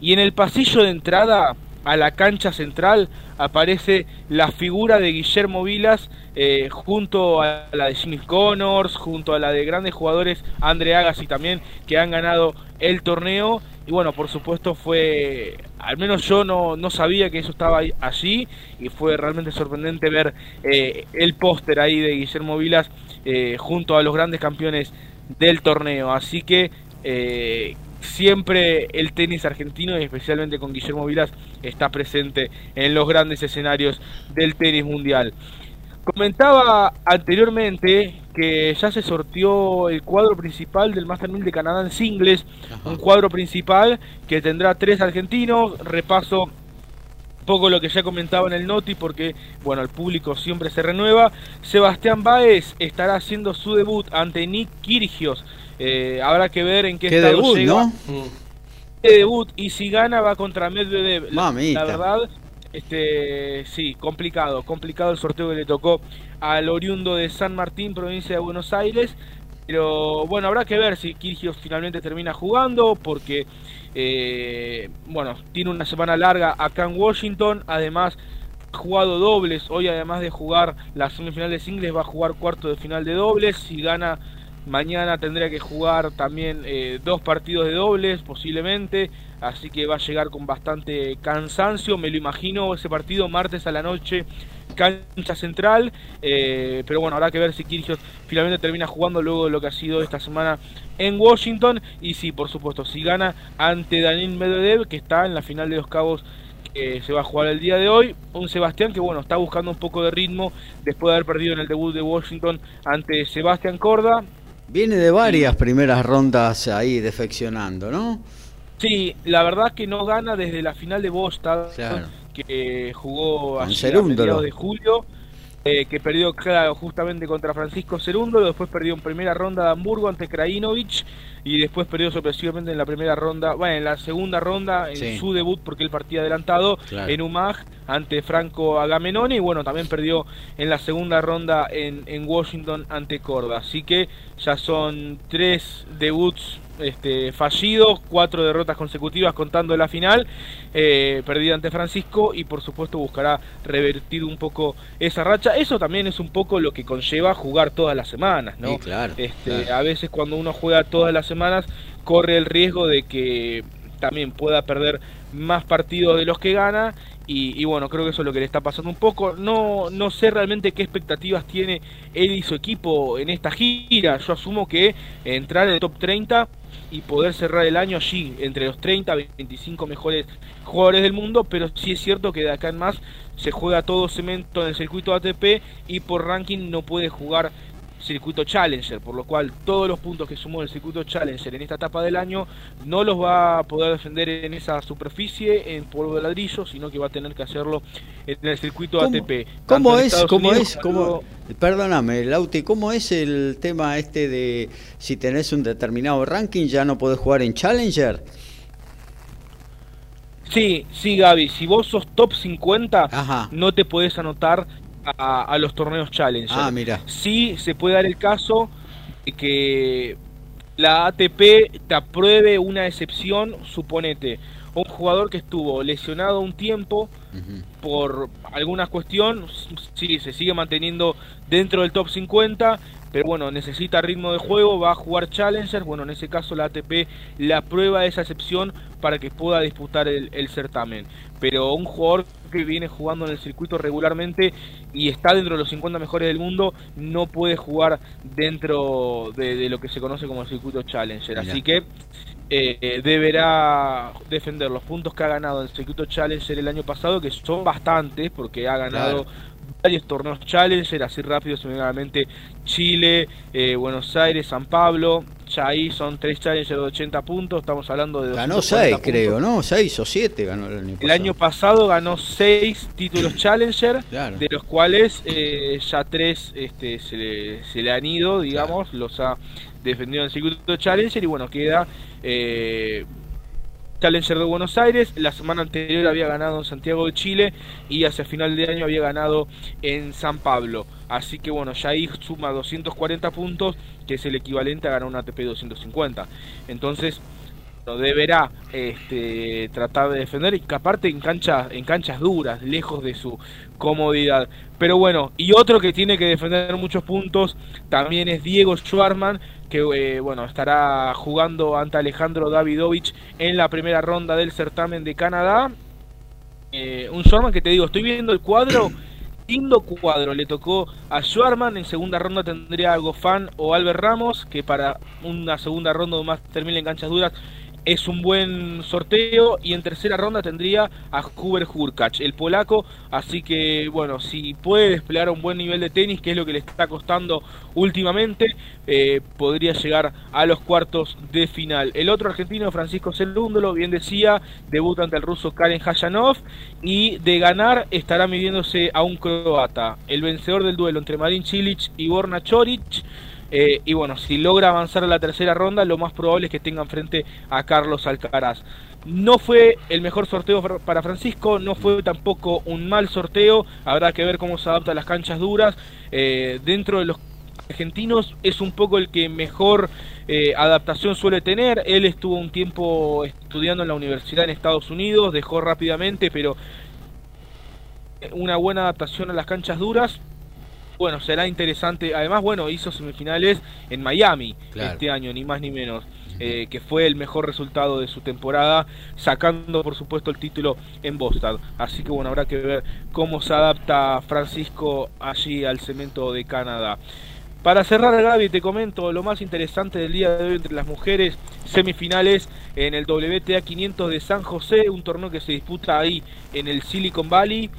[SPEAKER 6] Y en el pasillo de entrada a la cancha central aparece la figura de Guillermo Vilas eh, junto a la de Jimmy Connors, junto a la de grandes jugadores André Agassi también que han ganado el torneo. Y bueno por supuesto fue al menos yo no, no sabía que eso estaba allí y fue realmente sorprendente ver eh, el póster ahí de Guillermo Vilas eh, junto a los grandes campeones del torneo. Así que siempre el tenis argentino y especialmente con Guillermo Vilas está presente en los grandes escenarios del tenis mundial. Comentaba anteriormente que ya se sortió el cuadro principal del Master 1000 de Canadá en singles, un cuadro principal que tendrá tres argentinos, repaso un poco lo que ya comentaba en el Noti porque bueno el público siempre se renueva. Sebastián Baez estará haciendo su debut ante Nick Kyrgios Eh, habrá que ver en qué,
[SPEAKER 3] Qué
[SPEAKER 6] estado
[SPEAKER 3] debut,
[SPEAKER 6] llega.
[SPEAKER 3] ¿no?
[SPEAKER 6] Qué debut y si gana va contra Medvedev. La-
[SPEAKER 3] Mamita.
[SPEAKER 6] la verdad este sí complicado complicado el sorteo que le tocó al oriundo de San Martín provincia de Buenos Aires. Pero bueno habrá que ver si Kyrgios finalmente termina jugando porque Eh, bueno, tiene una semana larga acá en Washington, además ha jugado dobles, hoy además de jugar la semifinal de singles va a jugar cuarto de final de dobles, si gana mañana tendría que jugar también eh, dos partidos de dobles posiblemente, así que va a llegar con bastante cansancio, me lo imagino ese partido martes a la noche cancha central, eh, pero bueno, habrá que ver si Kyrgios finalmente termina jugando luego de lo que ha sido esta semana en Washington y sí, por supuesto, si gana ante Daniel Medvedev que está en la final de los cabos que se va a jugar el día de hoy, un Sebastián que bueno, está buscando un poco de ritmo después de haber perdido en el debut de Washington ante Sebastián Corda.
[SPEAKER 3] Viene de varias primeras rondas ahí defeccionando, ¿no?
[SPEAKER 6] Sí, la verdad que no gana desde la final de Boston, que jugó a mediados de julio, eh, que perdió claro, justamente contra Francisco Cerúndolo, después perdió en primera ronda de Hamburgo ante Krajinovic y después perdió sorpresivamente en la primera ronda, bueno, en la segunda ronda, en
[SPEAKER 3] Sí.
[SPEAKER 6] su debut, porque él partía adelantado
[SPEAKER 3] Claro.
[SPEAKER 6] en UMAG ante Franco Agamenone y bueno, también perdió en la segunda ronda en, en Washington ante Corda. Así que ya son tres debuts este, fallidos, cuatro derrotas consecutivas contando la final, eh, perdida ante Francisco y por supuesto buscará revertir un poco esa racha. Eso también es un poco lo que conlleva jugar todas las semanas, ¿no?
[SPEAKER 3] Sí, claro,
[SPEAKER 6] Este,
[SPEAKER 3] claro.
[SPEAKER 6] A veces cuando uno juega todas las semanas corre el riesgo de que también pueda perder más partidos de los que gana y, bueno, creo que eso es lo que le está pasando un poco. No, no sé realmente qué expectativas tiene él y su equipo en esta gira. Yo asumo que entrar en el top 30 y poder cerrar el año allí, entre los 30, 25 mejores jugadores del mundo, pero sí es cierto que de acá en más se juega todo cemento en el circuito ATP y por ranking no puede jugar circuito Challenger, por lo cual todos los puntos que sumó el circuito Challenger en esta etapa del año no los va a poder defender en esa superficie en polvo de ladrillo, sino que va a tener que hacerlo en el circuito
[SPEAKER 3] ¿Cómo-
[SPEAKER 6] ATP.
[SPEAKER 3] ¿Cómo es,
[SPEAKER 6] Estados
[SPEAKER 3] cómo
[SPEAKER 6] Unidos
[SPEAKER 3] es,
[SPEAKER 6] como
[SPEAKER 3] cómo, perdóname, Lauti, cómo es el tema este de si tenés un determinado ranking ya no podés jugar en Challenger?
[SPEAKER 6] Sí, sí, Gaby, si vos sos top 50, no te podés anotar a, a los torneos Challenger.
[SPEAKER 3] Ah, mira.
[SPEAKER 6] Sí se puede dar el caso de que la ATP te apruebe una excepción, suponete, un jugador que estuvo lesionado un tiempo por alguna cuestión, sí, se sigue manteniendo dentro del top 50, pero bueno, necesita ritmo de juego, va a jugar Challenger, bueno, en ese caso la ATP le aprueba esa excepción para que pueda disputar el, el certamen. Pero un jugador que viene jugando en el circuito regularmente y está dentro de los 50 mejores del mundo, no puede jugar dentro de, de lo que se conoce como el circuito Challenger. Así que eh, deberá defender los puntos que ha ganado en el circuito Challenger el año pasado, que son bastantes, porque ha ganado varios torneos Challenger, así rápido se me viene a la mente Chile, eh, Buenos Aires, San Pablo, ya ahí son tres Challenger de 80 puntos, estamos hablando de...
[SPEAKER 3] Ganó
[SPEAKER 6] 240
[SPEAKER 3] seis,
[SPEAKER 6] puntos.
[SPEAKER 3] creo, ¿no? Seis o siete ganó el año
[SPEAKER 6] El
[SPEAKER 3] pasado.
[SPEAKER 6] año pasado ganó seis títulos Challenger,
[SPEAKER 3] Claro.
[SPEAKER 6] de los cuales eh, ya tres este, se, le, se le han ido, digamos, los ha defendido en el circuito Challenger y bueno, queda eh, Challenger de Buenos Aires. La semana anterior había ganado en Santiago de Chile y hacia final de año había ganado en San Pablo. Así que bueno, ya ahí suma 240 puntos, que es el equivalente a ganar un ATP 250. Entonces, deberá este, tratar de defender y que aparte en canchas en canchas duras lejos de su comodidad pero bueno y otro que tiene que defender muchos puntos también es Diego Schwarman que eh, bueno estará jugando ante Alejandro Davidovich en la primera ronda del certamen de Canadá. Eh, un Schwarman que te digo estoy viendo el cuadro lindo cuadro le tocó a Schwarman en segunda ronda tendría a Gofán o Albert Ramos que para una segunda ronda o más termine en canchas duras es un buen sorteo y en tercera ronda tendría a Huber Hurkacz, el polaco, así que bueno, si puede desplegar un buen nivel de tenis, que es lo que le está costando últimamente, eh, podría llegar a los cuartos de final. El otro argentino, Francisco Cerúndolo, bien decía, debuta ante el ruso Karen Hayanov y de ganar estará midiéndose a un croata, el vencedor del duelo entre Marin Cilic y Borna Choric. Eh, y bueno, si logra avanzar a la tercera ronda, lo más probable es que tengan frente a Carlos Alcaraz. No fue el mejor sorteo para Francisco, no fue tampoco un mal sorteo. Habrá que ver cómo se adapta a las canchas duras. Eh, dentro de los argentinos es un poco el que mejor eh, adaptación suele tener. Él estuvo un tiempo estudiando en la universidad en Estados Unidos, dejó rápidamente, pero una buena adaptación a las canchas duras. Bueno, será interesante. Además, bueno, hizo semifinales en Miami
[SPEAKER 3] Claro.
[SPEAKER 6] este año, ni más ni menos. eh, que fue el mejor resultado de su temporada, sacando por supuesto el título en Boston. Así que bueno, habrá que ver cómo se adapta Francisco allí al cemento de Canadá. Para cerrar, Gaby, te comento lo más interesante del día de hoy entre las mujeres, semifinales en el WTA 500 de San José, un torneo que se disputa ahí en el Silicon Valley.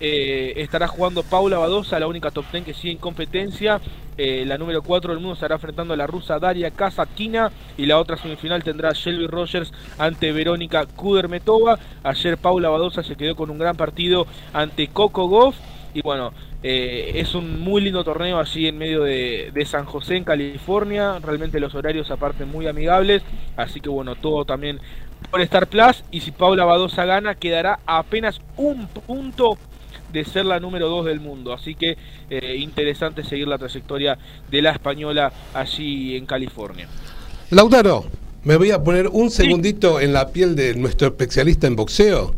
[SPEAKER 6] Eh, estará jugando Paula Badosa, la única top 10 que sigue en competencia. Eh, la número 4 del mundo estará enfrentando a la rusa Daria Kazatkina y la otra semifinal tendrá Shelby Rogers ante Verónica Kudermetova. Ayer Paula Badosa se quedó con un gran partido ante Coco Goff y bueno, eh, es un muy lindo torneo allí en medio de, de San José, en California. Realmente los horarios aparte muy amigables. Así que bueno, todo también por Star Plus. Y si Paula Badosa gana, quedará apenas un punto de ser la número 2 del mundo. Así que eh, interesante seguir la trayectoria de la española allí en California.
[SPEAKER 4] Lautaro, me voy a poner un segundito en la piel de nuestro especialista en boxeo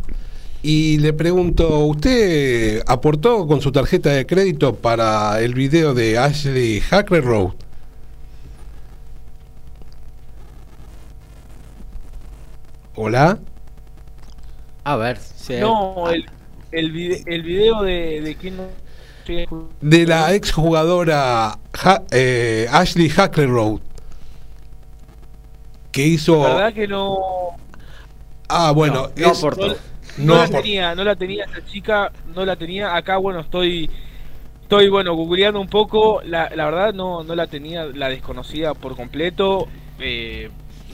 [SPEAKER 4] y le pregunto, ¿usted aportó con su tarjeta de crédito para el video de Ashley Hackleroad? ¿Hola?
[SPEAKER 3] A ver, si
[SPEAKER 6] No, el, el, vide- el video de, de quién.
[SPEAKER 4] De la exjugadora Ha- eh, Ashley Hackleroad que hizo...
[SPEAKER 6] La verdad que no.
[SPEAKER 4] Ah, bueno,
[SPEAKER 3] no
[SPEAKER 4] es-
[SPEAKER 3] aportó.
[SPEAKER 6] No,
[SPEAKER 4] no
[SPEAKER 6] la tenía, no la tenía esta chica, no la tenía. Acá, bueno, estoy, estoy bueno, googleando un poco. La, la verdad no, no la tenía, la desconocida por completo. Eh,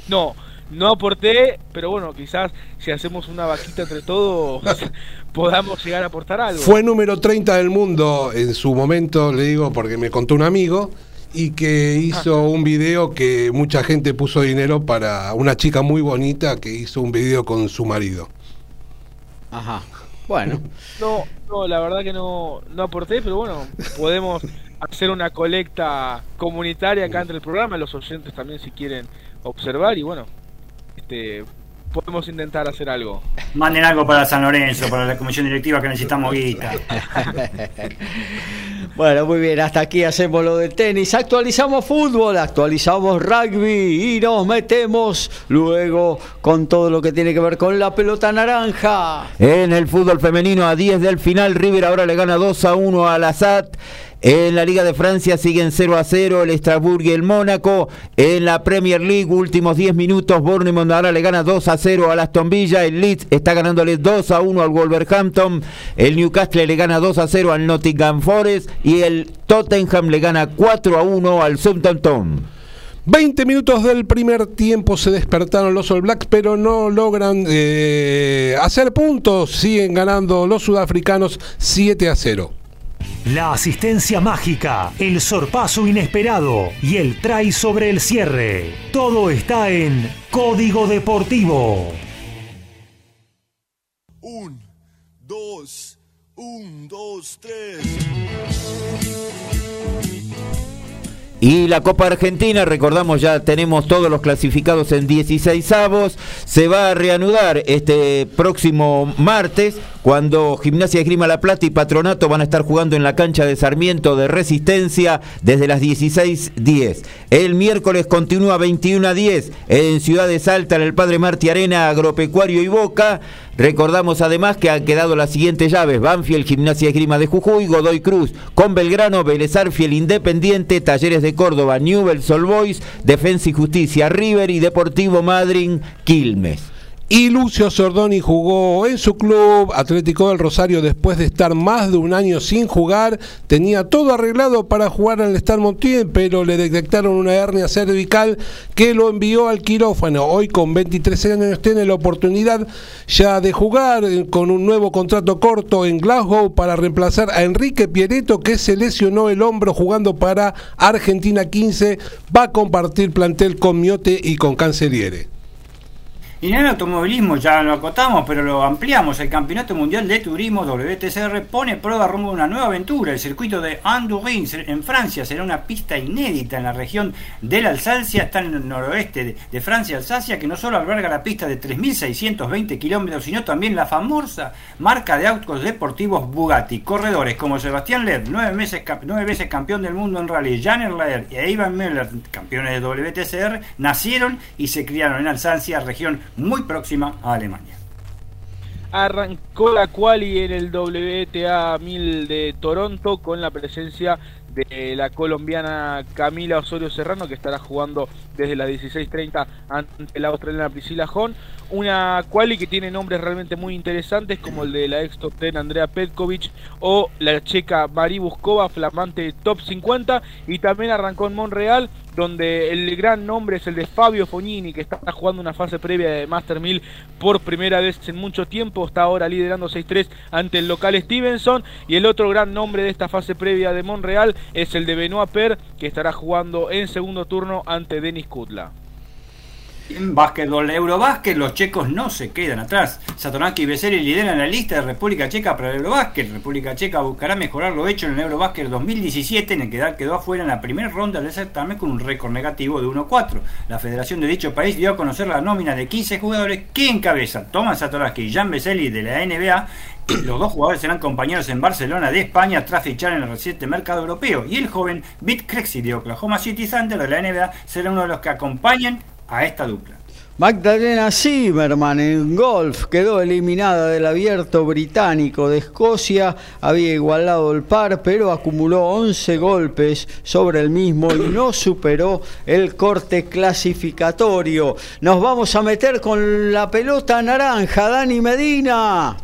[SPEAKER 6] no, no aporté, pero bueno, quizás si hacemos una vaquita entre todos podamos llegar a aportar algo.
[SPEAKER 4] Fue número 30 del mundo en su momento, le digo, porque me contó un amigo, y que hizo un video que mucha gente puso dinero para una chica muy bonita que hizo un video con su marido.
[SPEAKER 3] Ajá. Bueno,
[SPEAKER 6] No, no, la verdad que no, no aporté, pero bueno, podemos hacer una colecta comunitaria acá entre el programa, los oyentes también si quieren observar y bueno, este podemos intentar hacer algo.
[SPEAKER 1] Manden algo para San Lorenzo, para la comisión directiva que necesitamos guita.
[SPEAKER 3] bueno, muy bien, hasta aquí hacemos lo del tenis. Actualizamos fútbol, actualizamos rugby y nos metemos luego con todo lo que tiene que ver con la pelota naranja.
[SPEAKER 5] En el fútbol femenino a 10 del final, River ahora le gana 2 a 1 al Assad. En la Liga de Francia siguen 0 a 0 el Strasbourg y el Mónaco. En la Premier League, últimos 10 minutos, Bournemouth ahora le gana 2 a 0 al Aston Villa. El Leeds está ganándole 2 a 1 al Wolverhampton. El Newcastle le gana 2 a 0 al Nottingham Forest. Y el Tottenham le gana 4 a 1 al Southampton.
[SPEAKER 4] 20 minutos del primer tiempo se despertaron los All Blacks, pero no logran eh, hacer puntos. Siguen ganando los sudafricanos 7 a 0.
[SPEAKER 2] La asistencia mágica, el sorpaso inesperado y el try sobre el cierre. Todo está en Código Deportivo.
[SPEAKER 10] Un, dos, un, dos, tres.
[SPEAKER 5] Y la Copa Argentina, recordamos ya tenemos todos los clasificados en 16 avos, se va a reanudar este próximo martes cuando Gimnasia Esgrima La Plata y Patronato van a estar jugando en la cancha de Sarmiento de Resistencia desde las 16.10. El miércoles continúa 21 a 10 en Ciudad de Salta, en el Padre Marti Arena, Agropecuario y Boca. Recordamos además que han quedado las siguientes llaves: Banfield, Gimnasia Esgrima de Jujuy, Godoy Cruz, con Belgrano, Vélez Arfiel, Independiente, Talleres de Córdoba, Newell, Sol Boys, Defensa y Justicia, River y Deportivo Madryn, Quilmes.
[SPEAKER 4] Y Lucio Sordoni jugó en su club Atlético del Rosario después de estar más de un año sin jugar. Tenía todo arreglado para jugar en el Star pero le detectaron una hernia cervical que lo envió al quirófano. Hoy con 23 años tiene la oportunidad ya de jugar eh, con un nuevo contrato corto en Glasgow para reemplazar a Enrique Pieretto que se lesionó el hombro jugando para Argentina 15. Va a compartir plantel con Miote y con Canceliere.
[SPEAKER 1] Y en el automovilismo ya lo acotamos, pero lo ampliamos. El Campeonato Mundial de Turismo WTCR pone prueba rumbo a una nueva aventura. El circuito de Andourin en Francia será una pista inédita en la región de la Alsacia, está en el noroeste de, de Francia, Alsacia, que no solo alberga la pista de 3.620 kilómetros, sino también la famosa marca de autos deportivos Bugatti. Corredores como Sebastián Loeb, nueve, meses, nueve veces campeón del mundo en rally, Jan Erlaer y Ivan Müller, campeones de WTCR, nacieron y se criaron en Alsacia, región muy próxima a Alemania.
[SPEAKER 6] Arrancó la quali en el WTA 1000 de Toronto con la presencia de la colombiana Camila Osorio Serrano que estará jugando desde las 16.30 ante la australiana Priscila Hon. Una quali que tiene nombres realmente muy interesantes como el de la ex top 10 Andrea Petkovic o la checa Mari Buskova, flamante top 50 y también arrancó en Monreal donde el gran nombre es el de Fabio Fognini, que está jugando una fase previa de Master 1000 por primera vez en mucho tiempo, está ahora liderando 6-3 ante el local Stevenson, y el otro gran nombre de esta fase previa de Monreal es el de Benoit Per, que estará jugando en segundo turno ante Denis Kutla.
[SPEAKER 1] En básquetbol Eurobásquet, los checos no se quedan atrás. Satoranski y Beseli lideran la lista de República Checa para el Eurobásquet. República Checa buscará mejorar lo hecho en el Eurobásquet 2017, en el que quedó afuera en la primera ronda del certamen con un récord negativo de 1-4. La federación de dicho país dio a conocer la nómina de 15 jugadores que encabeza Tomás Satoranski y Jan Beseli de la NBA. Los dos jugadores serán compañeros en Barcelona de España tras fichar en el reciente mercado europeo. Y el joven Bit Crexy de Oklahoma City Thunder de la NBA será uno de los que acompañan a esta dupla.
[SPEAKER 3] Magdalena Zimmerman en golf quedó eliminada del abierto británico de Escocia, había igualado el par pero acumuló 11 golpes sobre el mismo y no superó el corte clasificatorio. Nos vamos a meter con la pelota naranja, Dani Medina.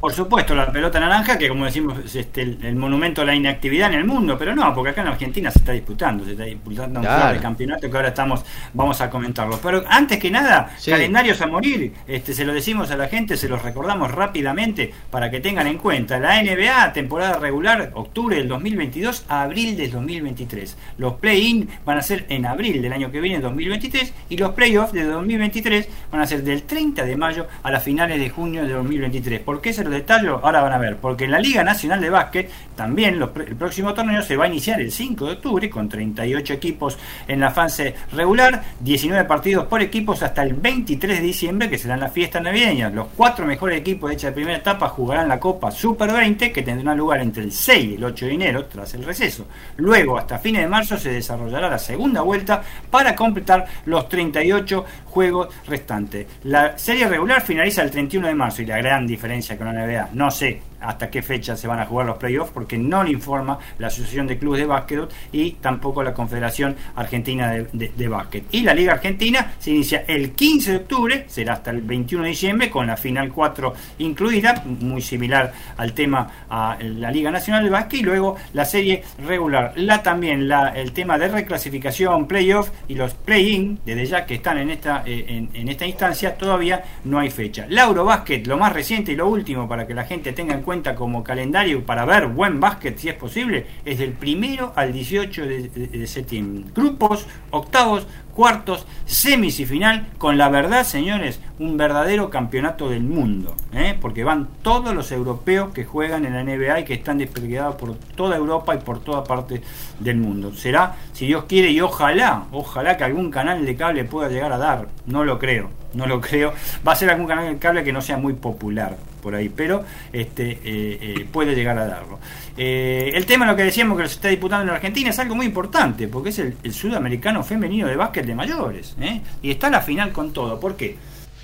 [SPEAKER 1] Por supuesto, la pelota naranja, que como decimos es este, el, el monumento a la inactividad en el mundo, pero no, porque acá en Argentina se está disputando, se está disputando un
[SPEAKER 3] Claro.
[SPEAKER 1] claro. campeonato que ahora estamos, vamos a comentarlo. Pero antes que nada,
[SPEAKER 3] Sí.
[SPEAKER 1] calendarios a morir, este, se lo decimos a la gente, se los recordamos rápidamente para que tengan en cuenta. La NBA, temporada regular, octubre del 2022 a abril del 2023. Los play-in van a ser en abril del año que viene, 2023, y los playoffs de 2023 van a ser del 30 de mayo a las finales de junio de 2023. ¿Por qué se lo detallo? Ahora van a ver, porque en la Liga Nacional de Básquet también los el próximo torneo se va a iniciar el 5 de octubre con 38 equipos en la fase regular, 19 partidos por equipos hasta el 23 de diciembre, que serán las fiestas navideñas. Los cuatro mejores equipos de esta primera etapa jugarán la Copa Super 20, que tendrá lugar entre el 6 y el 8 de enero, tras el receso. Luego, hasta fines de marzo, se desarrollará la segunda vuelta para completar los 38 juegos restantes. La serie regular finaliza el 31 de marzo y la gran diferencia con la No sé hasta qué fecha se van a jugar los playoffs porque no le informa la Asociación de Clubes de Básquet y tampoco la Confederación Argentina de, de- Básquet. Y la Liga Argentina se inicia el 15 de octubre, será hasta el 21 de diciembre con la final 4 incluida, muy similar al tema a la Liga Nacional de Básquet y luego la serie regular. La también la, el tema de reclasificación, playoff y los play-in, desde ya que están en esta, eh, en esta instancia, todavía no hay fecha. La Eurobásquet, lo más reciente y lo último para que la gente tenga en cuenta como calendario para ver buen básquet si es posible, es del primero al 18 de, de- septiembre. Grupos, octavos, cuartos, semis y final, con la verdad, señores, un verdadero campeonato del mundo, ¿eh? porque van todos los europeos que juegan en la NBA y que están desperdigados por toda Europa y por toda parte del mundo. Será, si Dios quiere, y ojalá, ojalá que algún canal de cable pueda llegar a dar, no lo creo, no lo creo, va a ser algún canal de cable que no sea muy popular por ahí, pero este eh, eh, puede llegar a darlo. Eh, el tema, lo que decíamos que se está disputando en Argentina, es algo muy importante, porque es el, el sudamericano femenino de básquet de mayores, ¿eh? y está la final con todo. ¿Por qué?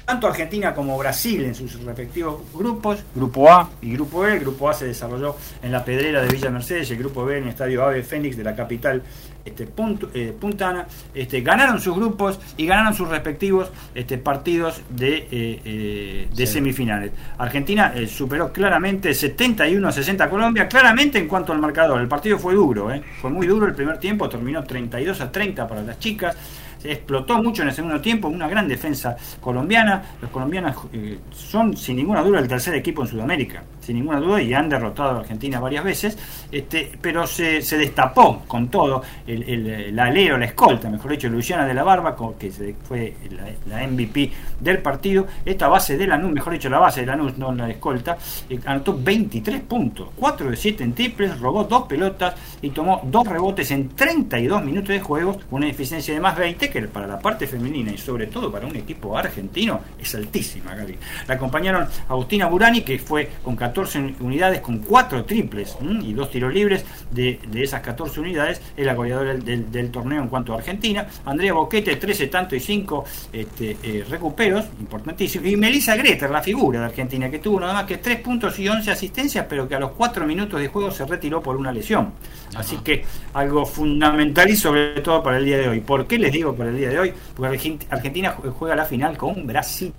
[SPEAKER 1] Tanto Argentina como Brasil en sus respectivos grupos, Grupo A y Grupo B. El Grupo A se desarrolló en la Pedrera de Villa Mercedes el Grupo B en el Estadio Ave Fénix de la capital este, eh, Puntana. Este, ganaron sus grupos y ganaron sus respectivos este, partidos de, eh, eh, de
[SPEAKER 3] Sí.
[SPEAKER 1] semifinales. Argentina superó claramente 71 a 60 a Colombia, claramente en cuanto al marcador. El partido fue duro, fue muy duro el primer tiempo, terminó 32 a 30 para las chicas. Explotó mucho en el segundo tiempo, una gran defensa colombiana. Los colombianos eh, son sin ninguna duda el tercer equipo en Sudamérica. sin ninguna duda, y han derrotado a Argentina varias veces, este, pero se, destapó con todo el, alero, la escolta, mejor dicho, Luciana de la Barba, que fue la, la MVP del partido, esta base de Lanús, mejor dicho, la base de Lanús, no la escolta, eh, anotó 23 puntos, 4 de 7 en triples, robó dos pelotas y tomó dos rebotes en 32 minutos de juego, una eficiencia de más 20 para la parte femenina y sobre todo para un equipo argentino es altísima, Gaby. La acompañaron Agustina Burani, que fue con 14 unidades, con 4 triples ¿m? y dos tiros libres de, de esas 14 unidades, es la goleadora del, del- del torneo en cuanto a Argentina. Andrea Boquete, 13 tanto y 5 este, eh, recuperos, importantísimo. Y Melissa Greter, la figura de Argentina, que tuvo nada más que 3 puntos y 11 asistencias, pero que a los 4 minutos de juego se retiró por una lesión. Así que algo fundamental y sobre todo para el día de hoy. ¿Por qué les digo para el día de hoy? Porque Argent- Argentina jue- juega la final con Brasil.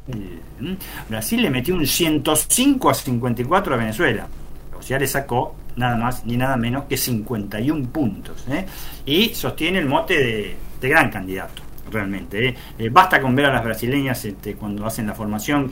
[SPEAKER 1] ¿Mm? Brasil le metió un 105 a 54 a Venezuela. O sea, le sacó nada más ni nada menos que 51 puntos. ¿eh? Y sostiene el mote de, de gran candidato, realmente. ¿eh? Eh, basta con ver a las brasileñas este, cuando hacen la formación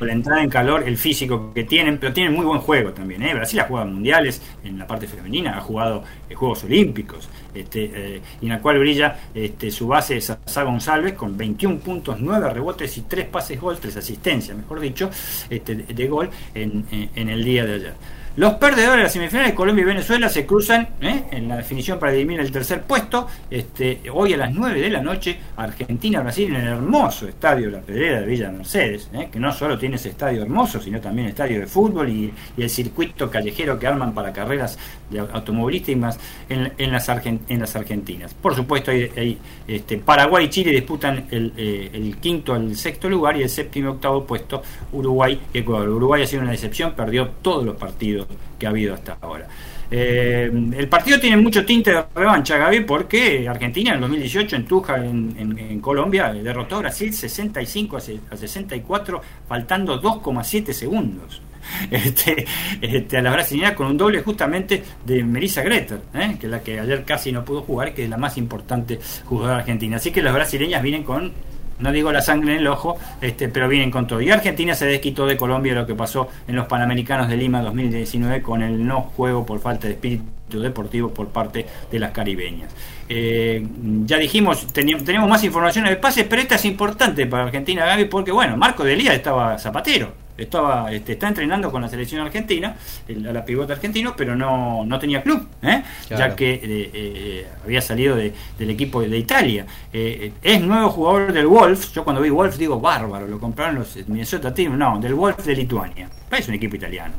[SPEAKER 1] la entrada en calor, el físico que tienen, pero tienen muy buen juego también. ¿eh? Brasil ha jugado mundiales en la parte femenina, ha jugado eh, Juegos Olímpicos, este, eh, y en la cual brilla este, su base Sá González con 21 puntos, 9 rebotes y 3 pases gol, 3 asistencias, mejor dicho, este, de, de gol en el día de ayer. Los perdedores de las semifinales, Colombia y Venezuela, se cruzan ¿eh? en la definición para eliminar el tercer puesto. Este, hoy a las 9 de la noche, Argentina-Brasil en el hermoso estadio La Pedrera de Villa Mercedes, ¿eh? que no solo tiene ese estadio hermoso, sino también estadio de fútbol y, el circuito callejero que arman para carreras de au- automovilísticas en, en las, argen- en las Argentinas. Por supuesto, hay, hay, este, Paraguay y Chile disputan el, eh, el quinto al sexto lugar y el séptimo y octavo puesto Uruguay y Ecuador. Uruguay ha sido una decepción, perdió todos los partidos que ha habido hasta ahora. Eh, el partido tiene mucho tinte de revancha, Gaby, porque Argentina en el 2018 en Tuja, en, Colombia, derrotó a Brasil 65 a se- a 64, faltando 2,7 segundos. Este, este, a las brasileñas con un doble justamente de Melissa Greter, ¿eh? que es la que ayer casi no pudo jugar, que es la más importante jugadora argentina. Así que las brasileñas vienen con no digo la sangre en el ojo, este, pero vienen con todo. Y Argentina se desquitó de Colombia lo que pasó en los Panamericanos de Lima 2019 con el no juego por falta de espíritu deportivo por parte de las caribeñas. Eh, ya dijimos, tenemos más información de pases, pero esta es importante para Argentina, Gaby, porque bueno, Marco Delía estaba zapatero. Estaba, este, está entrenando con la selección argentina, el, a la pivote argentino, pero no, no tenía club, ¿eh?
[SPEAKER 3] Claro.
[SPEAKER 1] ya que eh, eh, había salido de- del equipo de Italia. Es nuevo jugador del Wolves. Yo cuando vi Wolves digo bárbaro, lo compraron los Minnesota Team. No, del Wolves de Lituania. Es un equipo italiano.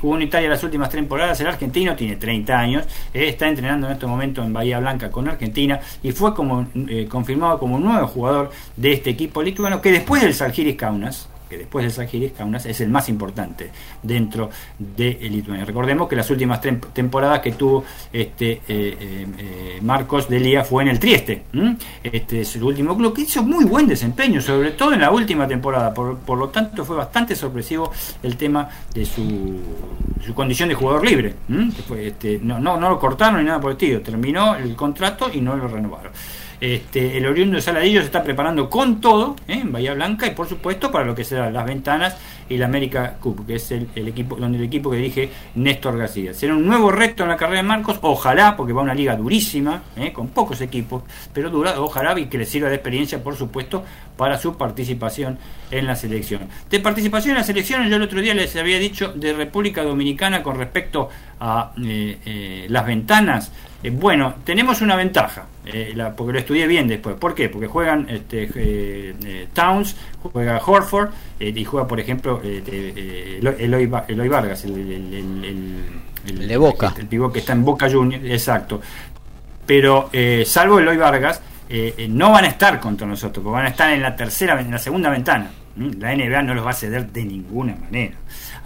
[SPEAKER 1] jugó en Italia las últimas temporadas. El argentino tiene 30 años. está entrenando en este momento en Bahía Blanca con Argentina y fue como confirmado como nuevo jugador de este equipo lituano que después del Salgiris Kaunas después del Salgiris Kaunas es el más importante dentro de Lituania. Recordemos que las últimas tem- temporadas que tuvo este eh, eh, eh, Marcos Delía fue en el Trieste. Este es el último club que hizo muy buen desempeño, sobre todo en la última temporada. Por, por lo tanto, fue bastante sorpresivo el tema de su, su condición de jugador libre. fue, este, no, no, no lo cortaron ni nada por el estilo. Terminó el contrato y no lo renovaron. Este, el oriundo de Saladillo se está preparando con todo ¿eh? en Bahía Blanca y por supuesto para lo que serán las ventanas y la América Cup, que es el, equipo donde el equipo que dirige Néstor García. Será un nuevo reto en la carrera de Marcos, ojalá, porque va a una liga durísima, ¿eh? con pocos equipos, pero dura, ojalá y que le sirva de experiencia, por supuesto, para su participación en la selección. De participación en la selección, yo el otro día les había dicho de República Dominicana con respecto a eh, las ventanas. Eh, bueno, tenemos una ventaja, eh, la- porque lo estudié bien después. ¿Por qué? Porque juegan este, eh, eh, Towns, juega Horford eh, y juega, por ejemplo, eh, Eloy- Eloy, Va- Eloy Vargas, el, el, el- el-
[SPEAKER 3] de Boca.
[SPEAKER 1] el pivot que está en Boca Juniors, exacto. Pero eh, salvo Eloy Vargas, no van a estar contra nosotros, porque van a estar en la tercera, en la segunda ventana. ¿Mm? La NBA no los va a ceder de ninguna manera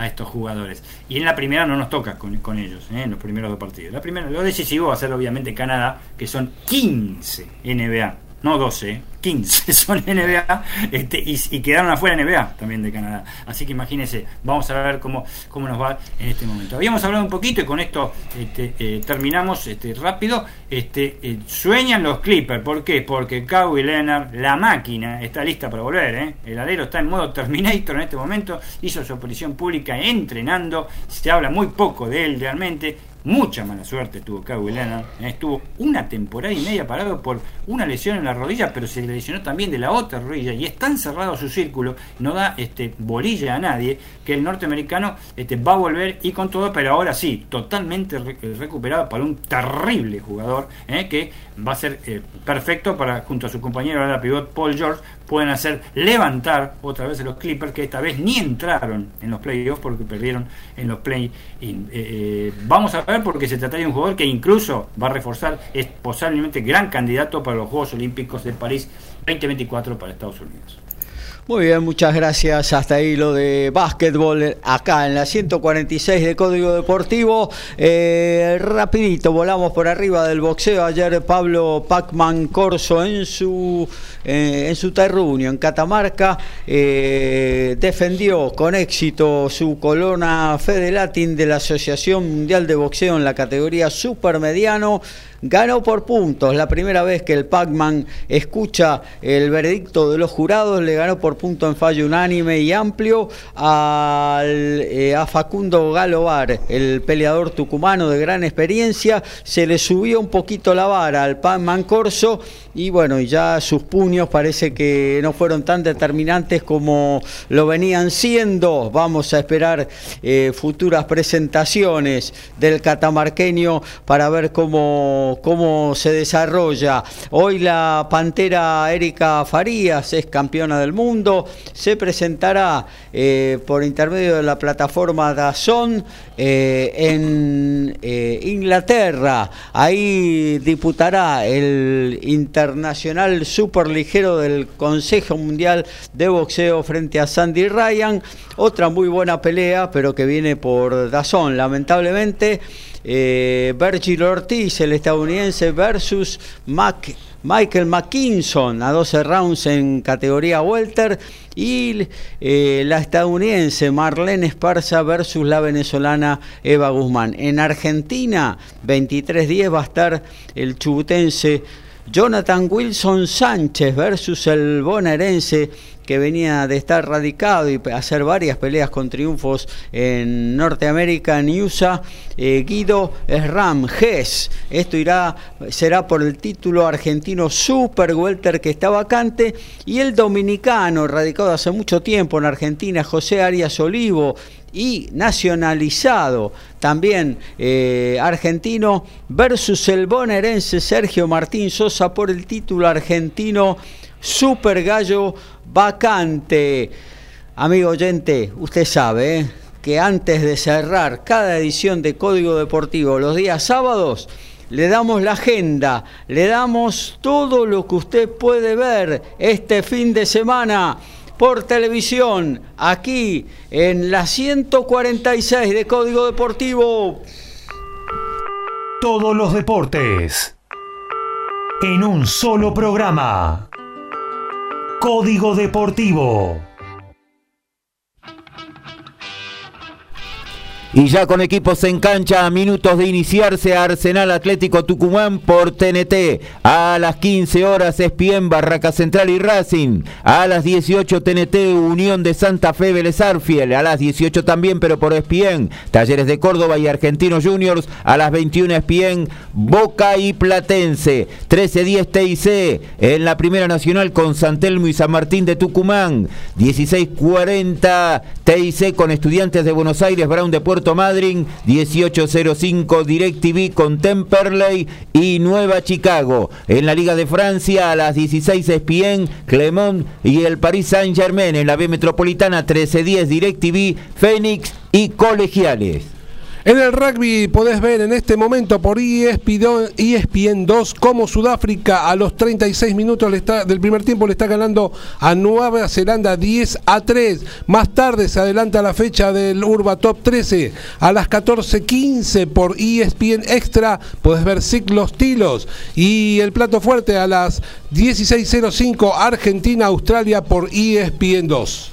[SPEAKER 1] a estos jugadores. Y en la primera no nos toca con, con ellos, ¿eh? en los primeros dos partidos. La primera, lo decisivo va a ser obviamente Canadá, que son 15 NBA. No 12, 15 son NBA este, y, quedaron afuera NBA también de Canadá. Así que imagínense, vamos a ver cómo, cómo nos va en este momento. Habíamos hablado un poquito y con esto este, eh, terminamos este, rápido. Este, eh, sueñan los Clippers, ¿por qué? Porque Kawhi Leonard, la máquina, está lista para volver. ¿eh? El alero está en modo Terminator en este momento, hizo su aparición pública entrenando, se habla muy poco de él realmente Mucha mala suerte tuvo Kawhi Leonard. ¿eh? Estuvo una temporada y media parado por una lesión en la rodilla, pero se le lesionó también de la otra rodilla. Y es tan cerrado su círculo, no da este, bolilla a nadie, que el norteamericano este, va a volver y con todo, pero ahora sí, totalmente re- recuperado para un terrible jugador, ¿eh? que va a ser eh, perfecto para, junto a su compañero ahora pivot Paul George, pueden hacer levantar otra vez a los Clippers, que esta vez ni entraron en los playoffs porque perdieron en los play-in. Eh, eh, vamos a ver porque se trata de un jugador que incluso va a reforzar, es posiblemente gran candidato para los Juegos Olímpicos de París 2024 para Estados Unidos.
[SPEAKER 3] Muy bien, muchas gracias. Hasta ahí lo de básquetbol acá en la 146 de Código Deportivo. Eh, rapidito, volamos por arriba del boxeo. Ayer Pablo Pacman Corso en su eh, en su terruño en Catamarca eh, defendió con éxito su colona Fede Latin de la Asociación Mundial de Boxeo en la categoría supermediano. Ganó por puntos, la primera vez que el Pac-Man escucha el veredicto de los jurados, le ganó por punto en fallo unánime y amplio al, eh, a Facundo Galovar, el peleador tucumano de gran experiencia, se le subió un poquito la vara al Pac-Man Corso y bueno, ya sus puños parece que no fueron tan determinantes como lo venían siendo. Vamos a esperar eh, futuras presentaciones del catamarqueño para ver cómo, cómo se desarrolla. Hoy la pantera Erika Farías es campeona del mundo, se presentará eh, por intermedio de la plataforma Dazón eh, en eh, Inglaterra. Ahí disputará el internacional superligero del Consejo Mundial de Boxeo frente a Sandy Ryan. Otra muy buena pelea, pero que viene por Dazón, lamentablemente. Eh, Virgil Ortiz, el estadounidense, versus Michael McKinson a 12 rounds en categoría welter y eh, la estadounidense Marlene Esparza versus la venezolana Eva Guzmán. En Argentina, 23-10 va a estar el chubutense Jonathan Wilson Sánchez versus el bonaerense que venía de estar radicado y hacer varias peleas con triunfos en Norteamérica, en USA, eh, Guido Sram Gess. Esto irá, será por el título argentino Super Welter que está vacante y el dominicano, radicado hace mucho tiempo en Argentina, José Arias Olivo, y nacionalizado también eh, argentino versus el bonaerense Sergio Martín Sosa por el título argentino Super Gallo vacante. Amigo oyente, usted sabe ¿eh? que antes de cerrar cada edición de Código Deportivo los días sábados, le damos la agenda, le damos todo lo que usted puede ver este fin de semana por televisión, aquí en la 146 de Código Deportivo.
[SPEAKER 2] Todos los deportes en un solo programa. Código Deportivo.
[SPEAKER 5] Y ya con equipos en cancha, a minutos de iniciarse Arsenal Atlético Tucumán por TNT. A las 15 horas Espien, Barraca Central y Racing. A las 18 TNT Unión de Santa Fe Vélez Arfiel. A las 18 también, pero por Espien. Talleres de Córdoba y Argentinos Juniors. A las 21 Espien, Boca y Platense. 13-10 TIC en la Primera Nacional con San Telmo y San Martín de Tucumán. 16-40 TIC con Estudiantes de Buenos Aires, Brown de Puerto Madryn, 1805 DirecTV con Temperley y Nueva Chicago. En la Liga de Francia a las 16 Espien, Clermont y el Paris Saint-Germain. En la B Metropolitana 1310 DirecTV, Fénix y Colegiales.
[SPEAKER 4] En el rugby podés ver en este momento por E ESPN, ESPN 2 cómo Sudáfrica a los 36 minutos del primer tiempo le está ganando a Nueva Zelanda 10 a 3. Más tarde se adelanta la fecha del Urba Top 13. A las 14.15 por E ESPN Extra podés ver ciclos tilos. Y el plato fuerte a las 16.05 Argentina-Australia por E ESPN 2.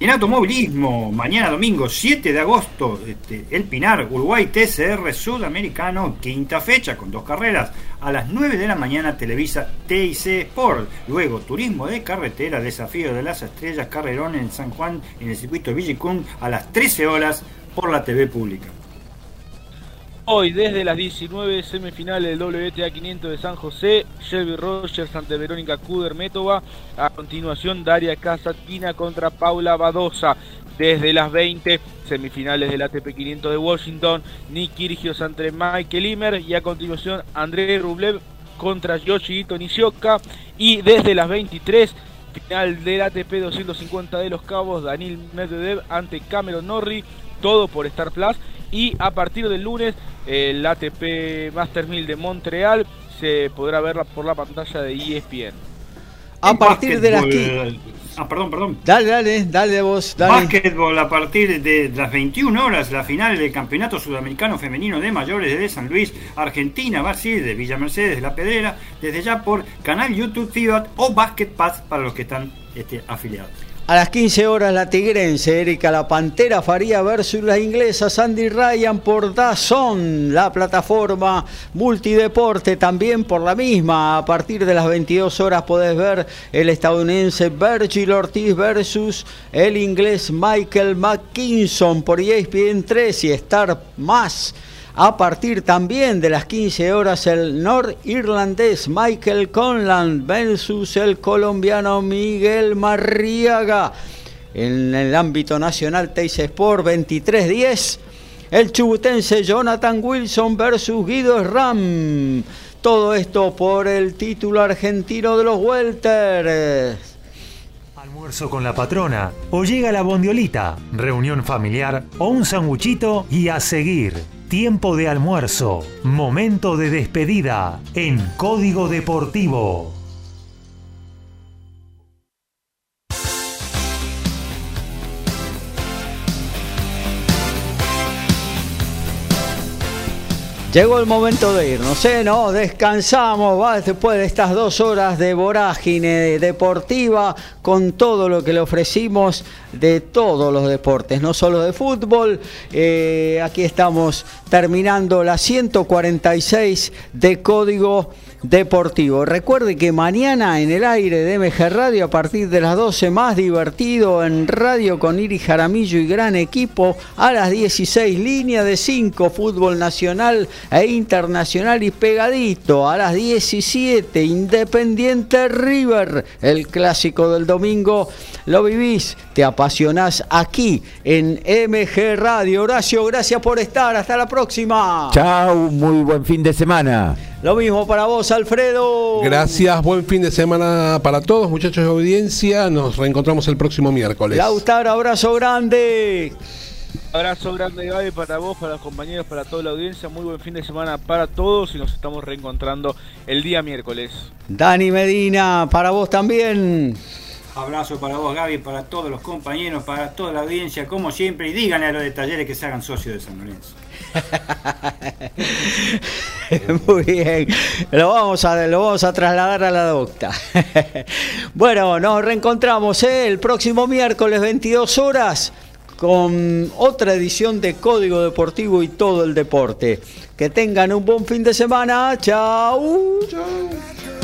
[SPEAKER 1] En automovilismo, mañana domingo 7 de agosto, este, El Pinar, Uruguay TCR Sudamericano, quinta fecha con dos carreras. A las 9 de la mañana Televisa TIC Sport. Luego Turismo de Carretera, Desafío de las Estrellas, Carrerón en San Juan, en el circuito Villicún, a las 13 horas por la TV pública.
[SPEAKER 6] Hoy, desde las 19 semifinales del WTA 500 de San José, Shelby Rogers ante Verónica Kudermetova. A continuación, Daria Kasatkina contra Paula Badosa. Desde las 20, semifinales del ATP 500 de Washington, Nick Kyrgios ante Michael Imer. Y a continuación, Andrei Rublev contra Yoshihito Nishioka. Y desde las 23, final del ATP 250 de Los Cabos, Daniel Medvedev ante Cameron Norrie. Todo por Star Plus. Y a partir del lunes, el ATP Master 1000 de Montreal se podrá ver por la pantalla de ESPN.
[SPEAKER 3] A partir de las
[SPEAKER 1] Ah, perdón, perdón.
[SPEAKER 3] Dale, dale, dale vos, dale.
[SPEAKER 1] Básquetbol a partir de las 21 horas, la final del Campeonato Sudamericano Femenino de Mayores de San Luis, Argentina, ser de Villa Mercedes, de La Pedrera, desde ya por canal YouTube Fiat o Basket Pass para los que están este, afiliados.
[SPEAKER 3] A las 15 horas la tigrense Erika la Pantera Faría versus la inglesa Sandy Ryan por DAZN, la plataforma multideporte también por la misma. A partir de las 22 horas podés ver el estadounidense Virgil Ortiz versus el inglés Michael McKinson por E ESPN 3 y Star Más. A partir también de las 15 horas el norirlandés Michael Conlan versus el colombiano Miguel Marriaga. En el ámbito nacional Teis Sport 23-10 el chubutense Jonathan Wilson versus Guido Ram. Todo esto por el título argentino de los Welters.
[SPEAKER 2] Almuerzo con la patrona, o llega la bondiolita, reunión familiar o un sanguchito y a seguir. Tiempo de almuerzo, momento de despedida en Código Deportivo.
[SPEAKER 3] Llegó el momento de irnos, ¿eh? ¿No? Descansamos, ¿va? después de estas dos horas de vorágine deportiva, con todo lo que le ofrecimos de todos los deportes, no solo de fútbol. Eh, aquí estamos terminando la 146 de Código Deportivo. Recuerde que mañana en el aire de MG Radio, a partir de las 12, más divertido en radio con Iri Jaramillo y gran equipo, a las 16, línea de 5, fútbol nacional e internacional y pegadito, a las 17, Independiente River, el clásico del domingo. Lo vivís, te apasionás aquí en MG Radio. Horacio, gracias por estar. Hasta la próxima.
[SPEAKER 5] Chao, muy buen fin de semana.
[SPEAKER 3] Lo mismo para vos, Alfredo.
[SPEAKER 4] Gracias, buen fin de semana para todos, muchachos de audiencia. Nos reencontramos el próximo miércoles.
[SPEAKER 3] Lautaro, abrazo grande.
[SPEAKER 6] Abrazo grande Gaby para vos, para los compañeros, para toda la audiencia. Muy buen fin de semana para todos y nos estamos reencontrando el día miércoles.
[SPEAKER 3] Dani Medina, para vos también.
[SPEAKER 1] Abrazo para vos, Gaby, para todos los compañeros, para toda la audiencia, como siempre. Y díganle a los de talleres que se hagan socios de San Lorenzo.
[SPEAKER 3] Muy bien, lo vamos a, lo vamos a trasladar a la docta. bueno, nos reencontramos ¿eh? el próximo miércoles 22 horas con otra edición de Código Deportivo y todo el deporte. Que tengan un buen fin de semana. Chao.
[SPEAKER 4] Chao.